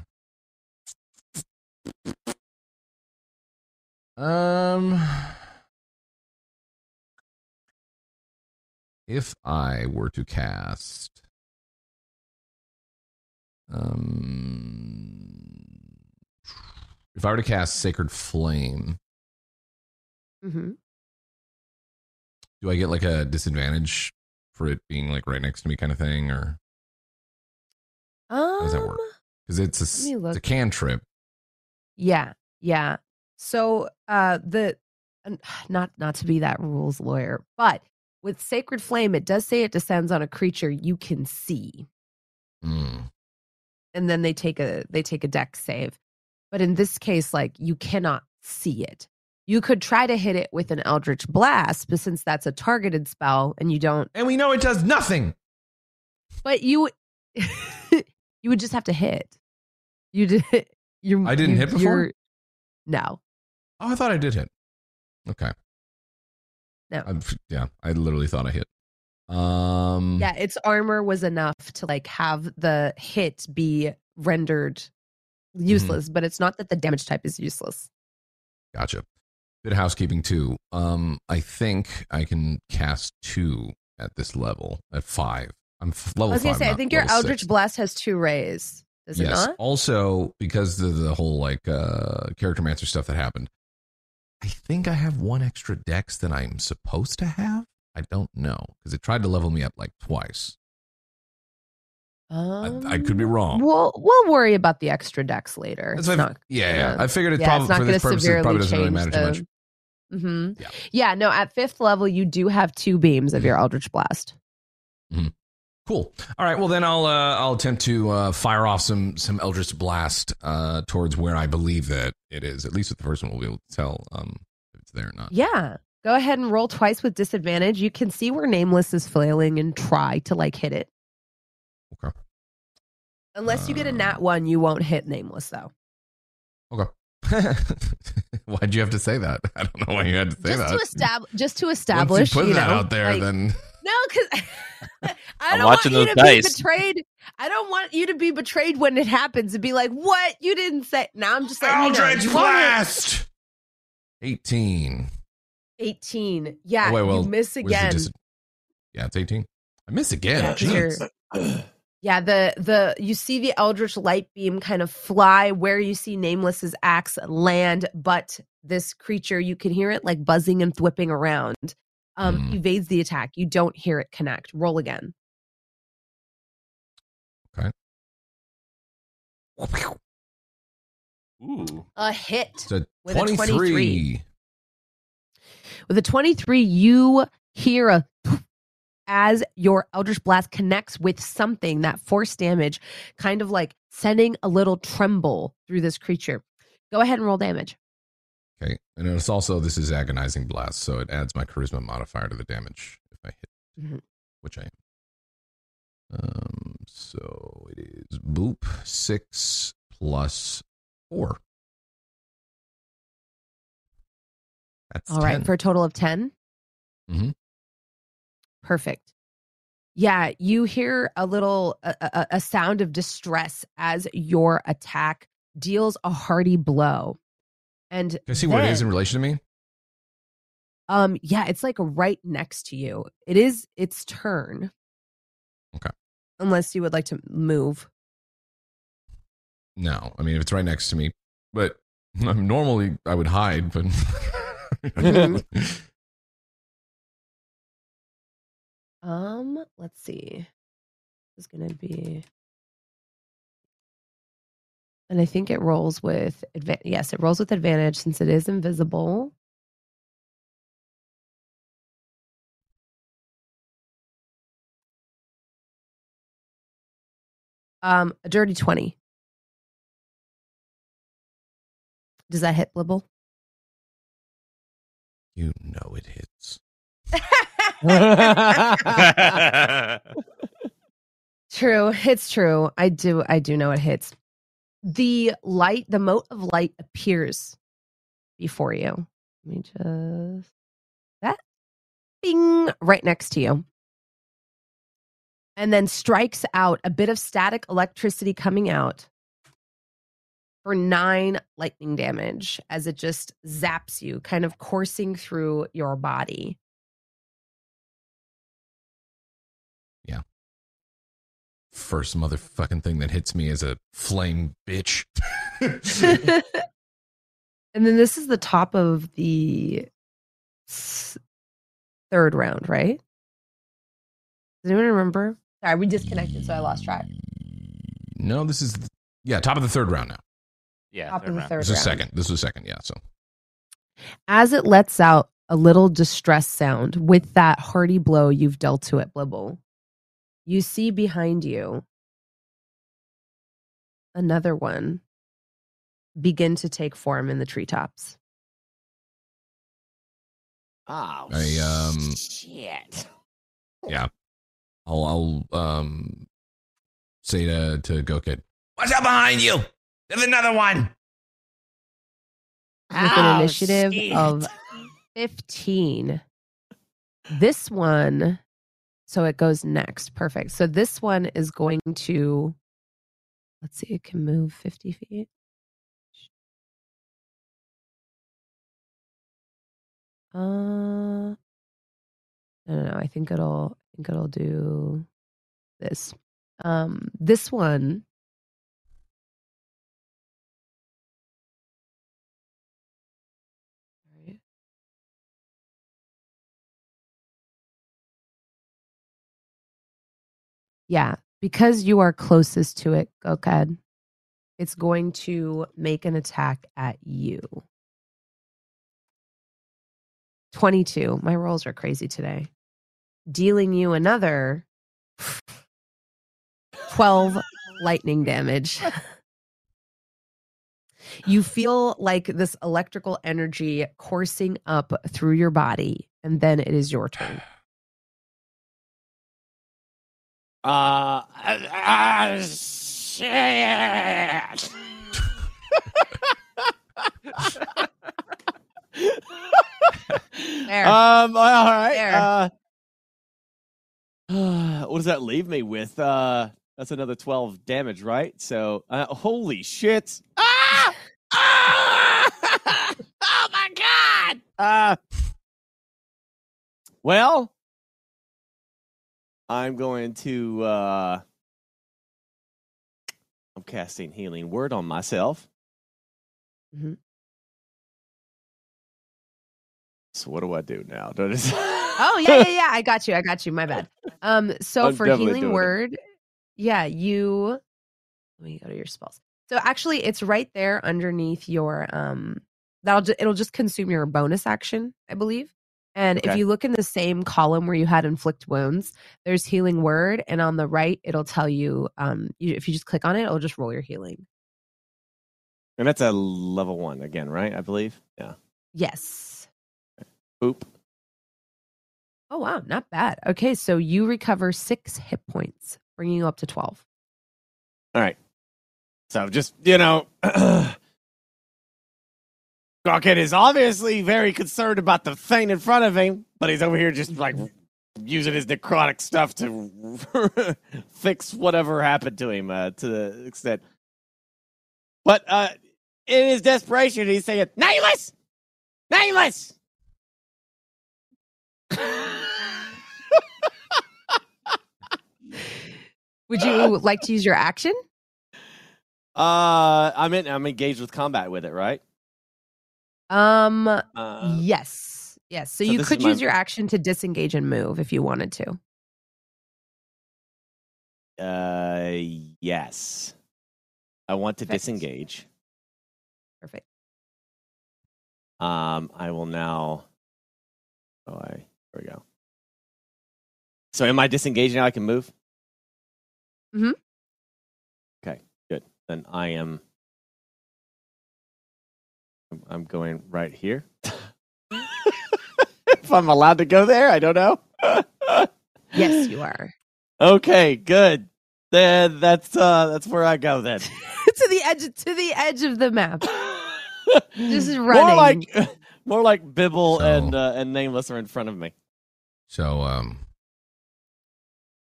Um, if I were to cast, um, if I were to cast Sacred Flame, mm-hmm. do I get like a disadvantage for it being like right next to me, kind of thing, or Um, does that work? because it's a, s- it's a cantrip? Yeah, yeah. So uh the <sighs> not not to be that rules lawyer, but with Sacred Flame, it does say it descends on a creature you can see. Mm. and then they take a they take a dex save. But in this case, like you cannot see it. You could try to hit it with an Eldritch Blast, but since that's a targeted spell and you don't, And we know it does nothing. but you <laughs> you would just have to hit. You did. <laughs> You. I didn't you- hit before? No. Oh, I thought I did hit. Okay. No. I'm, yeah, I literally thought I hit. Um. Yeah, its armor was enough to like have the hit be rendered Mm-hmm. useless, but it's not that the damage type is useless. Gotcha. Bit of housekeeping too. Um, I think I can cast two at this level at five. I'm f- level I was gonna five. say, I think your Eldritch six. Blast has two rays. Does yes. not? Also, because of the whole like uh Charactermancer stuff that happened, I think I have one extra dex than I'm supposed to have. I don't know because it tried to level me up like twice. I, I could be Um, wrong. We'll we'll worry about the extra dex later. It's not, yeah, yeah, yeah. I figured it yeah, probably for this purpose it probably doesn't really matter too much. the. hmm Yeah. Yeah. No, at fifth level, you do have two beams of your Eldritch Blast. Cool. All right. Well, then I'll uh, I'll attempt to uh, fire off some some Eldritch blast uh, towards where I believe that it is. At least with the first one, we'll be able to tell um, if it's there or not. Yeah. Go ahead and roll twice with disadvantage. You can see where Nameless is flailing and try to like hit it. Okay. Unless you get a Uh, nat one, you won't hit Nameless though. Okay. <laughs> Why'd you have to say that? <laughs> I don't know why you had to say that. Just that. to establish, just to Once establish, you put you that know, out there, like- then No, because <laughs> I I'm don't watching want you those to be betrayed. I don't want you to be betrayed when it happens and be like, "What you didn't say." Now I'm just like, you know, Eldritch you won't hit blast. Eighteen. Eighteen. Yeah, Oh, wait, well, you miss Where's the again. dis- yeah, it's eighteen. I miss again. Yeah, <clears throat> Yeah, the the you see the eldritch light beam kind of fly where you see Nameless's axe land, but this creature you can hear it like buzzing and thwipping around. Um, Hmm. evades the attack. You don't hear it connect. Roll again. Okay. Ooh. A hit. So With a 23. 23. With a 23, you hear a as your Eldritch Blast connects with something that force damage, kind of like sending a little tremble through this creature. Go ahead and roll damage. Okay. And it's also, this is agonizing blast, so it adds my charisma modifier to the damage if I hit, Mhm. which I am. Um, so it is boop six plus four. That's All right, 10. for a total of 10. Mm-hmm. Perfect. Yeah, you hear a little a, a, a sound of distress as your attack deals a hearty blow. And Can I see what it is in relation to me? Um, yeah, it's like right next to you. It is its turn. Okay. Unless you would like to move. No. I mean, if it's right next to me, but <laughs> um, normally I would hide, but. <laughs> <laughs> Um, let's see. This is gonna be and I think it rolls with advantage. Yes, it rolls with advantage since it is invisible. Um, a dirty 20. Does that hit Blibble? you know it hits. <laughs> <laughs> True, it's true. I do I do know it hits. The light, the mote of light appears before you. Let me just that bing right next to you. and then strikes out a bit of static electricity coming out for nine lightning damage as it just zaps you, kind of coursing through your body. First motherfucking thing that hits me is a flame bitch. <laughs> and then this is the top of the third round, right? Does anyone remember? Sorry, we disconnected, so I lost track. no, this is yeah, top of the third round now. Yeah, Top third of the round. third This is round. second. This was second, yeah. So As it lets out a little distress sound with that hearty blow you've dealt to it, Blibble, you see behind you another one begin to take form in the treetops. Oh, I, um, shit. yeah. I'll I'll um say to to Gawkhead, What's up behind you? There's another one. With an Oh, initiative shit. of 15. This one, so it goes next. Perfect. So this one is going to, let's see, it can move 50 feet. Uh, no, no. I think it'll, I think it'll do this. Um, this one Yeah, because you are closest to it, Gawkhead, it's going to make an attack at you. 22. My rolls are crazy today. Dealing you another 12 lightning damage. You feel like this electrical energy coursing up through your body, and then it is your turn. Uh, uh, shit. There. <laughs> Um. All right. There. Uh, <sighs> what does that leave me with? Uh, that's another twelve damage, right? So, uh, holy shit! Ah! Ah! <laughs> oh my god! Uh, well, I'm going to. uh I'm casting healing word on myself. Mhm. So what do I do now? Do I just- Oh yeah, yeah, yeah. I got you. I got you. My bad. Um, so I'm for healing doing it. word, yeah, you let me go to your spells. So actually it's right there underneath your um that'll ju- it'll just consume your bonus action, I believe. And if you look in the same column where you had inflict wounds, there's healing word, and on the right it'll tell you um you, if you just click on it, it'll just roll your healing. And that's a level one again, right? I believe. Yeah. Yes. Oop. Oh wow, not bad. Okay, so you recover six hit points, bringing you up to twelve. All right. So just you know, <clears throat> Rocket is obviously very concerned about the thing in front of him, but he's over here just like using his necrotic stuff to <laughs> fix whatever happened to him uh, to the extent. But uh, in his desperation, he's saying, "Nameless, nameless." <laughs> Would you like to use your action? Uh, I'm in. I'm engaged with combat with it, right? Um, Uh, yes, yes. So, so you could is my- use your action to disengage and move if you wanted to. Uh, yes. I want to Perfect. disengage. Perfect. Um, I will now. Oh, I there we go. So, am I disengaged now? I can move. Mhm. Okay, good. Then I am. I'm- I'm going right here. <laughs> if I'm allowed to go there, I don't know. <laughs> Yes, you are. Okay, good. Then that's uh that's where I go then. <laughs> to the edge, to the edge of the map. Just More running. like more like Blibble So- and uh, and Nameless are in front of me. So um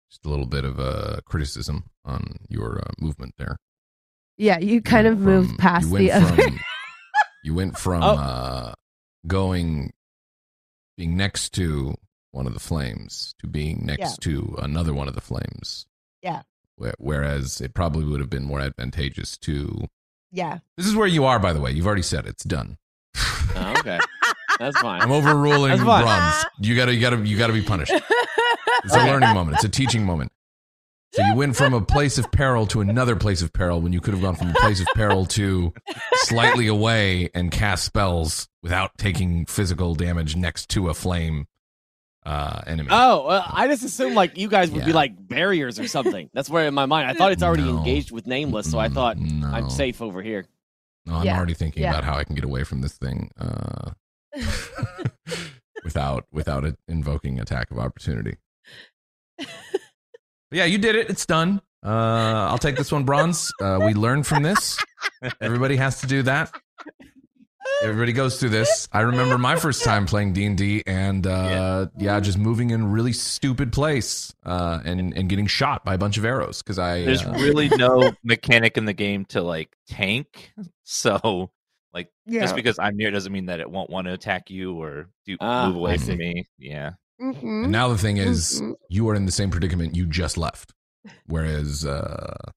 Just a little bit of uh, criticism on your uh, movement there. Yeah, you kind You of went moved past you went the other. From- you went from Oh. uh, going being next to one of the flames to being next Yeah. to another one of the flames. Yeah. Whe- Whereas it probably would have been more advantageous to. yeah. This is where you are, by the way. You've already said it. it's done. Oh, <laughs> okay, that's fine. I'm overruling fine. bronze. You gotta, you gotta, you gotta be punished. It's a <laughs> learning moment. It's a teaching moment. So you went from a place of peril to another place of peril when you could have gone from a place of peril to slightly away and cast spells without taking physical damage next to a flame uh, enemy. Oh, well, I just assumed like you guys would be like barriers or something. That's where in my mind I thought it's already No. engaged with nameless, so I thought no. I'm safe over here. No, I'm Yeah. already thinking Yeah. about how I can get away from this thing uh, <laughs> <laughs> without without it invoking attack of opportunity. <laughs> But yeah, you did it. It's done. Uh, I'll take this one bronze. Uh, we learned from this. Everybody has to do that. Everybody goes through this. I remember my first time playing D and D, and uh, yeah, just moving in a really stupid place uh, and and getting shot by a bunch of arrows because I There's uh, really no mechanic in the game to like tank. So like just because I'm near doesn't mean that it won't want to attack you or do Ah, move away from me. Yeah. Mhm. And now the thing is, Mhm. you are in the same predicament you just left, whereas uh,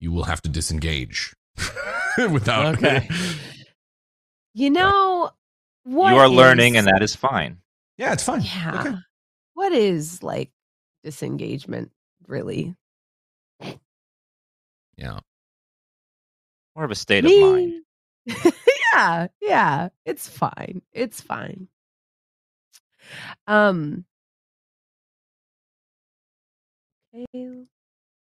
you will have to disengage <laughs> without. Okay. You know what? you are learning and that is fine. yeah, it's fine. Yeah. Okay. What is like disengagement really? Yeah. More of a state of mind. <laughs> Yeah, yeah. It's fine. It's fine. Um okay.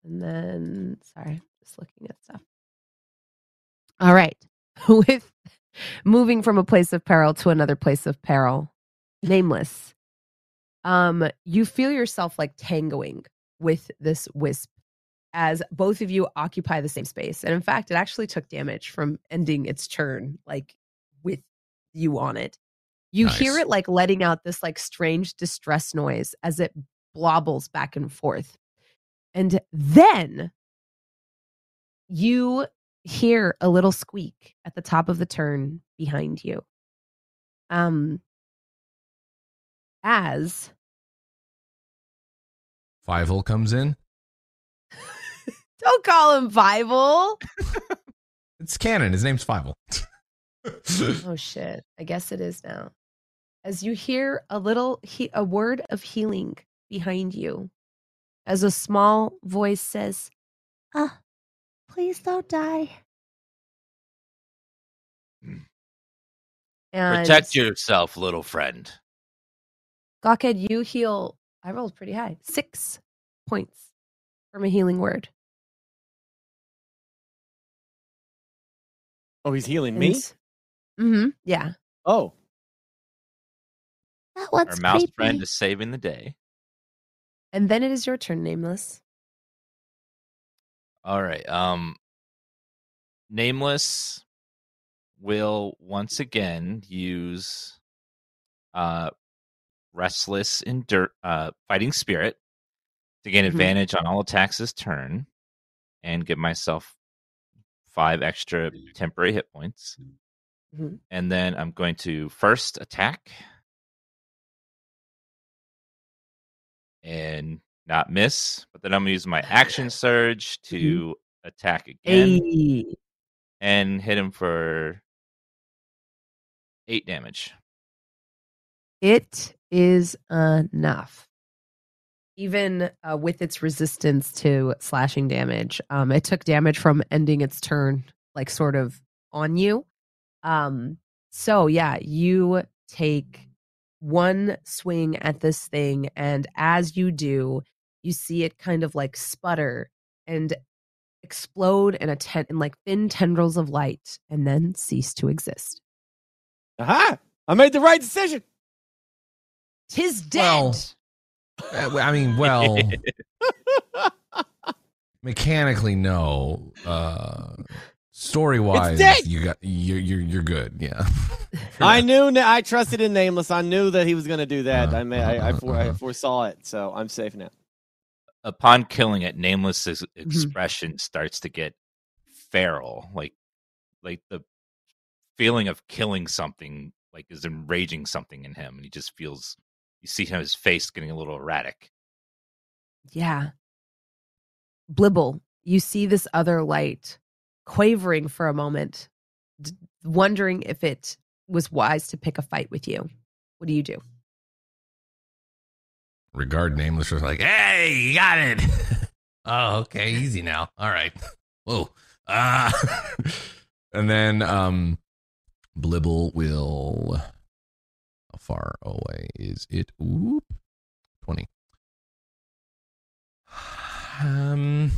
And then sorry, just looking at stuff. All right. <laughs> With moving from a place of peril to another place of peril, nameless. Um, you feel yourself like tangoing with this wisp as both of you occupy the same space. And in fact, it actually took damage from ending its turn, like with you on it. You hear it like letting out this like strange distress noise as it blobbles back and forth. And then you hear a little squeak at the top of the turn behind you. Um as Fivel comes in. <laughs> don't call him Fivel. <laughs> It's canon. His name's Fivel. Oh shit. I guess it is now. As you hear a little he- a word of healing behind you. As a small voice says, "Ah, please don't die." And Protect yourself, little friend. Gawkhead, you heal. I rolled pretty high. Six points from a healing word. Oh, he's healing me. Mm-hmm. Yeah. Oh, That Our mouse creepy. friend is saving the day. And then it is your turn, nameless. All right. Um Nameless will once again use uh restless endure uh fighting spirit to gain Mhm. advantage on all attacks this turn and give myself five extra temporary hit points. Mhm. And then I'm going to first attack and not miss, but then I'm gonna use my action surge to attack again Hey. and hit him for eight damage. It is enough. Even uh, with its resistance to slashing damage, um, it took damage from ending its turn, like sort of on you. Um, so yeah, you take one swing at this thing, and as you do, you see it kind of like sputter and explode in a ten- in like thin tendrils of light, and then cease to exist. aha! I made the right decision. Tis dead. Well, Uh, I mean, well, <laughs> mechanically, no. Uh, story wise, you got you're you're you're good. Yeah. <laughs> I knew. I trusted in Nameless. I knew that he was going to do that. Uh, I may. I, I, uh, I uh. foresaw it, so I'm safe now. upon killing it, Nameless's expression starts to get feral, like like the feeling of killing something, like is enraging something in him, and he just feels. You see him, his face getting a little erratic. Yeah. Blibble, you see this other light quavering for a moment, d- wondering if it was wise to pick a fight with you. What do you do? Regard nameless was like, hey, you got it. <laughs> oh, okay, easy now. All right. <laughs> Whoa. Uh, <laughs> and then um Blibble will how far away is it? Oop. 20. <sighs> Um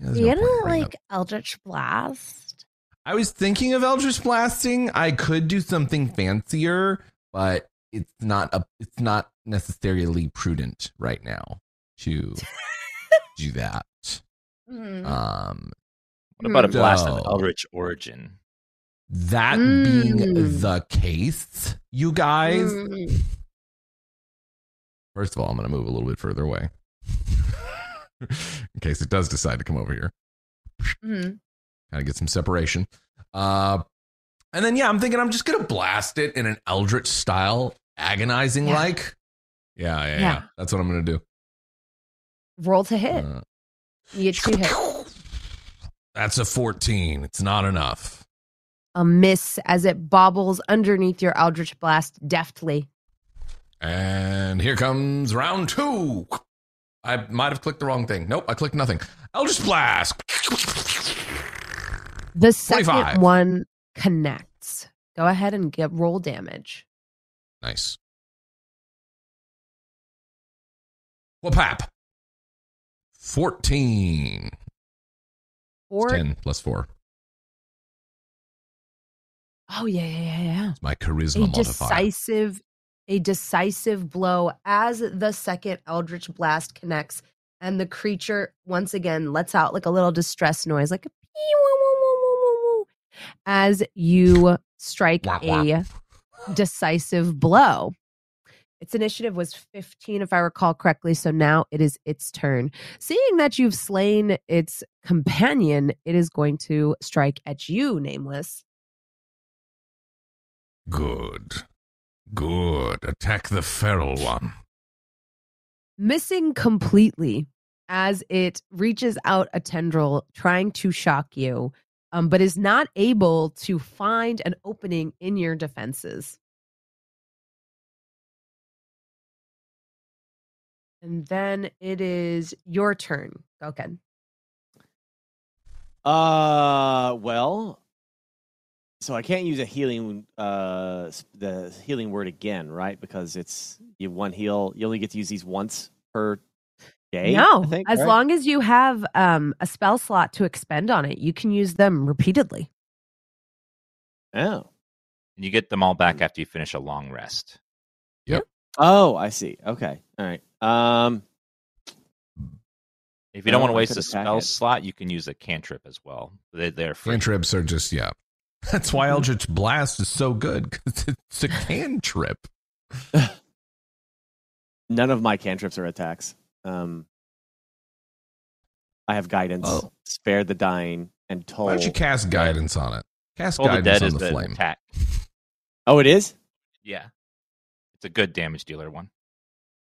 yeah, there's no you point in don't like Eldritch Blast? I was thinking of Eldritch blasting. I could do something fancier, but it's not a it's not necessarily prudent right now to <laughs> do that. Mm. Um What about a blast of No. Eldritch origin? that being Mm. the case, you guys, Mm. first of all, I'm going to move a little bit further away <laughs> in case it does decide to come over here. Mm. kind of get some separation. Uh, and then yeah, I'm thinking I'm just gonna blast it in an eldritch style, agonizing Yeah. like. Yeah, yeah, yeah, Yeah. That's what I'm gonna do. Roll to hit. Uh, You get two hits. that's a 14. It's not enough. A miss as it bobbles underneath your Eldritch Blast deftly. And here comes round two. I might have clicked the wrong thing. Nope, I clicked nothing. Eldritch blast. The second 25. one connects. Go ahead and get roll damage. Nice. Whoopap. 14. Or 10 plus 4. oh yeah, yeah, yeah, yeah. It's my charisma A modifier. decisive, a decisive blow as the second Eldritch Blast connects, and the creature once again lets out like a little distress noise, like a as you strike Wah, a decisive blow. Its initiative was 15, if I recall correctly. So now it is its turn. Seeing that you've slain its companion, it is going to strike at you, Nameless. Good. Good. Attack the feral one. Missing completely as it reaches out a tendril, trying to shock you, um, but is not able to find an opening in your defenses. And then it is your turn. Go, Ken. Uh, well, so I can't use a healing, uh, the healing word again, right? Because it's you one heal. You only get to use these once per day. no, think, as right? long as you have um, a spell slot to expend on it, you can use them repeatedly. Oh, And you get them all back after you finish a long rest. Yep. Oh, I see. Okay, all right. Um, If you don't Well, want to waste a spell it. slot, you can use a cantrip as well. They, they're free. Cantrips are just, yeah. <laughs> That's why Eldritch Blast is so good, because it's a cantrip. <laughs> none of my cantrips are attacks. Um, I have guidance, Oh. spare the dying, and toll. Why don't you cast guidance on it? Cast Toll the guidance Dead on is the, the flame. attack. <laughs> Oh, it is. Yeah. It's a good damage dealer one.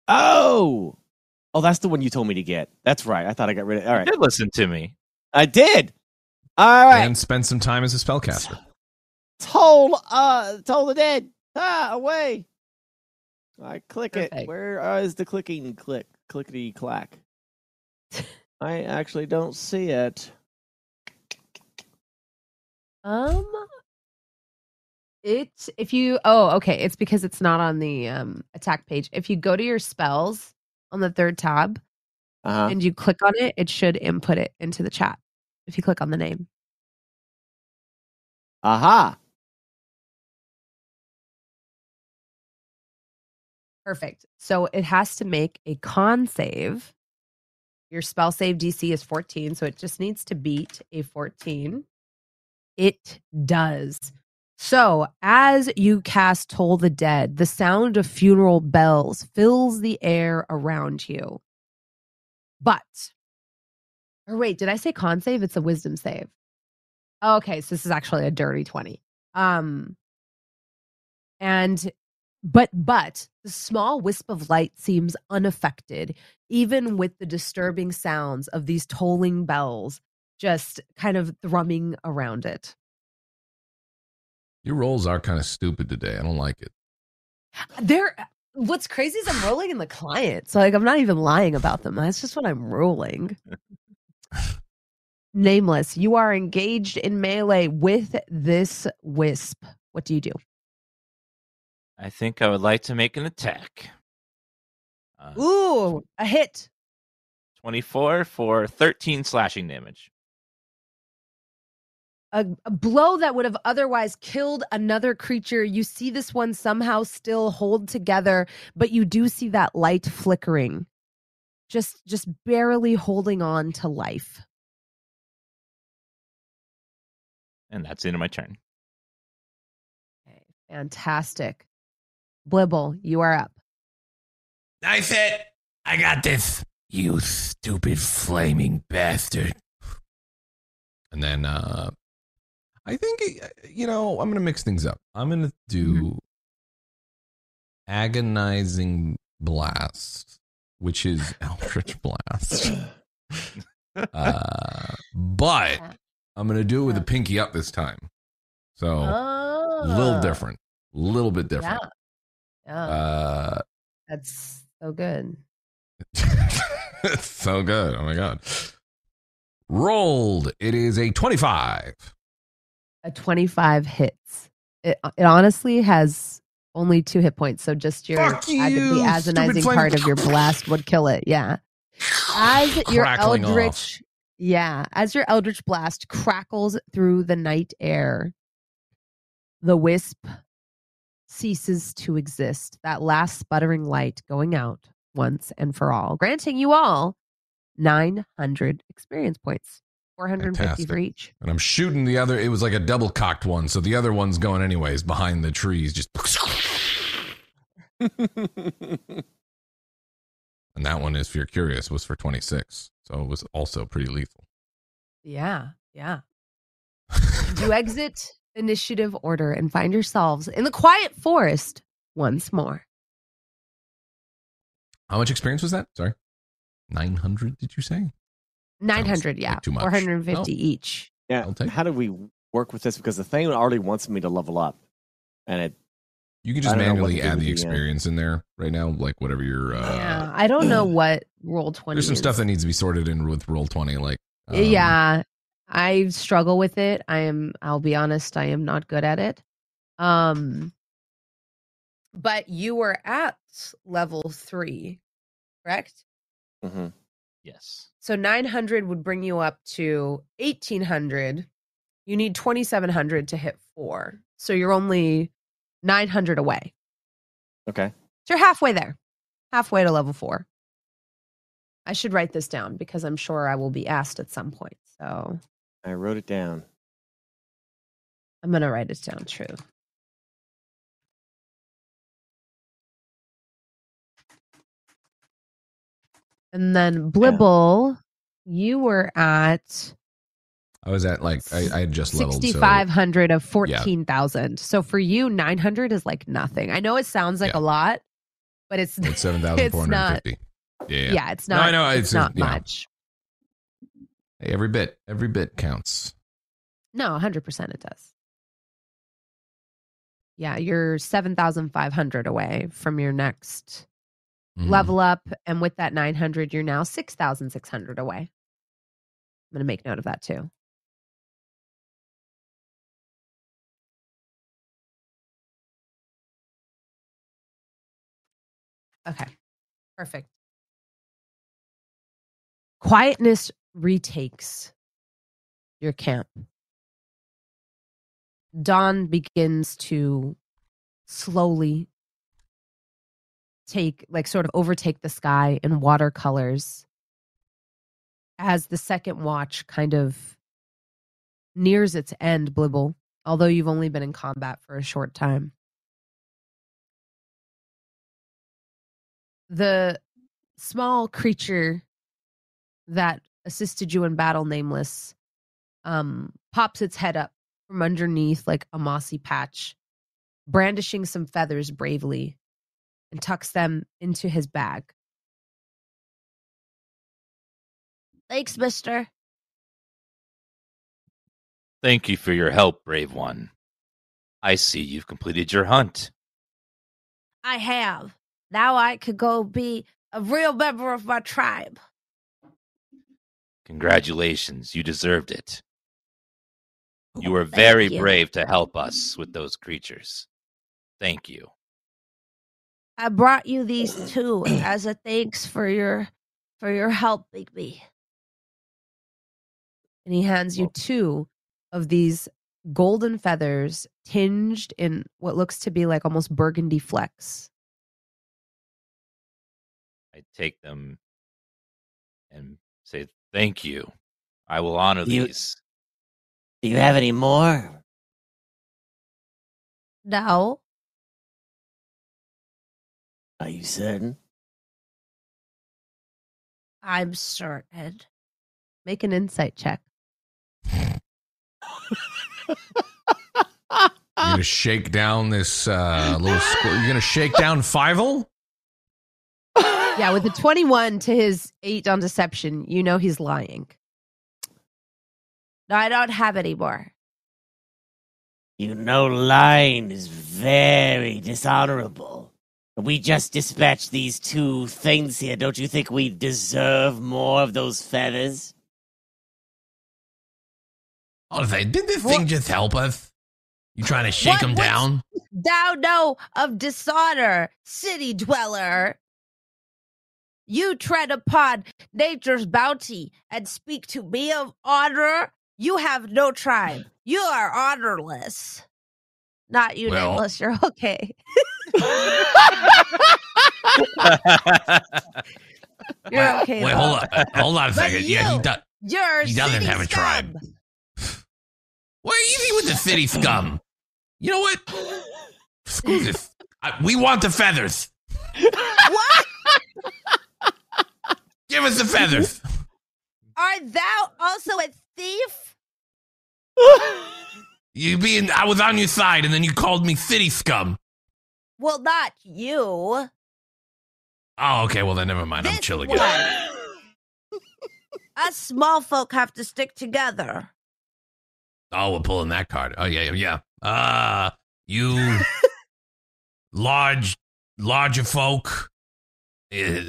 Oh, oh, that's the one you told me to get. That's right. I thought I got rid of. All right, You did listen to me. I did. All right. And spend some time as a spellcaster. Toll, uh, toll the dead. Ah, away. I click it. Perfect. Where uh, is the clicking click? Clickety clack. <laughs> I actually don't see it. Um it's if you oh okay, it's because it's not on the um attack page. If you go to your spells on the third tab Uh huh. and you click on it, it should input it into the chat. If you click on the name. Aha. Perfect. So it has to make a con save. Your spell save DC is 14, so it just needs to beat a 14. It does. So, as you cast Toll the Dead, the sound of funeral bells fills the air around you. But, or wait, did I say con save? It's a wisdom save. Okay, so this is actually a dirty 20. Um, and but but the small wisp of light seems unaffected even with the disturbing sounds of these tolling bells just kind of thrumming around it Your rolls are kind of stupid today. I don't like it. They're what's crazy is I'm rolling in the client. So like I'm not even lying about them. That's just what I'm rolling. Nameless, you are engaged in melee with this wisp. What do you do? I think I would like to make an attack. Uh, Ooh, a hit. 24 for 13 slashing damage. A, a blow that would have otherwise killed another creature. You see this one somehow still hold together, but you do see that light flickering. Just just barely holding on to life. And that's the end of my turn. Okay, fantastic. Blibble, you are up. Nice hit. I got this. You stupid flaming bastard. And then uh I think uh, you know, I'm going to mix things up. I'm going to do agonizing blast, which is <laughs> Eldritch blast. <laughs> uh but I'm going to do it with the pinky up this time. So Oh, a little different. A little bit different. Yeah. Uh That's so good. it's <laughs> so good. Oh my god. Rolled. It is a 25. A 25 hits. It, it honestly has only two hit points. So just your Fuck you, the agonizing part of your blast would kill it. Yeah. As <sighs> your Crackling off. eldritch, yeah, as your eldritch blast crackles through the night air, the wisp ceases to exist. That last sputtering light going out once and for all, granting you all 900 experience points, 450 for each. And I'm shooting the other. It was like a double cocked one. So the other one's going anyways behind the trees. Just. <laughs> And that one is, if you're curious, was for 26. So it was also pretty lethal. Yeah, yeah. <laughs> you exit initiative order and find yourselves in the quiet forest once more. How much experience was that? Sorry. 900, did you say? 900, like yeah. too much. 450 Oh. each. Yeah. I'll take How do we work with this? Because the thing already wants me to level up, and it You can just don't know what manually add the the, uh, experience in there right now, like whatever your. Uh, yeah, I don't know <clears throat> what Roll20 There's some is. stuff that needs to be sorted in with Roll20. Like. um, yeah, I struggle with it. I am I'll be honest, I am not good at it. Um but you were at level 3, correct? mhm. Yes. So 900 would bring you up to 1800. You need 2700 to hit 4. So you're only 900 away. okay. So you're halfway there. Halfway to level 4. I should write this down because I'm sure I will be asked at some point. So I wrote it down. I'm going to write it down true. And then Blibble, you were at I was at like, I, I had just leveled. so- 6,500 of 14,000. So for you, 900 is like nothing. I know it sounds like Yeah. a lot, but it's, It's <laughs> 7,450. Yeah. yeah, it's No, not, I know, it's, it's, not you know. much. Hey, every bit, every bit counts. No, 100% it does. Yeah, you're 7,500 away from your next Mhm. level up. And with that 900, you're now 6,600 away. I'm going to make note of that too. Okay, perfect. Quietness retakes your camp. Dawn begins to slowly take like sort of overtake the sky in watercolors as the second watch kind of nears its end blibble although you've only been in combat for a short time. The small creature that assisted you in battle, nameless, um, pops its head up from underneath like a mossy patch, brandishing some feathers bravely, and tucks them into his bag. Thanks, mister. Thank you for your help, brave one. I see you've completed your hunt. I have. Now I could go be a real member of my tribe. Congratulations, you deserved it. You were very you. brave to help us with those creatures. Thank you. I brought you these <clears throat> two as a thanks for your for your help, Bigby. And he hands you two of these golden feathers tinged in what looks to be like almost burgundy flecks. I take them and say thank you. I will honor You- these. Do you have any more? No, Are you certain? I'm certain. Make an insight check. You're gonna shake down this uh, little. Squ- you're gonna shake down Fivel. Yeah, with a 21 to his 8 on deception, you know he's lying. No, I don't have any more. You know, lying is very dishonorable. We just dispatched these two things here. Don't you think we deserve more of those feathers? Oh, they, did this What- thing just help us? You trying to shake What- them what's- down? Thou know of dishonor, city dweller. You tread upon nature's bounty and speak to me of honor. You have no tribe. You are honorless. Not you, Well- nameless. You're <laughs> okay. You're okay. Wait, though. hold on. Uh, hold on a second. Yeah, he you- does. You're He doesn't have a tribe. scum. Well, easy with the city scum. You know what? Screw this. I, we want the feathers. <laughs> What? Give us the feathers. <laughs> Art thou also a thief? <laughs> You being, I was on your side, and then you called me city scum. Well, not you. Oh, okay. Well, then never mind. I'm This chill again. one. <laughs> Us small folk have to stick together. Oh, we're pulling that card. Oh yeah, yeah. Uh you large, larger folk. Eh,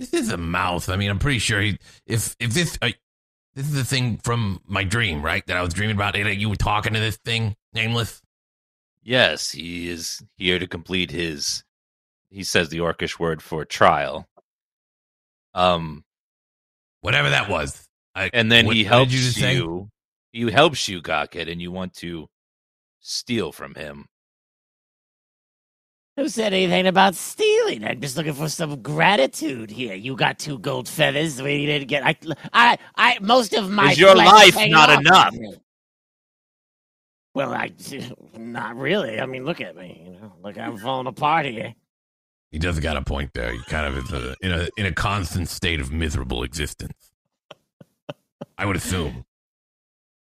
this is a mouth. I mean, I'm pretty sure he. If if this uh, this is the thing from my dream, right? That I was dreaming about. eh, You were talking to this thing, nameless. yes, he is here to complete his he says the orcish word for trial. Um Whatever that was. I, and then what- he helps you you, he helps you Gawkhead and you want to steal from him. Who said anything about stealing? I'm just looking for some gratitude here. You got two gold feathers. We didn't get. I, I, I. Most of my. Is your life not enough? Well, I, not really. I mean, look at me. You know, look, I'm falling apart here. He does got a point there. He kind of is a, in a in a constant state of miserable existence. I would assume.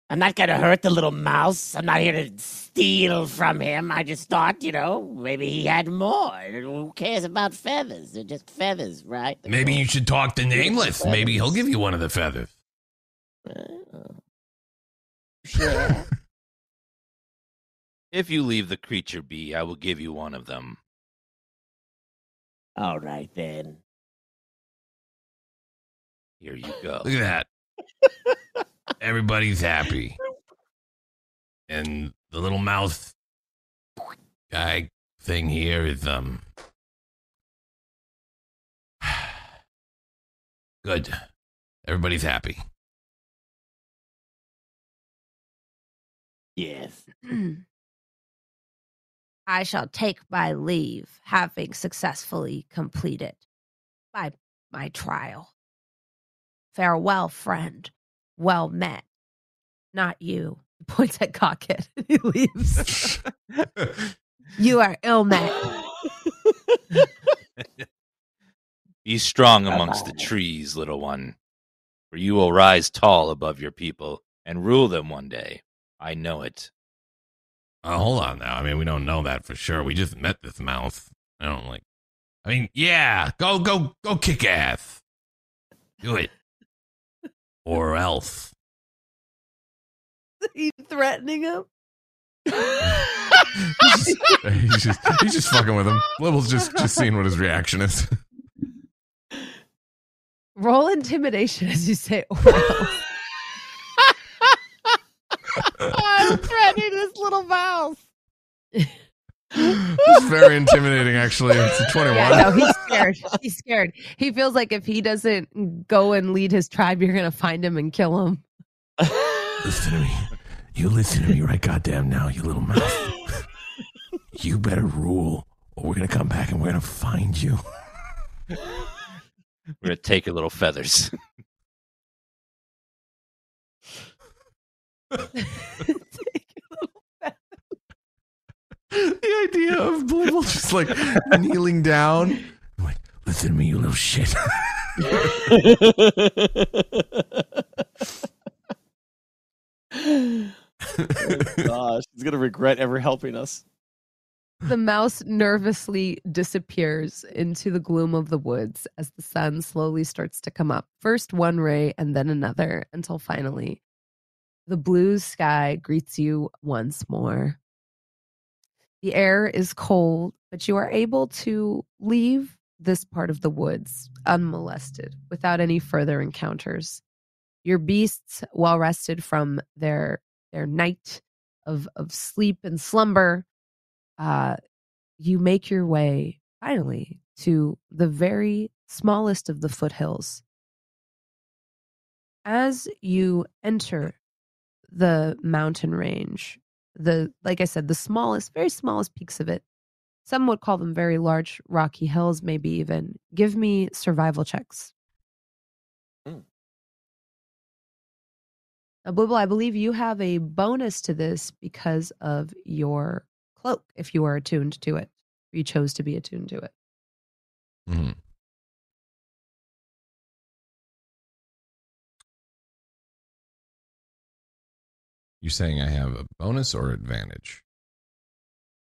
I'm not gonna hurt the little mouse. I'm not here to steal from him. I just thought, you know, maybe he had more. Who cares about feathers? They're just feathers, right? Maybe you should talk to Nameless. Maybe he'll give you one of the feathers. Oh. Sure. <laughs> If you leave the creature be, I will give you one of them. All right then. Here you go. Look at that. <laughs> Everybody's happy. And the little mouth guy thing here is um <sighs> good. Everybody's happy. Yes. <clears throat> I shall take my leave, having successfully completed my my trial. Farewell, friend. Well met. Not you, <laughs> Points at Gawkhead. He leaves. you are ill, met. <laughs> Be strong amongst the <laughs> trees, little one, for you will rise tall above your people and rule them one day. I know it. Uh, hold on now. I mean, we don't know that for sure. We just met this mouth. I don't like. I mean, yeah, go, go, go, kick ass. Do it, or else. <laughs> You threatening him? <laughs> he's, just, he's just he's just fucking with him. Little's just just seeing what his reaction is. Roll intimidation as you say oral. <laughs> I'm threatening this little mouse. <laughs> It's very intimidating, actually. It's a <laughs> twenty-one. Yeah, no, he's scared. He's scared. He feels like if he doesn't go and lead his tribe, you're gonna find him and kill him. Listen to me. You listen to me right goddamn now, you little mouth. you better rule, or we're gonna come back and we're gonna find you. We're gonna take your little feathers. <laughs> the idea of Blibble just like kneeling down. I'm like, listen to me, you little shit. <laughs> Oh, gosh, he's gonna regret ever helping us. The mouse nervously disappears into the gloom of the woods as the sun slowly starts to come up. First one ray and then another until finally the blue sky greets you once more. The air is cold, but you are able to leave this part of the woods unmolested without any further encounters. Your beasts, well rested from their their night of of sleep and slumber, uh, you make your way finally to the very smallest of the foothills. As you enter the mountain range, the like I said, the smallest, very smallest peaks of it. Some would call them very large rocky hills, maybe even. Give me survival checks. Mm. Now, Blibble, I believe you have a bonus to this because of your cloak, if you are attuned to it. You chose to be attuned to it. Mhm. You saying I have a bonus or advantage?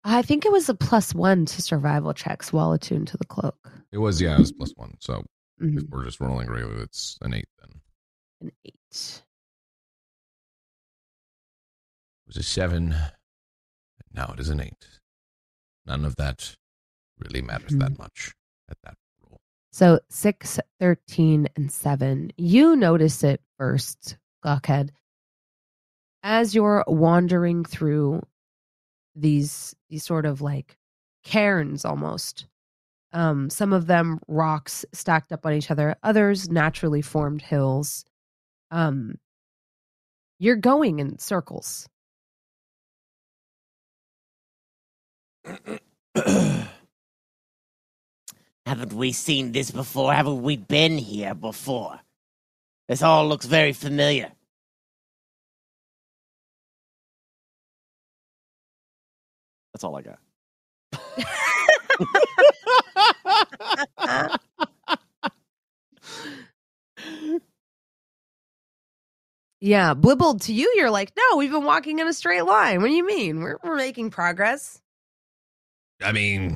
I think it was a plus one to survival checks while attuned to the cloak. It was yeah, it was plus one. So Mhm. if we're just rolling regular, it's an eight then. An eight. It was a seven. Now it is an eight. None of that really matters Mhm. that much at that roll. So six, 13, and seven. You notice it first, Gawkhead. As you're wandering through these these sort of like cairns almost. Um, some of them rocks stacked up on each other, others naturally formed hills. Um, you're going in circles. <clears throat> Haven't we seen this before? Haven't we been here before? This all looks very familiar. That's all I got. Yeah, Blibble, to you, you're like, no, we've been walking in a straight line. What do you mean? We're, we're making progress. I mean,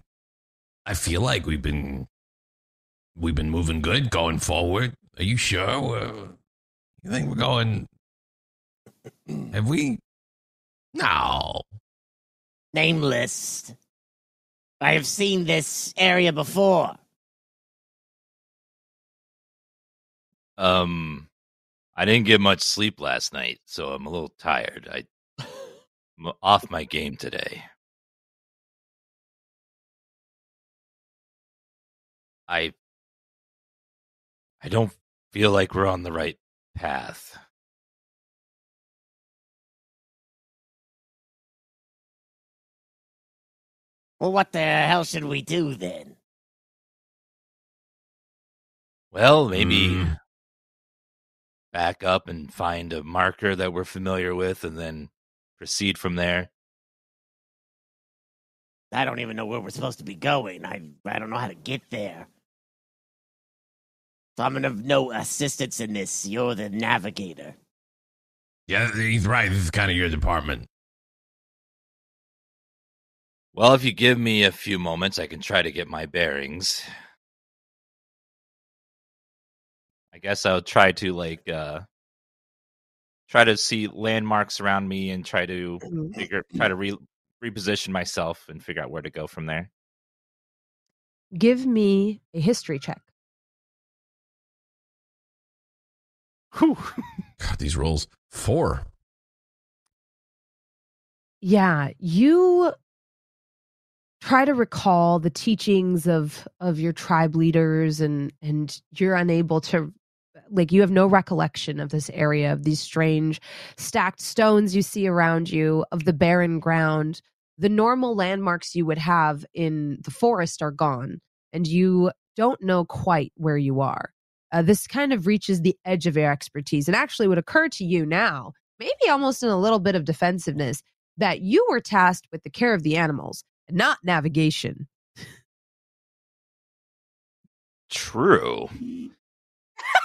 I feel like we've been we've been moving good going forward. Are you sure? Uh, you think we're going? Have we? No. Nameless. I have seen this area before. Um, I didn't get much sleep last night, so I'm a little tired. I, I'm off my game today. I, I don't feel like we're on the right path. Well, what the hell should we do then? Well, maybe Mm. back up and find a marker that we're familiar with and then proceed from there. I don't even know where we're supposed to be going. I I don't know how to get there. So I'm gonna have no assistance in this. You're the navigator. Yeah, he's right. This is kind of your department. Well, if you give me a few moments, I can try to get my bearings. I guess I'll try to like uh try to see landmarks around me and try to figure try to re- reposition myself and figure out where to go from there. Give me a history check. Whew. God, these rolls. Four. Yeah, you try to recall the teachings of of your tribe leaders and and you're unable to like you have no recollection of this area of these strange stacked stones you see around you of the barren ground. The normal landmarks you would have in the forest are gone and you don't know quite where you are. Uh, this kind of reaches the edge of your expertise and actually would occur to you now maybe almost in a little bit of defensiveness that you were tasked with the care of the animals not navigation. True.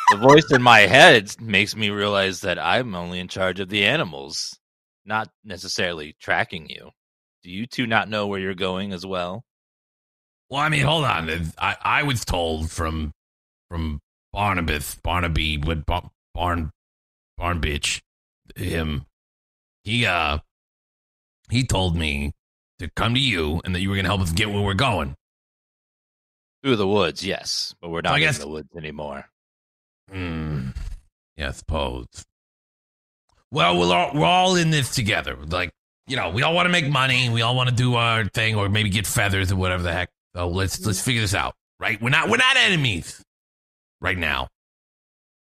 the voice in my head makes me realize that I'm only in charge of the animals, not necessarily tracking you. Do you two not know where you're going as well? Well, I mean, hold on. I, I was told from from Barnabas, Barnaby, with Bar- Barn Barn bitch, him. He uh he told me to come to you and that you were gonna help us get where we're going. Through the woods, yes, but we're So not guess- in the woods anymore. Hmm. Yeah, I suppose. Well, we're all, we're all in this together. Like, you know, we all want to make money. We all want to do our thing, or maybe get feathers or whatever the heck. So let's let's figure this out, right? We're not we're not enemies right now.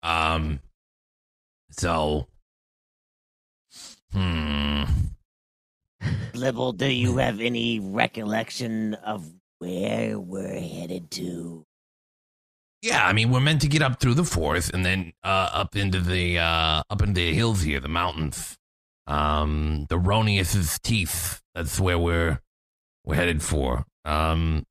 Um. So. Hmm. Blibble, do you have any recollection of where we're headed to? Yeah, I mean, we're meant to get up through the forest and then uh, up into the uh, up into the hills here, the mountains. Um, the Ronius's teeth. That's where we're we're headed for. Um,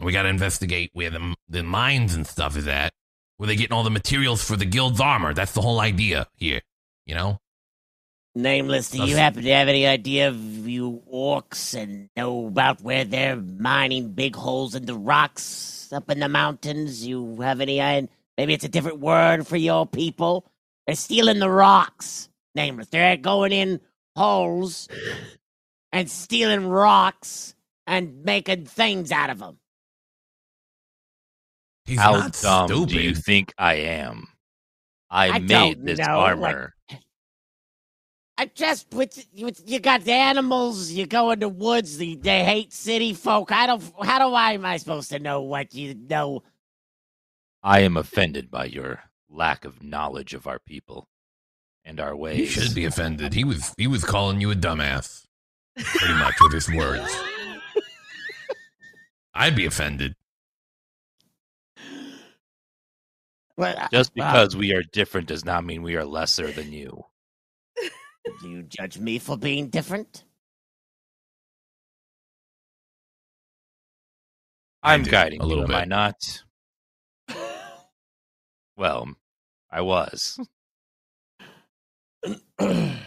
we got to investigate where the the mines and stuff is at. Where they getting all the materials for the guild's armor? That's the whole idea here. You know. Nameless, do you happen to have any idea of you orcs and know about where they're mining big holes in the rocks up in the mountains? You have any idea? Maybe it's a different word for your people? They're stealing the rocks. Nameless, they're going in holes and stealing rocks and making things out of them. He's How not dumb stupid. do you think I am? I, I made this know, like- armor. I just with you, you got the animals. You go in the woods. They, they hate city folk. I don't. How do I am I supposed to know what you know? I am offended by your lack of knowledge of our people and our ways. He should be offended. He was he was calling you a dumbass, pretty much with his words. I'd be offended. Well, Just well, because we are different does not mean we are lesser than you. Do you judge me for being different? I I'm do, guiding a little you, am I not? Well, I was. <laughs> <clears throat>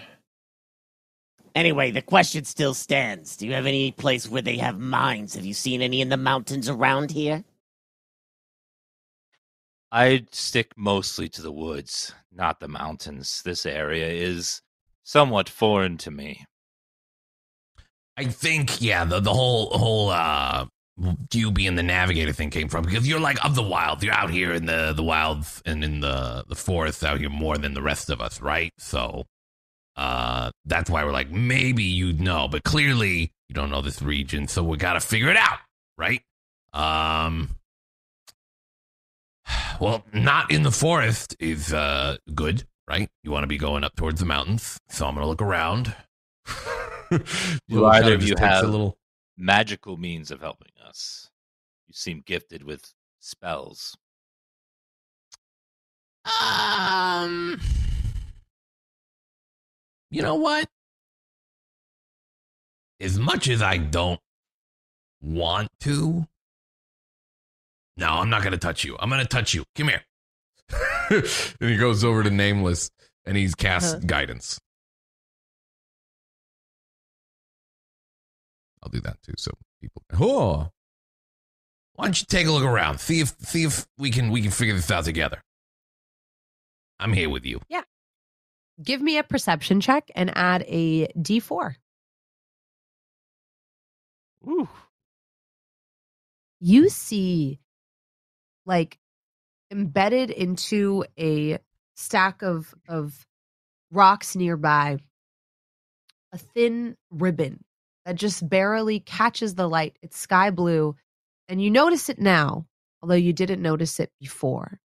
anyway, the question still stands. Do you have any place where they have mines? Have you seen any in the mountains around here? I stick mostly to the woods, not the mountains. This area is somewhat foreign to me. I think yeah, the the whole whole uh you being the navigator thing came from because you're like of the wild. You're out here in the the wilds and in the the forest out here more than the rest of us, right? So uh that's why we're like maybe you'd know, but clearly you don't know this region, so we got to figure it out, right? Um <sighs> well, not in the forest is uh good, right? You want to be going up towards the mountains. So I'm going to look around. <laughs> Do either of you have- a little Magical means of helping us. You seem gifted with spells. Um, you know what? As much as I don't want to, no, I'm not going to touch you. I'm going to touch you. Come here. <laughs> and he goes over to Nameless and he's cast Uh-huh. guidance. I'll do that too, so people. Oh, Why don't you take a look around? See if see if we can we can figure this out together. I'm here with you. Yeah. Give me a perception check and add a d4. Ooh. You see, like, embedded into a stack of of rocks nearby, a thin ribbon that just barely catches the light. It's sky blue, and you notice it now, although you didn't notice it before.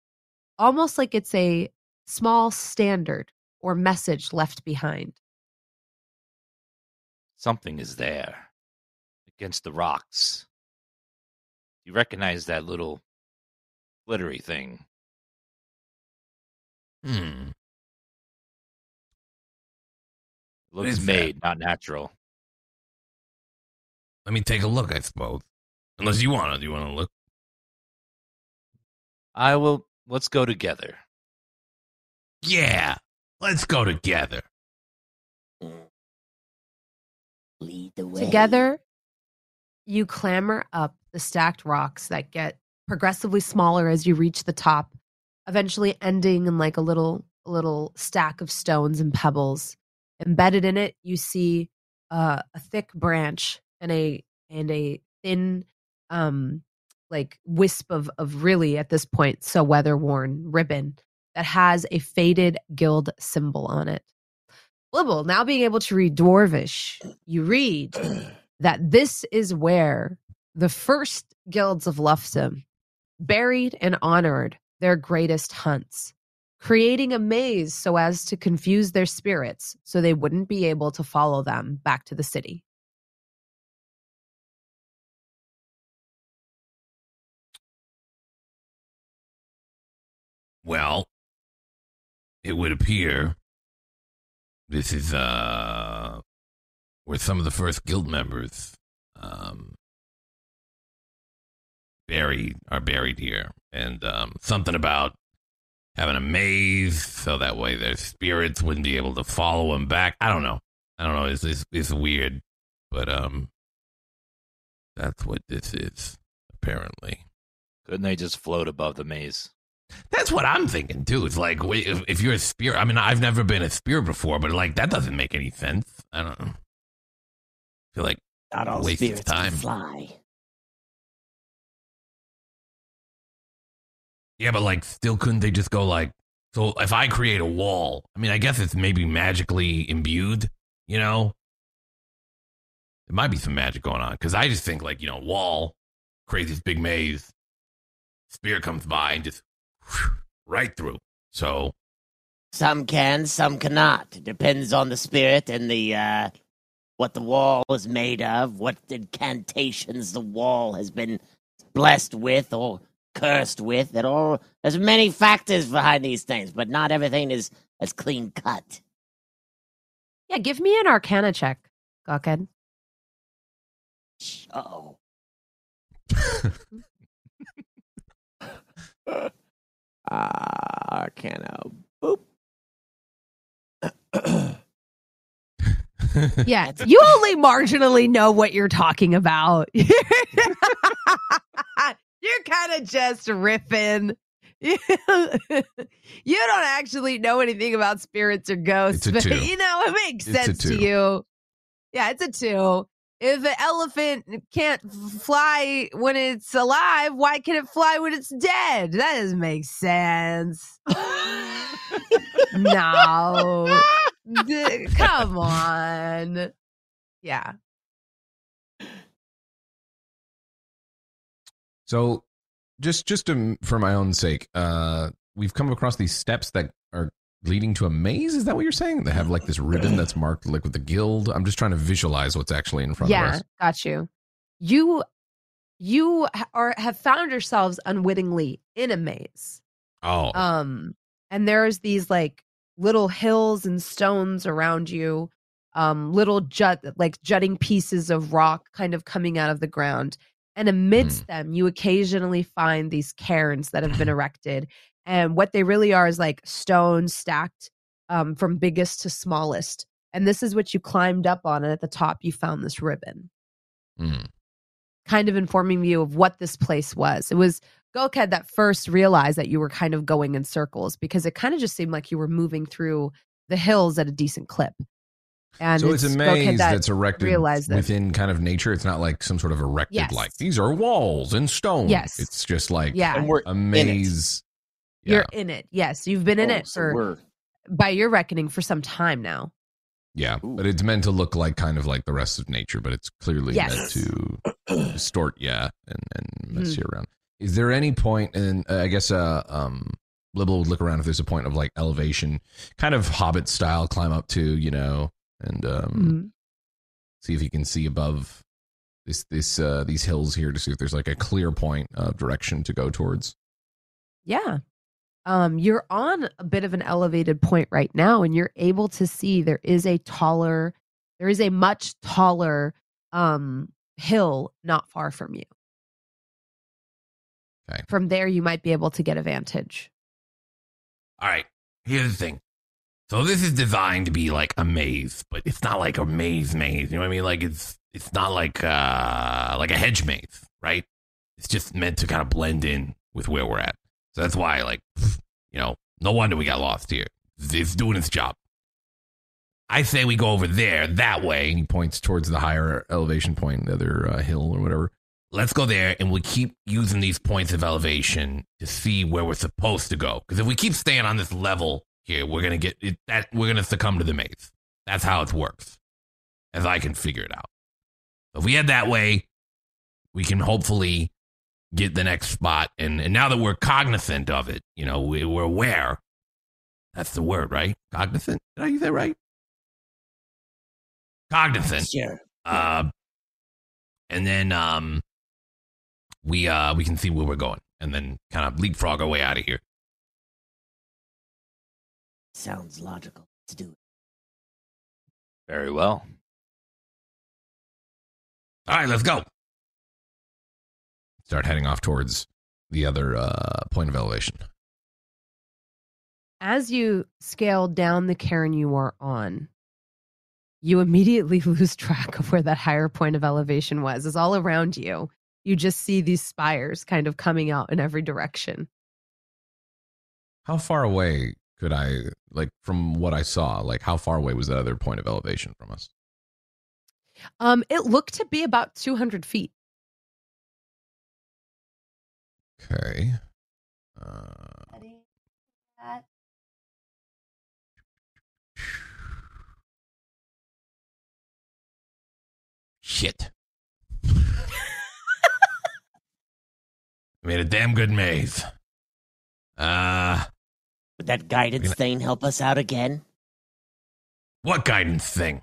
Almost like it's a small standard or message left behind. Something is there against the rocks. You recognize that little glittery thing. Hmm. It looks is that? made, not natural. Let me take a look, I suppose. Unless you want to. Do you want to look? I will. Let's go together. Yeah. Let's go together. Lead the way. Together, you clamber up the stacked rocks that get progressively smaller as you reach the top, eventually ending in like a little little stack of stones and pebbles. Embedded in it, you see uh, a thick branch and a and a thin um like wisp of of really at this point so weather worn ribbon that has a faded guild symbol on it. Blibble, now being able to read Dwarvish, you read that this is where the first guilds of Lufsum buried and honored their greatest hunts, creating a maze so as to confuse their spirits so they wouldn't be able to follow them back to the city. Well, it would appear this is uh where some of the first guild members um buried are buried here. And um something about having a maze so that way their spirits wouldn't be able to follow them back. I don't know. I don't know. It's it's, it's weird. But um that's what this is, apparently. Couldn't they just float above the maze? That's what I'm thinking too. It's like if, if you're a spirit. I mean, I've never been a spirit before, but like that doesn't make any sense. I don't know. I feel like Not all Waste of spirits time. can fly. Yeah, but like still couldn't they just go like so? If I create a wall, I mean, I guess it's maybe magically imbued. You know, there might be some magic going on because I just think like you know, wall this big maze. Spear comes by and just right through. So Some can, some cannot. It depends on the spirit and the uh what the wall is made of, what incantations the wall has been blessed with or cursed with. at all there's many factors behind these things, but not everything is as clean cut. Yeah, give me an arcana check, Gawkhead. Oh. uh, <laughs> Arcana. Boop. <laughs> Yeah, you only marginally know what you're talking about. <laughs> you're kind of just riffing. <laughs> you don't actually know anything about spirits or ghosts, but two. you know it makes It's sense to you. Yeah, it's a two. If an elephant can't fly when it's alive, why can it fly when it's dead? That doesn't make sense. <laughs> no. Come on. Yeah. So, just just to, for my own sake, uh, we've come across these steps that are leading to a maze. Is that what you're saying? They have like this ribbon that's marked like with the guild. I'm just trying to visualize what's actually in front of us. yeah, got you. You you are have found yourselves unwittingly in a maze. Oh, Um and there's these like little hills and stones around you um little jut like jutting pieces of rock kind of coming out of the ground and amidst them you occasionally find these cairns that have been erected and what they really are is like stones stacked um from biggest to smallest and this is what you climbed up on and at the top you found this ribbon Mm. kind of informing you of what this place was. It was Gawkhead that first realized that you were kind of going in circles because it kind of just seemed like you were moving through the hills at a decent clip. And so it's a Goked maze that that's erected this. within kind of nature. It's not like some sort of erected Yes. like these are walls and stone. Yes. It's just like yeah, And we're a in maze. Yeah. you're in it. Yes, you've been in Oh, it so for, we're by your reckoning, for some time now. Yeah, Ooh. but it's meant to look like kind of like the rest of nature, but it's clearly meant to <clears throat> distort, yeah, and, and mess Mhm. you around. Is there any point? point, and uh, I guess uh, um, Blibble would look around if there's a point of like elevation, kind of Hobbit style, climb up to, you know, and um, Mhm. see if you can see above this this uh, these hills here to see if there's like a clear point of direction to go towards. Yeah. Um, you're on a bit of an elevated point right now, and you're able to see there is a taller, there is a much taller um hill not far from you. Okay. From there, you might be able to get a vantage. All right, here's the thing. So this is designed to be like a maze, but it's not like a maze maze. You know what I mean? Like it's it's not like uh like a hedge maze, right? It's just meant to kind of blend in with where we're at. So that's why, like, you know, no wonder we got lost here. It's, doing its job. I say we go over there that And way. he points towards the higher elevation point, the other uh, hill or whatever. Let's go there, and we keep using these points of elevation to see where we're supposed to go. Because if we keep staying on this level here, we're gonna get it, that. We're gonna succumb to the maze. That's how it works, as I can figure it out. If we head that way, we can hopefully get the next spot. And and now that we're cognizant of it, you know, we, we're aware. That's the word, right? Cognizant. Did I use that right? Cognizant. Sure. Uh, and then um, we uh we can see where we're going, and then kind of leapfrog our way out of here. Sounds logical. Let's do it. Very well. All right, let's go. Start heading off towards the other uh, point of elevation. As you scale down the cairn you are on, you immediately <laughs> lose track of where that higher point of elevation was. It's all around you. You just see these spires kind of coming out in every direction. How far away could I, like, from what I saw, like, how far away was that other point of elevation from us? Um, it looked to be about 200 feet. Okay. Uh, Shit. <laughs> Made a damn good maze. Uh, Would that guidance Gonna- thing help us out again? what guidance thing?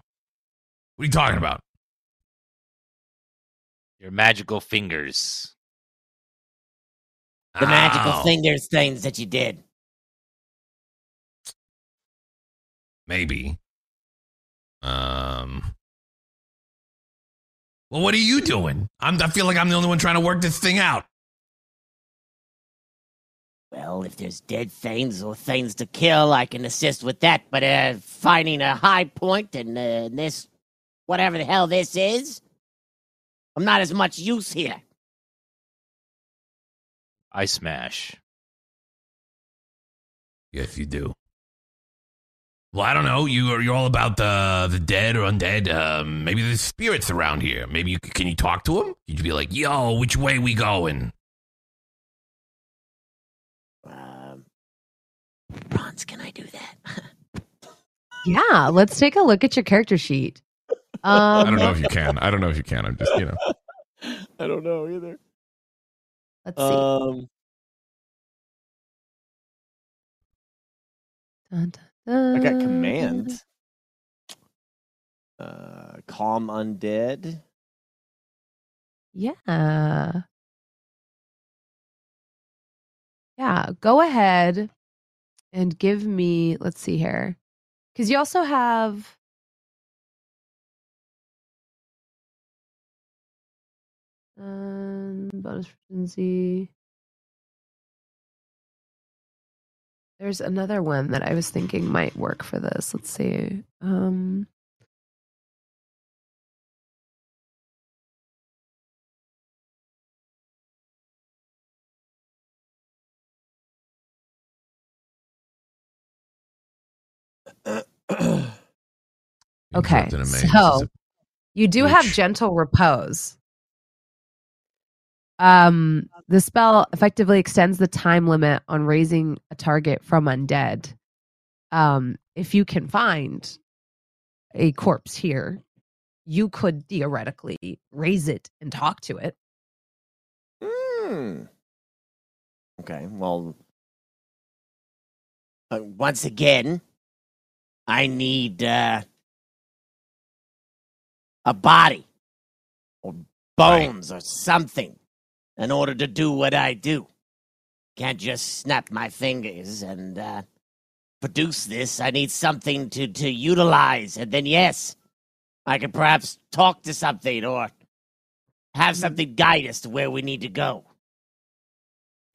What are you talking about? Your magical fingers. The magical Oh, fingers things that you did. Maybe. Um. Well, what are you doing? I'm, I feel like I'm the only one trying to work this thing out. Well, if there's dead things or things to kill, I can assist with that. But uh, finding a high point and uh, this, whatever the hell this is, I'm not as much use here. I smash. Yes, you do. Well, I don't know. You are you're all about the the dead or undead. Um, maybe there's spirits around here. Maybe you can you talk to them? You'd be like, "Yo, which way we going?" Bronze, can I do that? Yeah, let's take a look at your character sheet. Um, I don't know if you can. I don't know if you can. I'm just, you know. <laughs> I don't know either. Let's see. Um, Dun, dun, I got dun. command. Uh, calm undead. Yeah. Yeah, go ahead and give me, let's see here. Because you also have. Um, bonus proficiency. There's another one that I was thinking might work for this. Let's see. Um, Okay, Interrupted a maze. so- You do have gentle repose. Um, the spell effectively extends the time limit on raising a target from undead. Um, if you can find a corpse here, you could theoretically raise it and talk to it. Hmm. Okay, well, uh, once again, I need uh, a body or bones or something in order to do what I do. Can't just snap my fingers and uh, produce this. I need something to, to utilize, and then, yes, I can perhaps talk to something or have something guide us to where we need to go.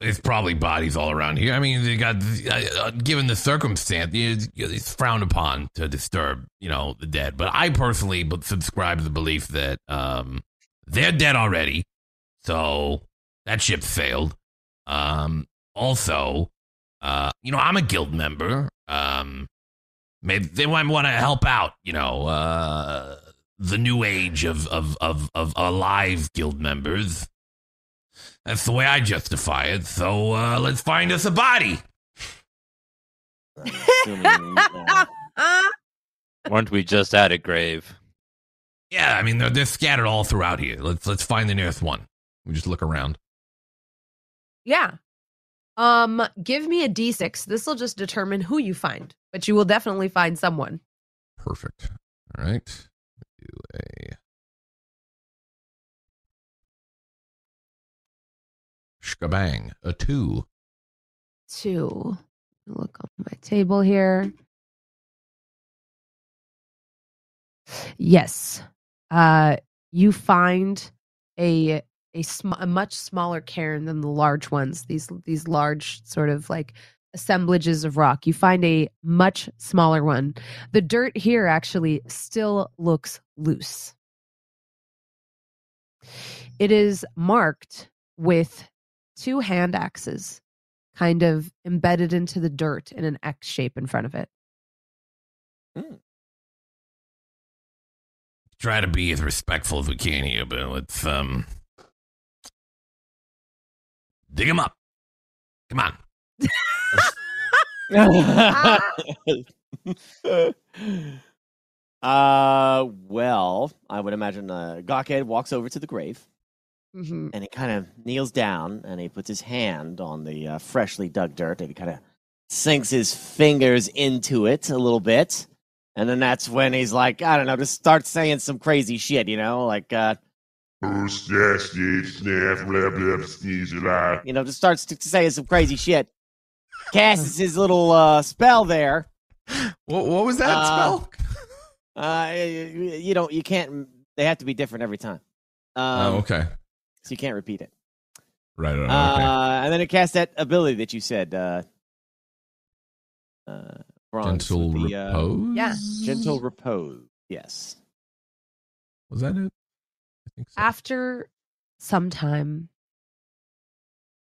There's probably bodies all around here. I mean, they got uh, uh, given the circumstance, it's, frowned upon to disturb, you know, the dead. But I personally subscribe to the belief that um, they're dead already, so that ship failed. Um, also, uh, you know, I'm a guild member. Um, maybe they might want to help out. You know, uh, the new age of of of of alive guild members. That's the way I justify it. So uh, let's find us a body. I'm assuming, uh, <laughs> Weren't we just at a grave? Yeah, I mean they're they're scattered all throughout here. Let's let's find the nearest one. We just look around. Yeah. Um, give me a d6. This will just determine who you find, but you will definitely find someone. Perfect. All right. Do a shkabang. A two. Two. Look on my table here. Yes. Uh you find a a, sm- a much smaller cairn than the large ones. These these large sort of like assemblages of rock. You find a much smaller one. The dirt here actually still looks loose. It is marked with two hand axes kind of embedded into the dirt in an X shape in front of it. Try to be as respectful as we can here, but let's um dig him up. Come on. <laughs> <laughs> uh, well, I would imagine uh, Gawkhead walks over to the grave Mhm. and he kind of kneels down and he puts his hand on the uh, freshly dug dirt and he kind of sinks his fingers into it a little bit. And then that's when he's like, I don't know, just starts saying some crazy shit, you know, like, uh, Oh, you know, just starts to saying some crazy shit. Casts his little uh, spell there. What, what was that Uh, spell? Uh, you you don't, you can't, they have to be different every time. Um, oh, okay. So you can't repeat it. Right. right, okay. Uh, and then it casts that ability that you said, uh, uh, bronze Gentle with the, uh, repose. Yeah. gentle repose. Yes. Was that it? I think so. After some time,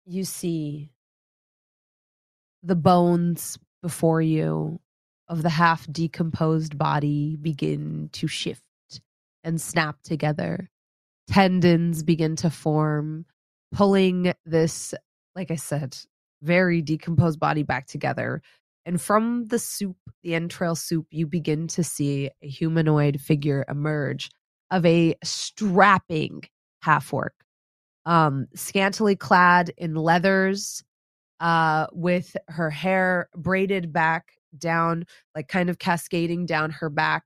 you see the bones before you of the half decomposed body begin to shift and snap together. Tendons begin to form, pulling this, like I said, very decomposed body back together. And from the soup, the entrail soup, you begin to see a humanoid figure emerge of a strapping half orc, um, scantily clad in leathers, uh, with her hair braided back down, like kind of cascading down her back.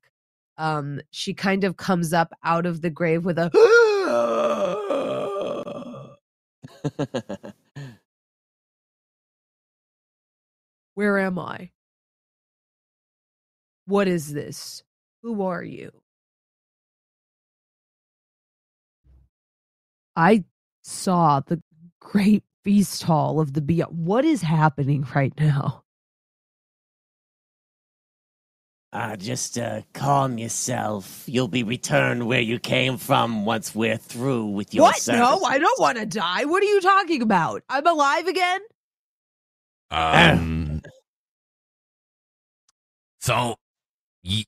Um, she kind of comes up out of the grave with a <laughs> Where am I? What is this? Who are you? I saw the great feast hall of the beyond. What is happening right now? Uh, just uh, calm yourself. You'll be returned where you came from once we're through with your what? service. No, I don't want to die. What are you talking about? I'm alive again? Um. <laughs> So, y-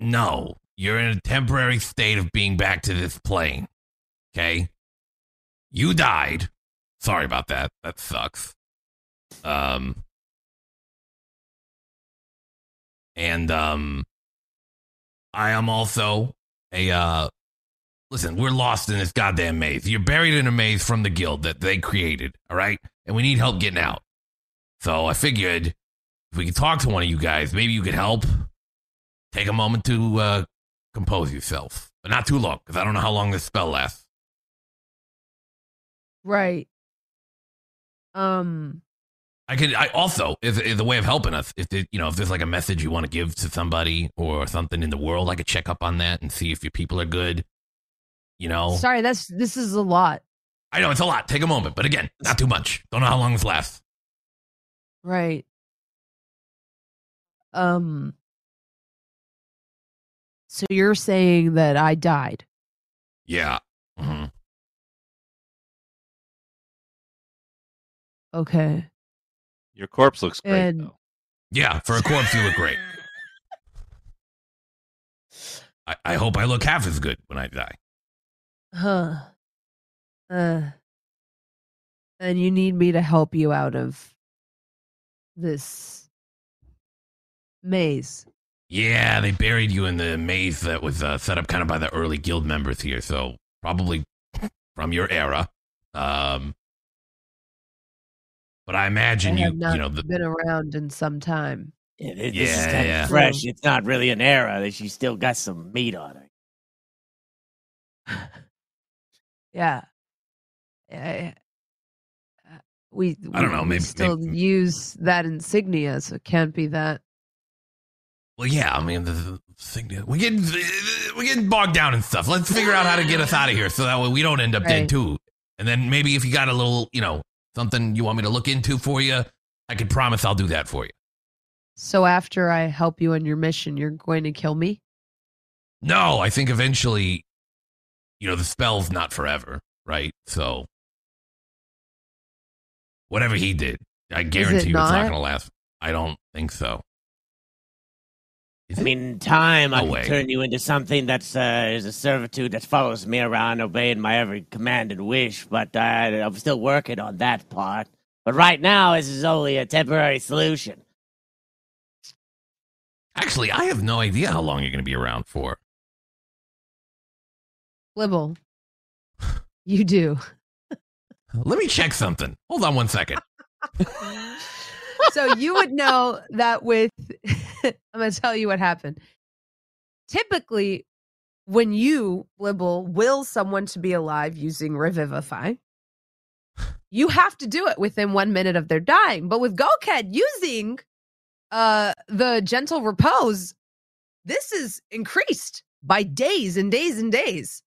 no, you're in a temporary state of being back to this plane. Okay, you died. Sorry about that. That sucks. Um. And um, I am also a uh. Listen, we're lost in this goddamn maze. You're buried in a maze from the guild that they created. All right, and we need help getting out. So I figured if we could talk to one of you guys, maybe you could help. Take a moment to uh, compose yourself, but not too long, because I don't know how long this spell lasts. Right. Um, I could. I also is is a way of helping us. If you know, if there's like a message you want to give to somebody or something in the world, I could check up on that and see if your people are good. You know, sorry, that's this is a lot. I know it's a lot. Take a moment, but again, not too much. Don't know how long this lasts. Right. Um So you're saying that I died. Yeah. hmm Okay. Your corpse looks great, And- though. Yeah. For a corpse, you look great. <laughs> I, I hope I look half as good when I die. Huh. Uh and you need me to help you out of this maze. Yeah, they buried you in the maze that was uh, set up kind of by the early guild members here, so probably from your era. Um, but I imagine I you, have not you know, the, been around in some time. Yeah, this Yeah, is kind yeah. of fresh. It's not really an era. that She still got some meat on her. <laughs> Yeah. I- uh, we, I don't know, maybe- still maybe- use that insignia, so it can't be that. well, yeah. I mean, the, the thing, we get we get bogged down and stuff. Let's figure out how to get us out of here, so that way we don't end up dead too. And then maybe if you got a little, you know, something you want me to look into for you, I can promise I'll do that for you. So after I help you on your mission, you're going to kill me? No, I think eventually, you know, the spell's not forever, right? So, whatever he did, I guarantee you it's not not? going to last. I don't think so. Is I it? mean, in time, I No can turn you into something that's uh, is a servitude that follows me around, obeying my every command and wish. But uh, I'm still working on that part. But right now, this is only a temporary solution. Actually, I have no idea how long you're going to be around for. Blibble. You do. Let me check something. Hold on one second. <laughs> so you would know that with <laughs> I'm going to tell you what happened. Typically, when you Libble will someone to be alive using Revivify, you have to do it within one minute of their dying. But with Gawkhead using uh the gentle repose, this is increased by days and days and days.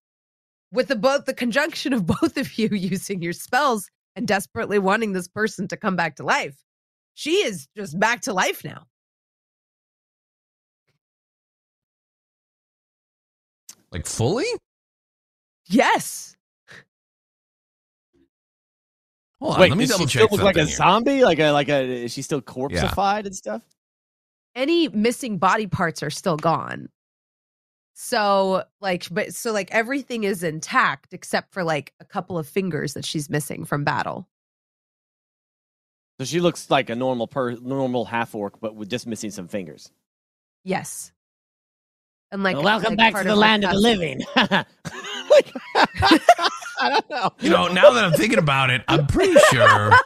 With the both the conjunction of <laughs> both of you <laughs> using your spells and desperately wanting this person to come back to life she is just back to life now. Like fully? Yes. Hold on. Wait, let me does double she check still look like a here. zombie? Like a like a is she still corpseified and stuff? Any missing body parts are still gone. So, like, but so, like, everything is intact except for like a couple of fingers that she's missing from battle. So she looks like a normal per normal half orc, but with just missing some fingers. Yes. And like, Well, welcome like back to the her land of the tusk. living. <laughs> I don't know. You know, now that I'm thinking about it, I'm pretty sure. <laughs>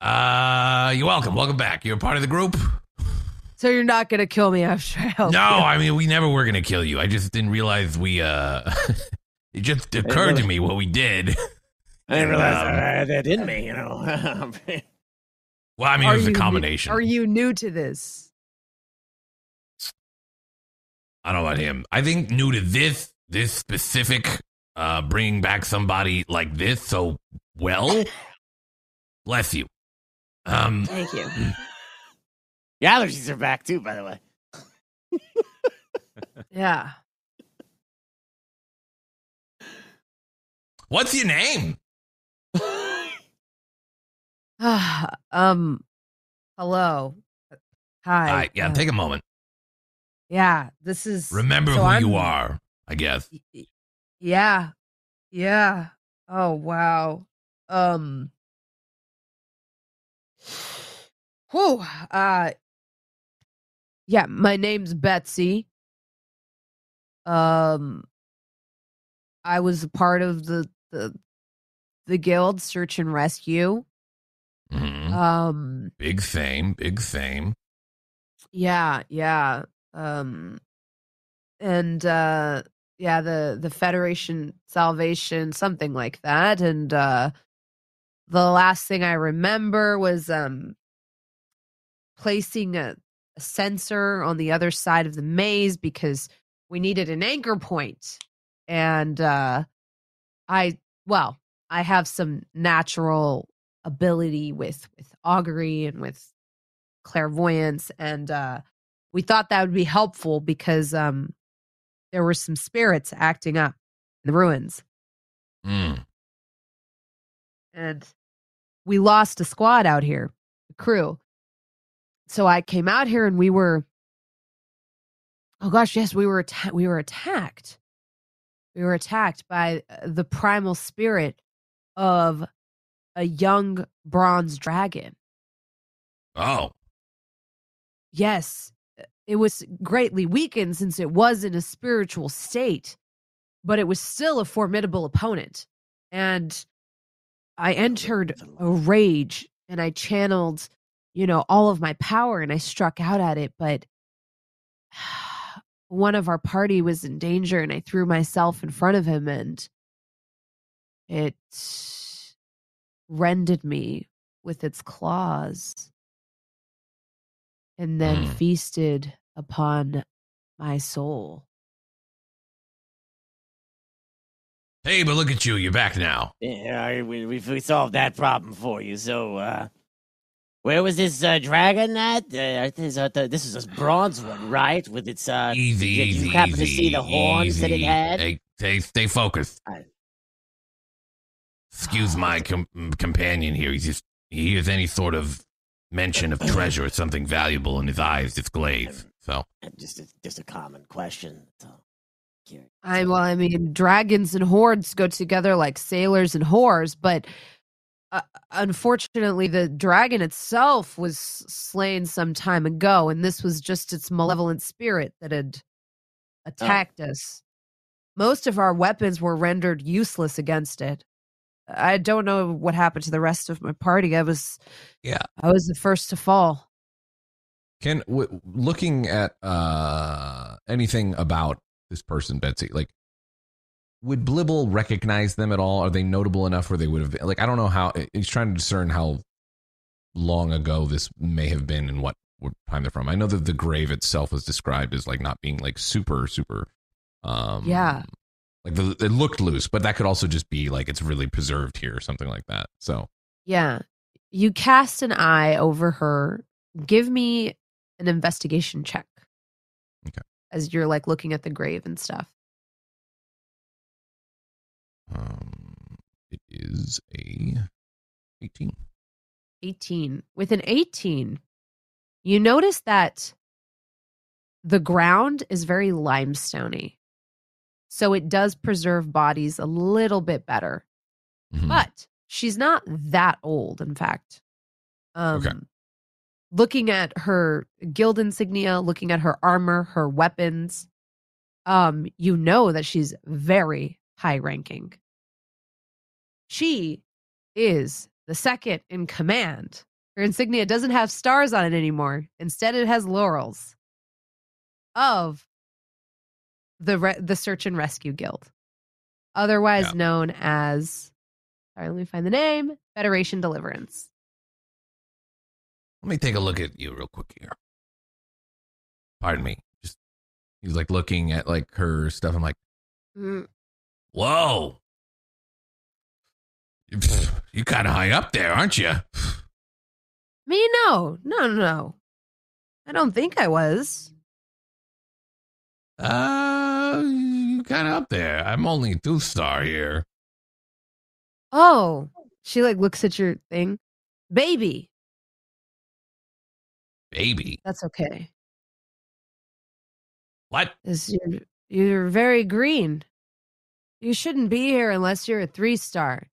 Uh, you're welcome. Welcome back. You're a part of the group. So you're not gonna kill me after I help No, you. I mean we never were gonna kill you. I just didn't realize we. uh <laughs> It just occurred to me what we did. I didn't realize Um, I had that in me, you know. <laughs> Well, I mean, Are it was a you new- combination. Are you new to this? I don't know about him. I think new to this, this specific, uh, bringing back somebody like this so well. <laughs> Bless you. Um, Thank you. <clears throat> Your allergies are back too, by the way. <laughs> Yeah. what's your name? <sighs> um. Hello. Hi. Right, yeah, uh, take a moment. yeah. This is. Remember so who I'm- you are. I guess. Yeah. Yeah. Oh wow. Um. <sighs> Whew. Uh. Yeah, my name's Betsy. Um. I was a part of the the the guild search and rescue. Mhm. Um. Big fame, big fame. Yeah, yeah. Um and uh yeah, the the Federation Salvation something like that and uh the last thing I remember was um placing a, a sensor on the other side of the maze because we needed an anchor point. And uh I well, I have some natural ability with with augury and with clairvoyance and uh we thought that would be helpful because um there were some spirits acting up in the ruins. Mm. and we lost a squad out here a crew. So i came out here and we were oh gosh yes we were atta- we were attacked. We were attacked by uh, the primal spirit of a young bronze dragon Oh, yes, it was greatly weakened since it was in a spiritual state, but it was still a formidable opponent. And I entered a rage and I channeled, you know, all of my power and I struck out at it, but <sighs> one of our party was in danger and I threw myself in front of him and it rended me with its claws and then Mm. feasted upon my soul. hey, but look at you. You're back now. Yeah, we, we we solved that problem for you. So, uh, where was this uh, dragon at? Uh, this, uh, the, this is a bronze one, right? With its uh, Easy, did easy, you happen easy. to see the horns that it easy. had? Hey, stay, stay focused. I- Excuse my com- companion here. He's just he hears any sort of mention of treasure or something valuable in his eyes just glaze. So just a, just a common question. So, curious. I well, I mean, dragons and hordes go together like sailors and whores, but uh, unfortunately, the dragon itself was slain some time ago, and this was just its malevolent spirit that had attacked us. Most of our weapons were rendered useless against it. I don't know what happened to the rest of my party. I was, Yeah. I was the first to fall. Can w- looking at uh anything about this person, Betsy, like would Blibble recognize them at all? Are they notable enough where they would have been? Like I don't know how he's trying to discern how long ago this may have been and what, what time they're from. I know that the grave itself was described as like not being like super super um Yeah. Like the, it looked loose, but that could also just be like it's really preserved here or something like that. So Yeah. You cast an eye over her. Give me an investigation check. Okay. As you're like looking at the grave and stuff. um it is a 18. 18. With an 18, you notice that the ground is very limestoney. So it does preserve bodies a little bit better. Mhm. But she's not that old, in fact. Um, Okay. Looking at her guild insignia, looking at her armor, her weapons, um, you know that she's very high ranking. She is the second in command. Her insignia doesn't have stars on it anymore. Instead, it has laurels of the re- the Search and Rescue Guild, otherwise Yeah. known as Sorry, let me find the name. Federation Deliverance. Let me take a look at you real quick here. Pardon me. Just He's like looking at like her stuff. I'm like, Mm, whoa. <sighs> You, kind of high up there, aren't you? Me? No, no, no, no. I don't think I was. Uh, you kind of up there. I'm only two star here. Oh, she like looks at your thing. Baby, Baby, that's okay. what? Is you're you're very green. You shouldn't be here unless you're a three star.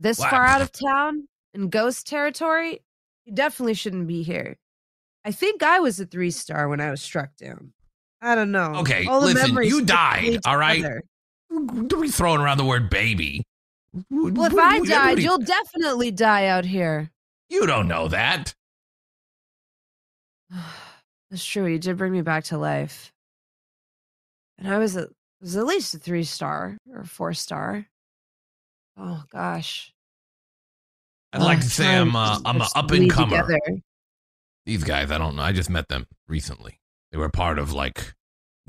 This What? far out of town in ghost territory, you definitely shouldn't be here. I think I was a three star when I was struck down. I don't know. Okay, All the listen, you died, all right? Don't be throwing around the word baby. Well, if I died, you'll definitely die out here. You don't know that. <sighs> That's true. You did bring me back to life. And I was a was at least a three star or four star. Oh gosh. I'd like Ugh, to say I'm to I'm a up and comer. These guys, I don't know. I just met them recently. They were part of like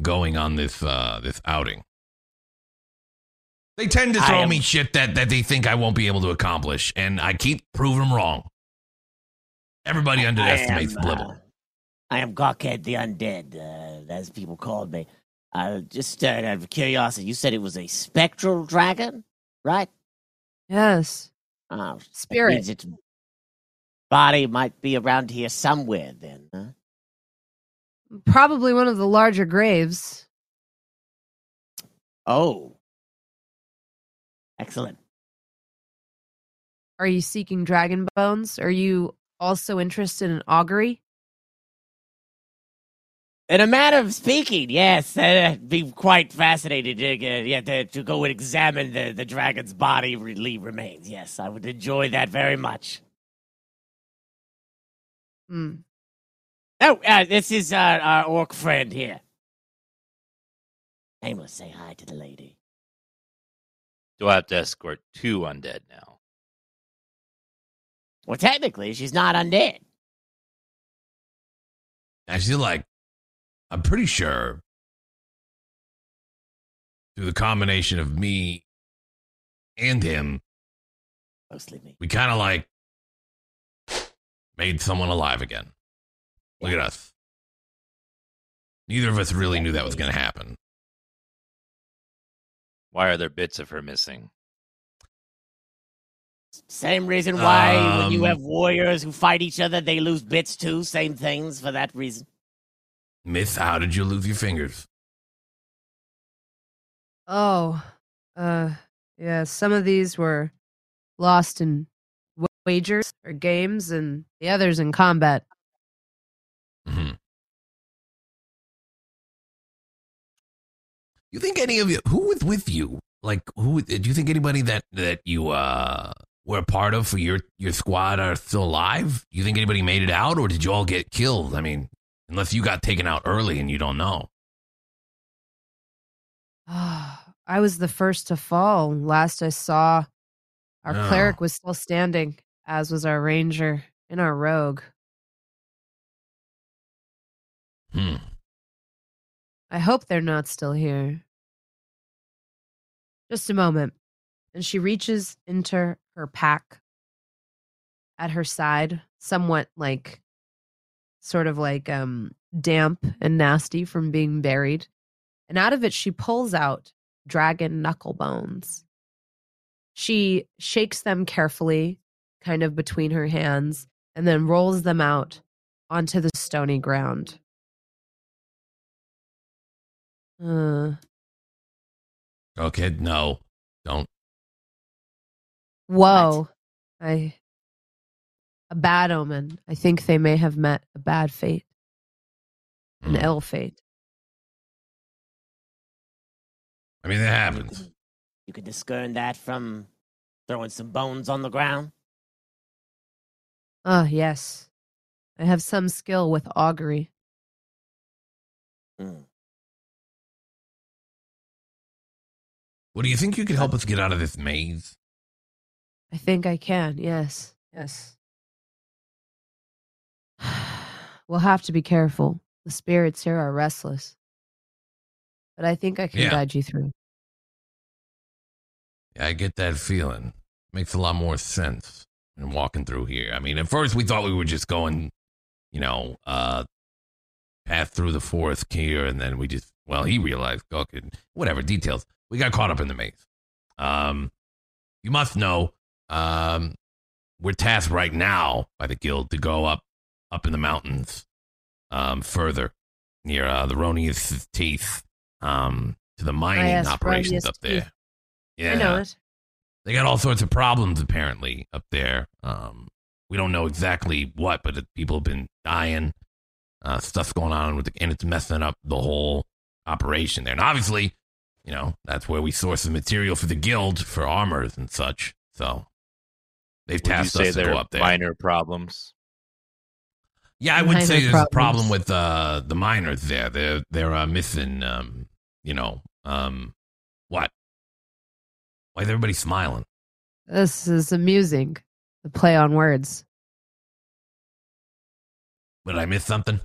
going on this uh this outing. They tend to throw am- me shit that that they think I won't be able to accomplish, and I keep proving them wrong. Everybody underestimates I am, Blibble. uh, I am Gawkhead the Undead, uh, as people called me. Uh, just uh, out of curiosity, you said it was a spectral dragon, right? Yes. Oh, Spirit. means its body might be around here somewhere then, huh? Probably one of the larger graves. Oh. Excellent. Are you seeking dragon bones? Are you also interested in augury? In a matter of speaking, yes, <laughs> I'd be quite fascinated to, uh, yeah, to, to go and examine the, the dragon's body really remains. Yes, I would enjoy that very much. Hmm. Oh, uh, this is uh, our orc friend here. Nameless, say hi to the lady. Do I have to escort two undead now? Well, technically, she's not undead. Actually, like, I'm pretty sure through the combination of me and him, Mostly me. we kind of like made someone alive again. Look at us. Neither of us really knew that was going to happen. Why are there bits of her missing? Same reason why when you Um, have warriors who fight each other, they lose bits too. Same things for that reason. Myth, how did you lose your fingers? Oh, uh, yeah. Some of these were lost in wagers or games, and the others in combat. You think any of you who was with you? Like who do you think anybody that that you uh were a part of for your your squad are still alive? You think anybody made it out or did you all get killed? I mean, unless you got taken out early and you don't know. <sighs> I was the first to fall. Last I saw, our Oh. cleric was still standing, as was our ranger and our rogue. Hmm. I hope they're not still here. Just a moment. And she reaches into her pack at her side, somewhat like sort of like um damp and nasty from being buried. And out of it she pulls out dragon knuckle bones. She shakes them carefully, kind of between her hands, and then rolls them out onto the stony ground. Uh, Okay, no. Don't. whoa. I. A bad omen. I think they may have met a bad fate, an Hmm. ill fate. I mean, that You happens. you could discern that from throwing some bones on the ground. Ah, yes. I have some skill with augury. Hmm. What do you think you could help us get out of this maze? I think I can. Yes. Yes. <sighs> we'll have to be careful. The spirits here are restless. But I think I can Yeah. guide you through. Yeah, I get that feeling. Makes a lot more sense than walking through here. I mean, at first we thought we were just going, you know, uh, path through the forest here, and then we just, well, he realized, okay, whatever details. We got caught up in the maze. Um, you must know, um, we're tasked right now by the guild to go up, up in the mountains, um, further near uh, the Ronius teeth, um, to the mining operations Ronius up there. Teeth. Yeah, I know it. they got all sorts of problems apparently up there. Um, we don't know exactly what, but it, people have been dying. Uh, stuff's going on with, the, and it's messing up the whole operation there. And obviously, you know that's where we source the material for the guild for armors and such. So they've Would you tasked say us to go up there. minor problems? Yeah, I would Minor say there's a problem with uh, the miners there. They're they're uh, missing, um, you know, um, what? Why is everybody smiling? This is amusing. The play on words. Did I miss something?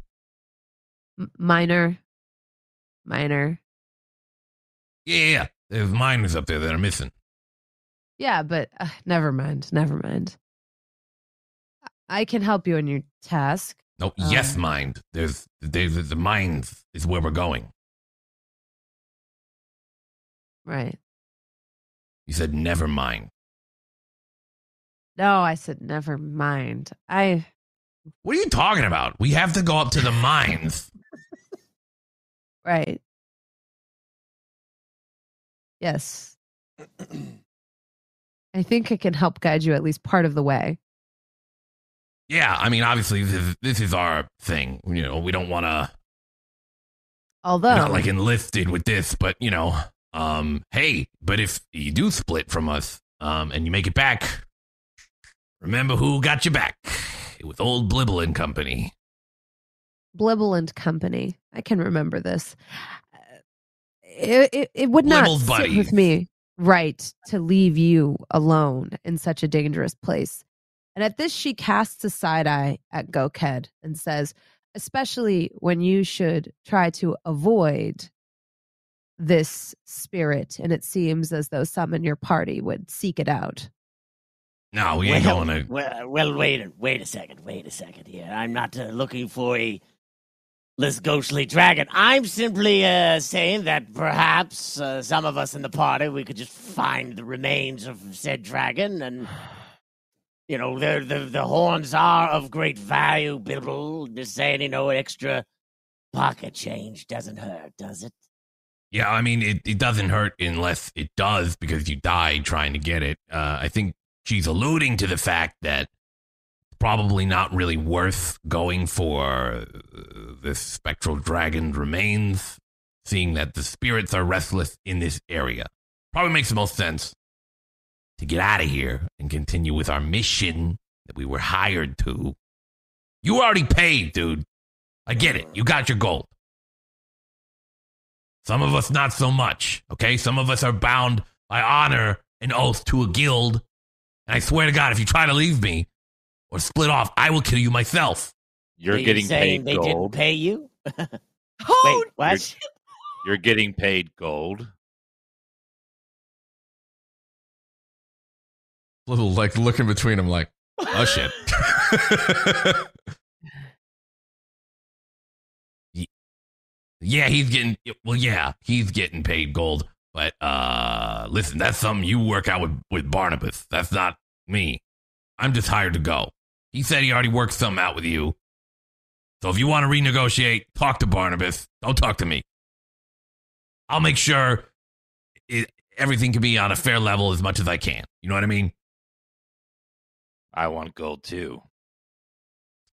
M- minor. Minor. Yeah, yeah. There's miners up there that are missing. Yeah, but uh, never mind. Never mind. I can help you in your task. No, yes, Um, mind. There's, there's the mines is where we're going. Right. You said never mind. No, I said never mind. I What are you talking about? We have to go up to the mines. <laughs> right. Yes. I think I can help guide you at least part of the way. yeah, I mean, obviously this is, this is our thing. You know, we don't want to Although not like enlisted with this, but you know, um, hey, but if you do split from us, um, and you make it back, remember who got you back? It was old Blibble and Company. Blibble and Company. I can remember this. It, it, it would not Blibble's sit with me right to leave you alone in such a dangerous place. And at this, she casts a side eye at Gawkhead and says, especially when you should try to avoid this spirit, and it seems as though some in your party would seek it out. No, we ain't well, going to. well, well, wait, a- wait a second, wait a second here. I'm not uh, looking for a this ghostly dragon. I'm simply uh, saying that perhaps uh, some of us in the party we could just find the remains of said dragon, and you know, the the the horns are of great value. Blibble, just saying, you know, extra pocket change doesn't hurt, does it? Yeah, I mean, it, it doesn't hurt unless it does because you die trying to get it. Uh, I think she's alluding to the fact that probably not really worth going for uh, this spectral dragon remains, seeing that the spirits are restless in this area. Probably makes the most sense to get out of here and continue with our mission that we were hired to. You already paid, dude. I get it. You got your gold. Some of us not so much, okay? Some of us are bound by honor and oath to a guild. And I swear to God, if you try to leave me or split off, I will kill you myself. You're Are you getting saying paid they didn't gold. pay you. <laughs> Oh, Wait, what? <laughs> You're getting paid gold. Little like looking between them, like, Oh, shit. <laughs> yeah, he's getting, well, yeah, he's getting paid gold. But uh listen, that's something you work out with, with Barnabas. That's not me. I'm just hired to go. He said he already worked something out with you. So if you want to renegotiate, talk to Barnabas. Don't talk to me. I'll make sure it, everything can be on a fair level as much as I can. You know what I mean? I want gold too.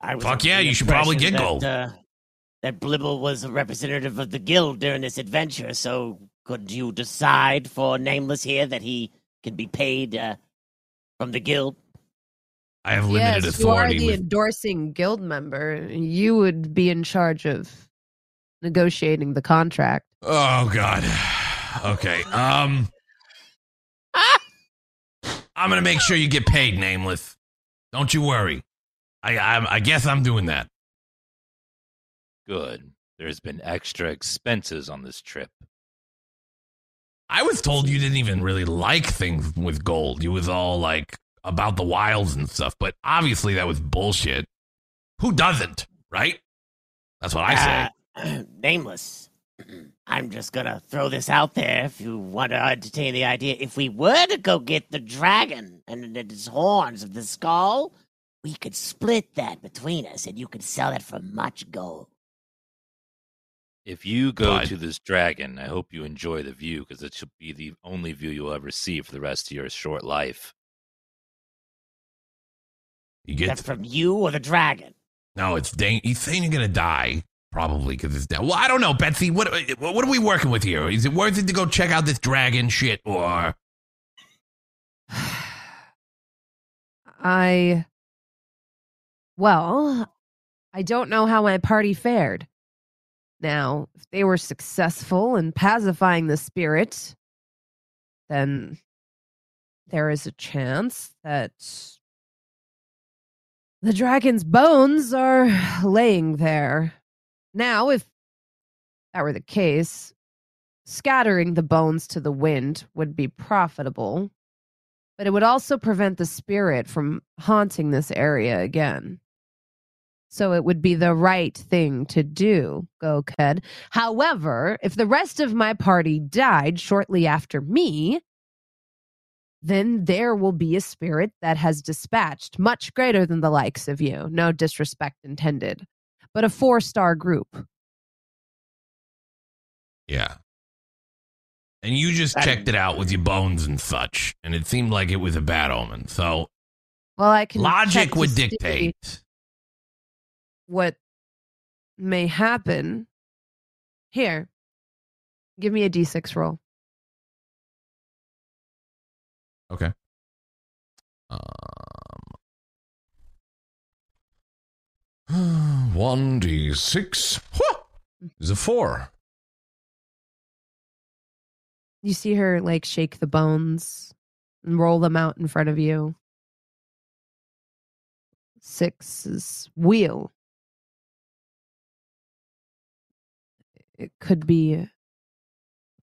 I was Fuck yeah, you should probably get that, gold. Uh, that Blibble was a representative of the guild during this adventure, so could you decide for Nameless here that he can be paid uh, from the guild? I have limited yes, you are the with, endorsing guild member. You would be in charge of negotiating the contract. oh God. Okay. Um. <laughs> I'm gonna make sure you get paid, nameless. Don't you worry. I I, I guess I'm doing that. Good. There's been extra expenses on this trip. I was told you didn't even really like things with gold. You was all like about the wilds and stuff, but obviously that was bullshit. Who doesn't, right? That's what I say. Uh, <clears throat> nameless. <clears throat> I'm just gonna throw this out there if you want to entertain the idea. If we were to go get the dragon and its horns of the skull, we could split that between us and you could sell it for much gold. If you go But- to this dragon, I hope you enjoy the view because it should be the only view you'll ever see for the rest of your short life. You get That's from you or the dragon. no, it's dang. He's saying you're gonna die probably because it's dead. Well, I don't know, Betsy. What what are we working with here? Is it worth it to go check out this dragon shit or? I. Well, I don't know how my party fared. Now, if they were successful in pacifying the spirit, then there is a chance that the dragon's bones are laying there. Now, if that were the case, scattering the bones to the wind would be profitable but it would also prevent the spirit from haunting this area again. So it would be the right thing to do, Gawkhead. However, if the rest of my party died shortly after me, then there will be a spirit that has dispatched much greater than the likes of you. No disrespect intended, but a four star group. Yeah. And you just That- checked it out with your bones and such, and it seemed like it was a bad omen. So Well, I can logic would dictate. what may happen. Here, give me a d6 roll. Okay. Um, one d six is a four. You see her like shake the bones and roll them out in front of you. Six is wheel. It could be a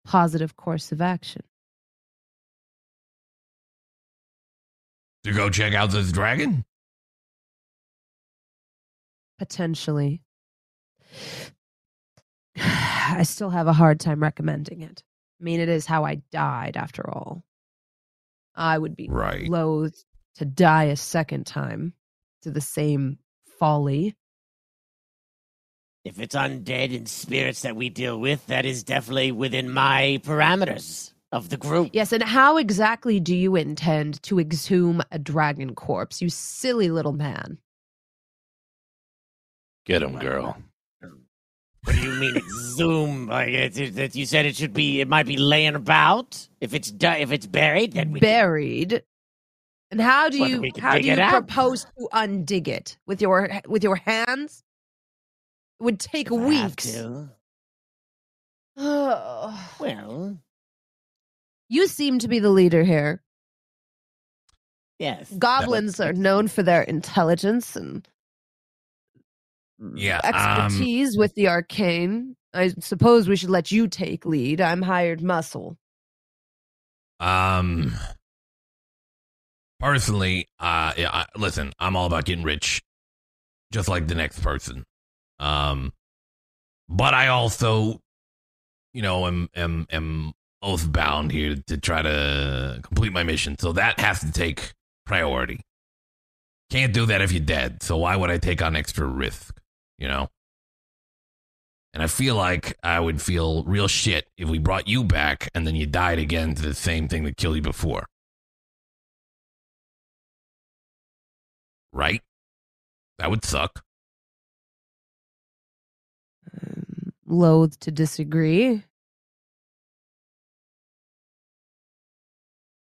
positive course of action. To go check out this dragon. Potentially. <sighs> I still have a hard time recommending it. I mean, it is how I died after all. I would be Right. loath to die a second time to the same folly. If it's undead and spirits that we deal with, that is definitely within my parameters of the group. Yes, and how exactly do you intend to exhume a dragon corpse, you silly little man? Get him, girl. What do you mean exhume? <laughs> Like it's, it, that you said it should be, it might be laying about. If it's du- if it's buried, then we can- Buried. And how do Well, you we how do you it out. propose to undig it with your with your hands? It would take if weeks. Oh. <sighs> Well, You seem to be the leader here. yes. Goblins are known for their intelligence and Yeah, um, expertise with the arcane. I suppose we should let you take lead. I'm hired muscle. Um, personally, uh, yeah, I, listen, I'm all about getting rich, just like the next person. Um, but I also, you know, am am am oath bound here to try to complete my mission. So that has to take priority. Can't do that if you're dead. So why would I take on extra risk? You know. And I feel like I would feel real shit if we brought you back and then you died again to the same thing that killed you before. Right? That would suck. Um, loath to disagree.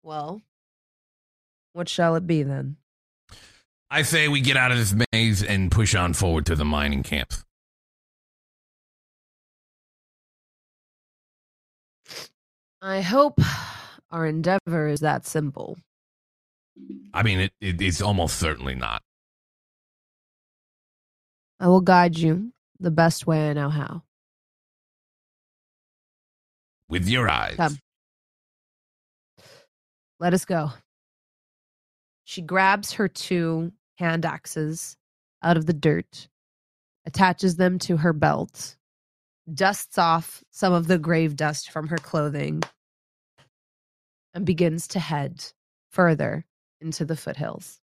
Well, what shall it be then? I say we get out of this maze and push on forward to the mining camps. I hope our endeavor is that simple. I mean, it, it it's almost certainly not. I will guide you the best way I know how. With your eyes. Come. Let us go. She grabs her two hand axes out of the dirt, attaches them to her belt, dusts off some of the grave dust from her clothing, and begins to head further into the foothills.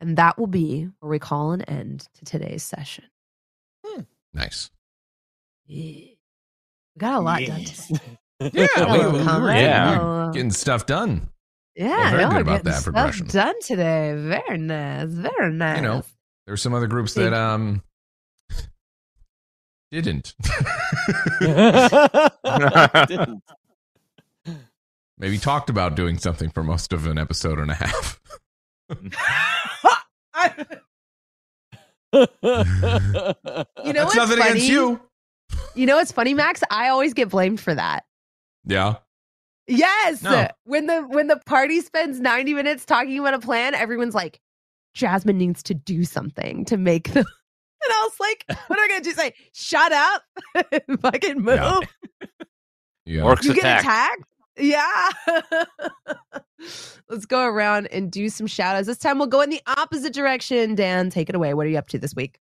And that will be where we call an end to today's session. Hmm. Nice. We got a lot done today. Yeah, <laughs> Got a we, we were combat, Yeah. getting, little, uh, getting stuff done. Yeah, very y'all good are about getting that stuff progression. done today. Very nice. Very nice. You know, There's some other groups that um didn't. Didn't. <laughs> <laughs> Maybe talked about doing something for most of an episode and a half. you know That's what's nothing funny? against you. You know what's funny, Max? I always get blamed for that. Yeah. Yes. No. When the when the party spends 90 minutes talking about a plan, everyone's like, Jasmine needs to do something to make the <laughs> and I was like, what am I gonna do? Say, shut up, <laughs> fucking move. Yeah. <laughs> Yeah. Orcs You get attack. attacked? Yeah. Let's go around and do some shout outs. This time we'll go in the opposite direction. Dan, take it away. What are you up to this week?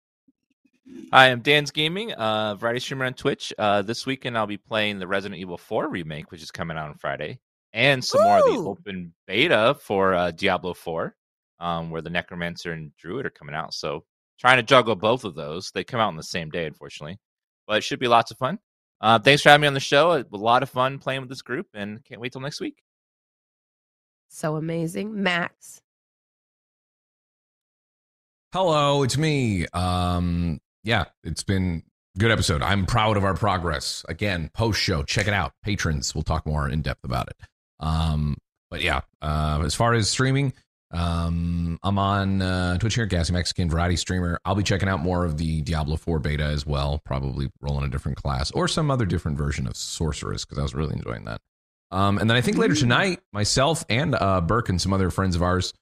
Hi, I'm DansGaming, uh, variety streamer on Twitch. Uh, this weekend I'll be playing the Resident Evil 4 remake, which is coming out on Friday, and some more of the open beta for uh, Diablo 4, um, where the Necromancer and Druid are coming out. So trying to juggle both of those. They come out on the same day, unfortunately, but it should be lots of fun. Uh, thanks for having me on the show. A lot of fun playing with this group, and can't wait till next week. So amazing. Max. Hello, it's me. Um, yeah, it's been good episode. I'm proud of our progress. Again, post show, check it out. Patrons, we'll talk more in depth about it. Um, but yeah, uh, as far as streaming, um, I'm on uh, Twitch here, Gassy Mexican Variety Streamer. I'll be checking out more of the Diablo 4 beta as well. Probably rolling a different class or some other different version of Sorceress because I was really enjoying that. Um, and then I think later tonight, myself and uh, Burke and some other friends of ours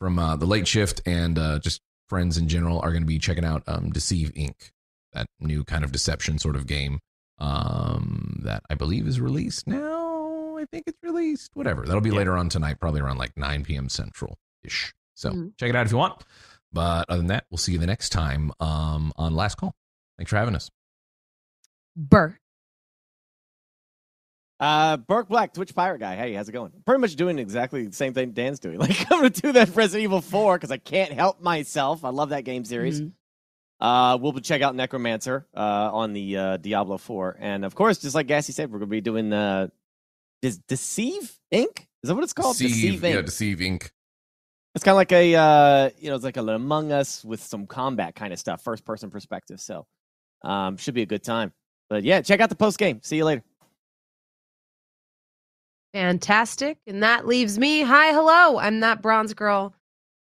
from uh, the late shift and uh, just friends in general are going to be checking out um, Deceive Inc., that new kind of deception sort of game um, that I believe is released now. I think it's released. Whatever. That'll be Yeah. later on tonight, probably around like 9 p.m. Central ish. So Mhm. check it out if you want. But other than that, we'll see you the next time um, on Last Call. Thanks for having us. Burr. Uh, Burke Black, Twitch pirate guy. Hey, how's it going? Pretty much doing exactly the same thing Dan's doing. <laughs> Like I'm gonna do that Resident Evil 4 because I can't help myself. I love that game series. Mhm. Uh, we'll check out Necromancer uh, on the uh, Diablo 4, and of course, just like Gassy said, we're gonna be doing uh, De- Deceive Inc. Is that what it's called? Deceive, Inc. yeah, Deceive Inc. It's kind of like a uh, you know, it's like a Among Us with some combat kind of stuff, first person perspective. So, um, should be a good time. But yeah, check out the post game. See you later. Fantastic. And that leaves me. Hi, hello. I'm that bronze girl.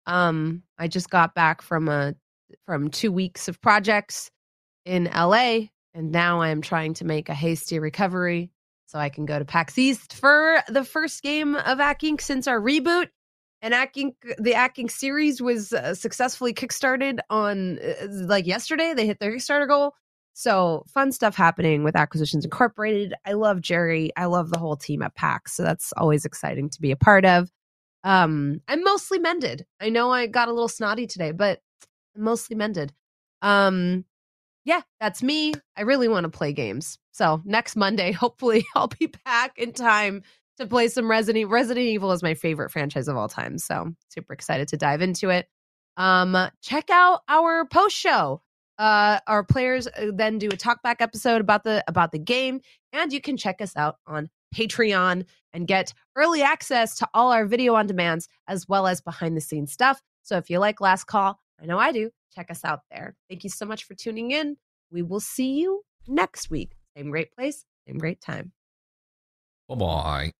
Um, I just got back from a from two weeks of projects in LA, and now I'm trying to make a hasty recovery so I can go to PAX East for the first game of Acq Inc. since our reboot. And Acq the Acq series was uh, successfully kickstarted on uh, like yesterday. They hit their Kickstarter goal. So fun stuff happening with Acquisitions Incorporated. I love Jerry. I love the whole team at PAX. So that's always exciting to be a part of. Um, I'm mostly mended. I know I got a little snotty today, but I'm mostly mended. Um, yeah, that's me. I really want to play games. So next Monday, <laughs> hopefully, I'll be back in time to play some Resident Resident Evil is my favorite franchise of all time. So super excited to dive into it. Um, check out our post show uh our players uh, then do a talkback episode about the about the game and you can check us out on patreon and get early access to all our video on demands as well as behind the scenes stuff. So if you like last call i know i do check us out there. Thank you so much for tuning in. We will see you next week. Same great place same great time. Bye bye.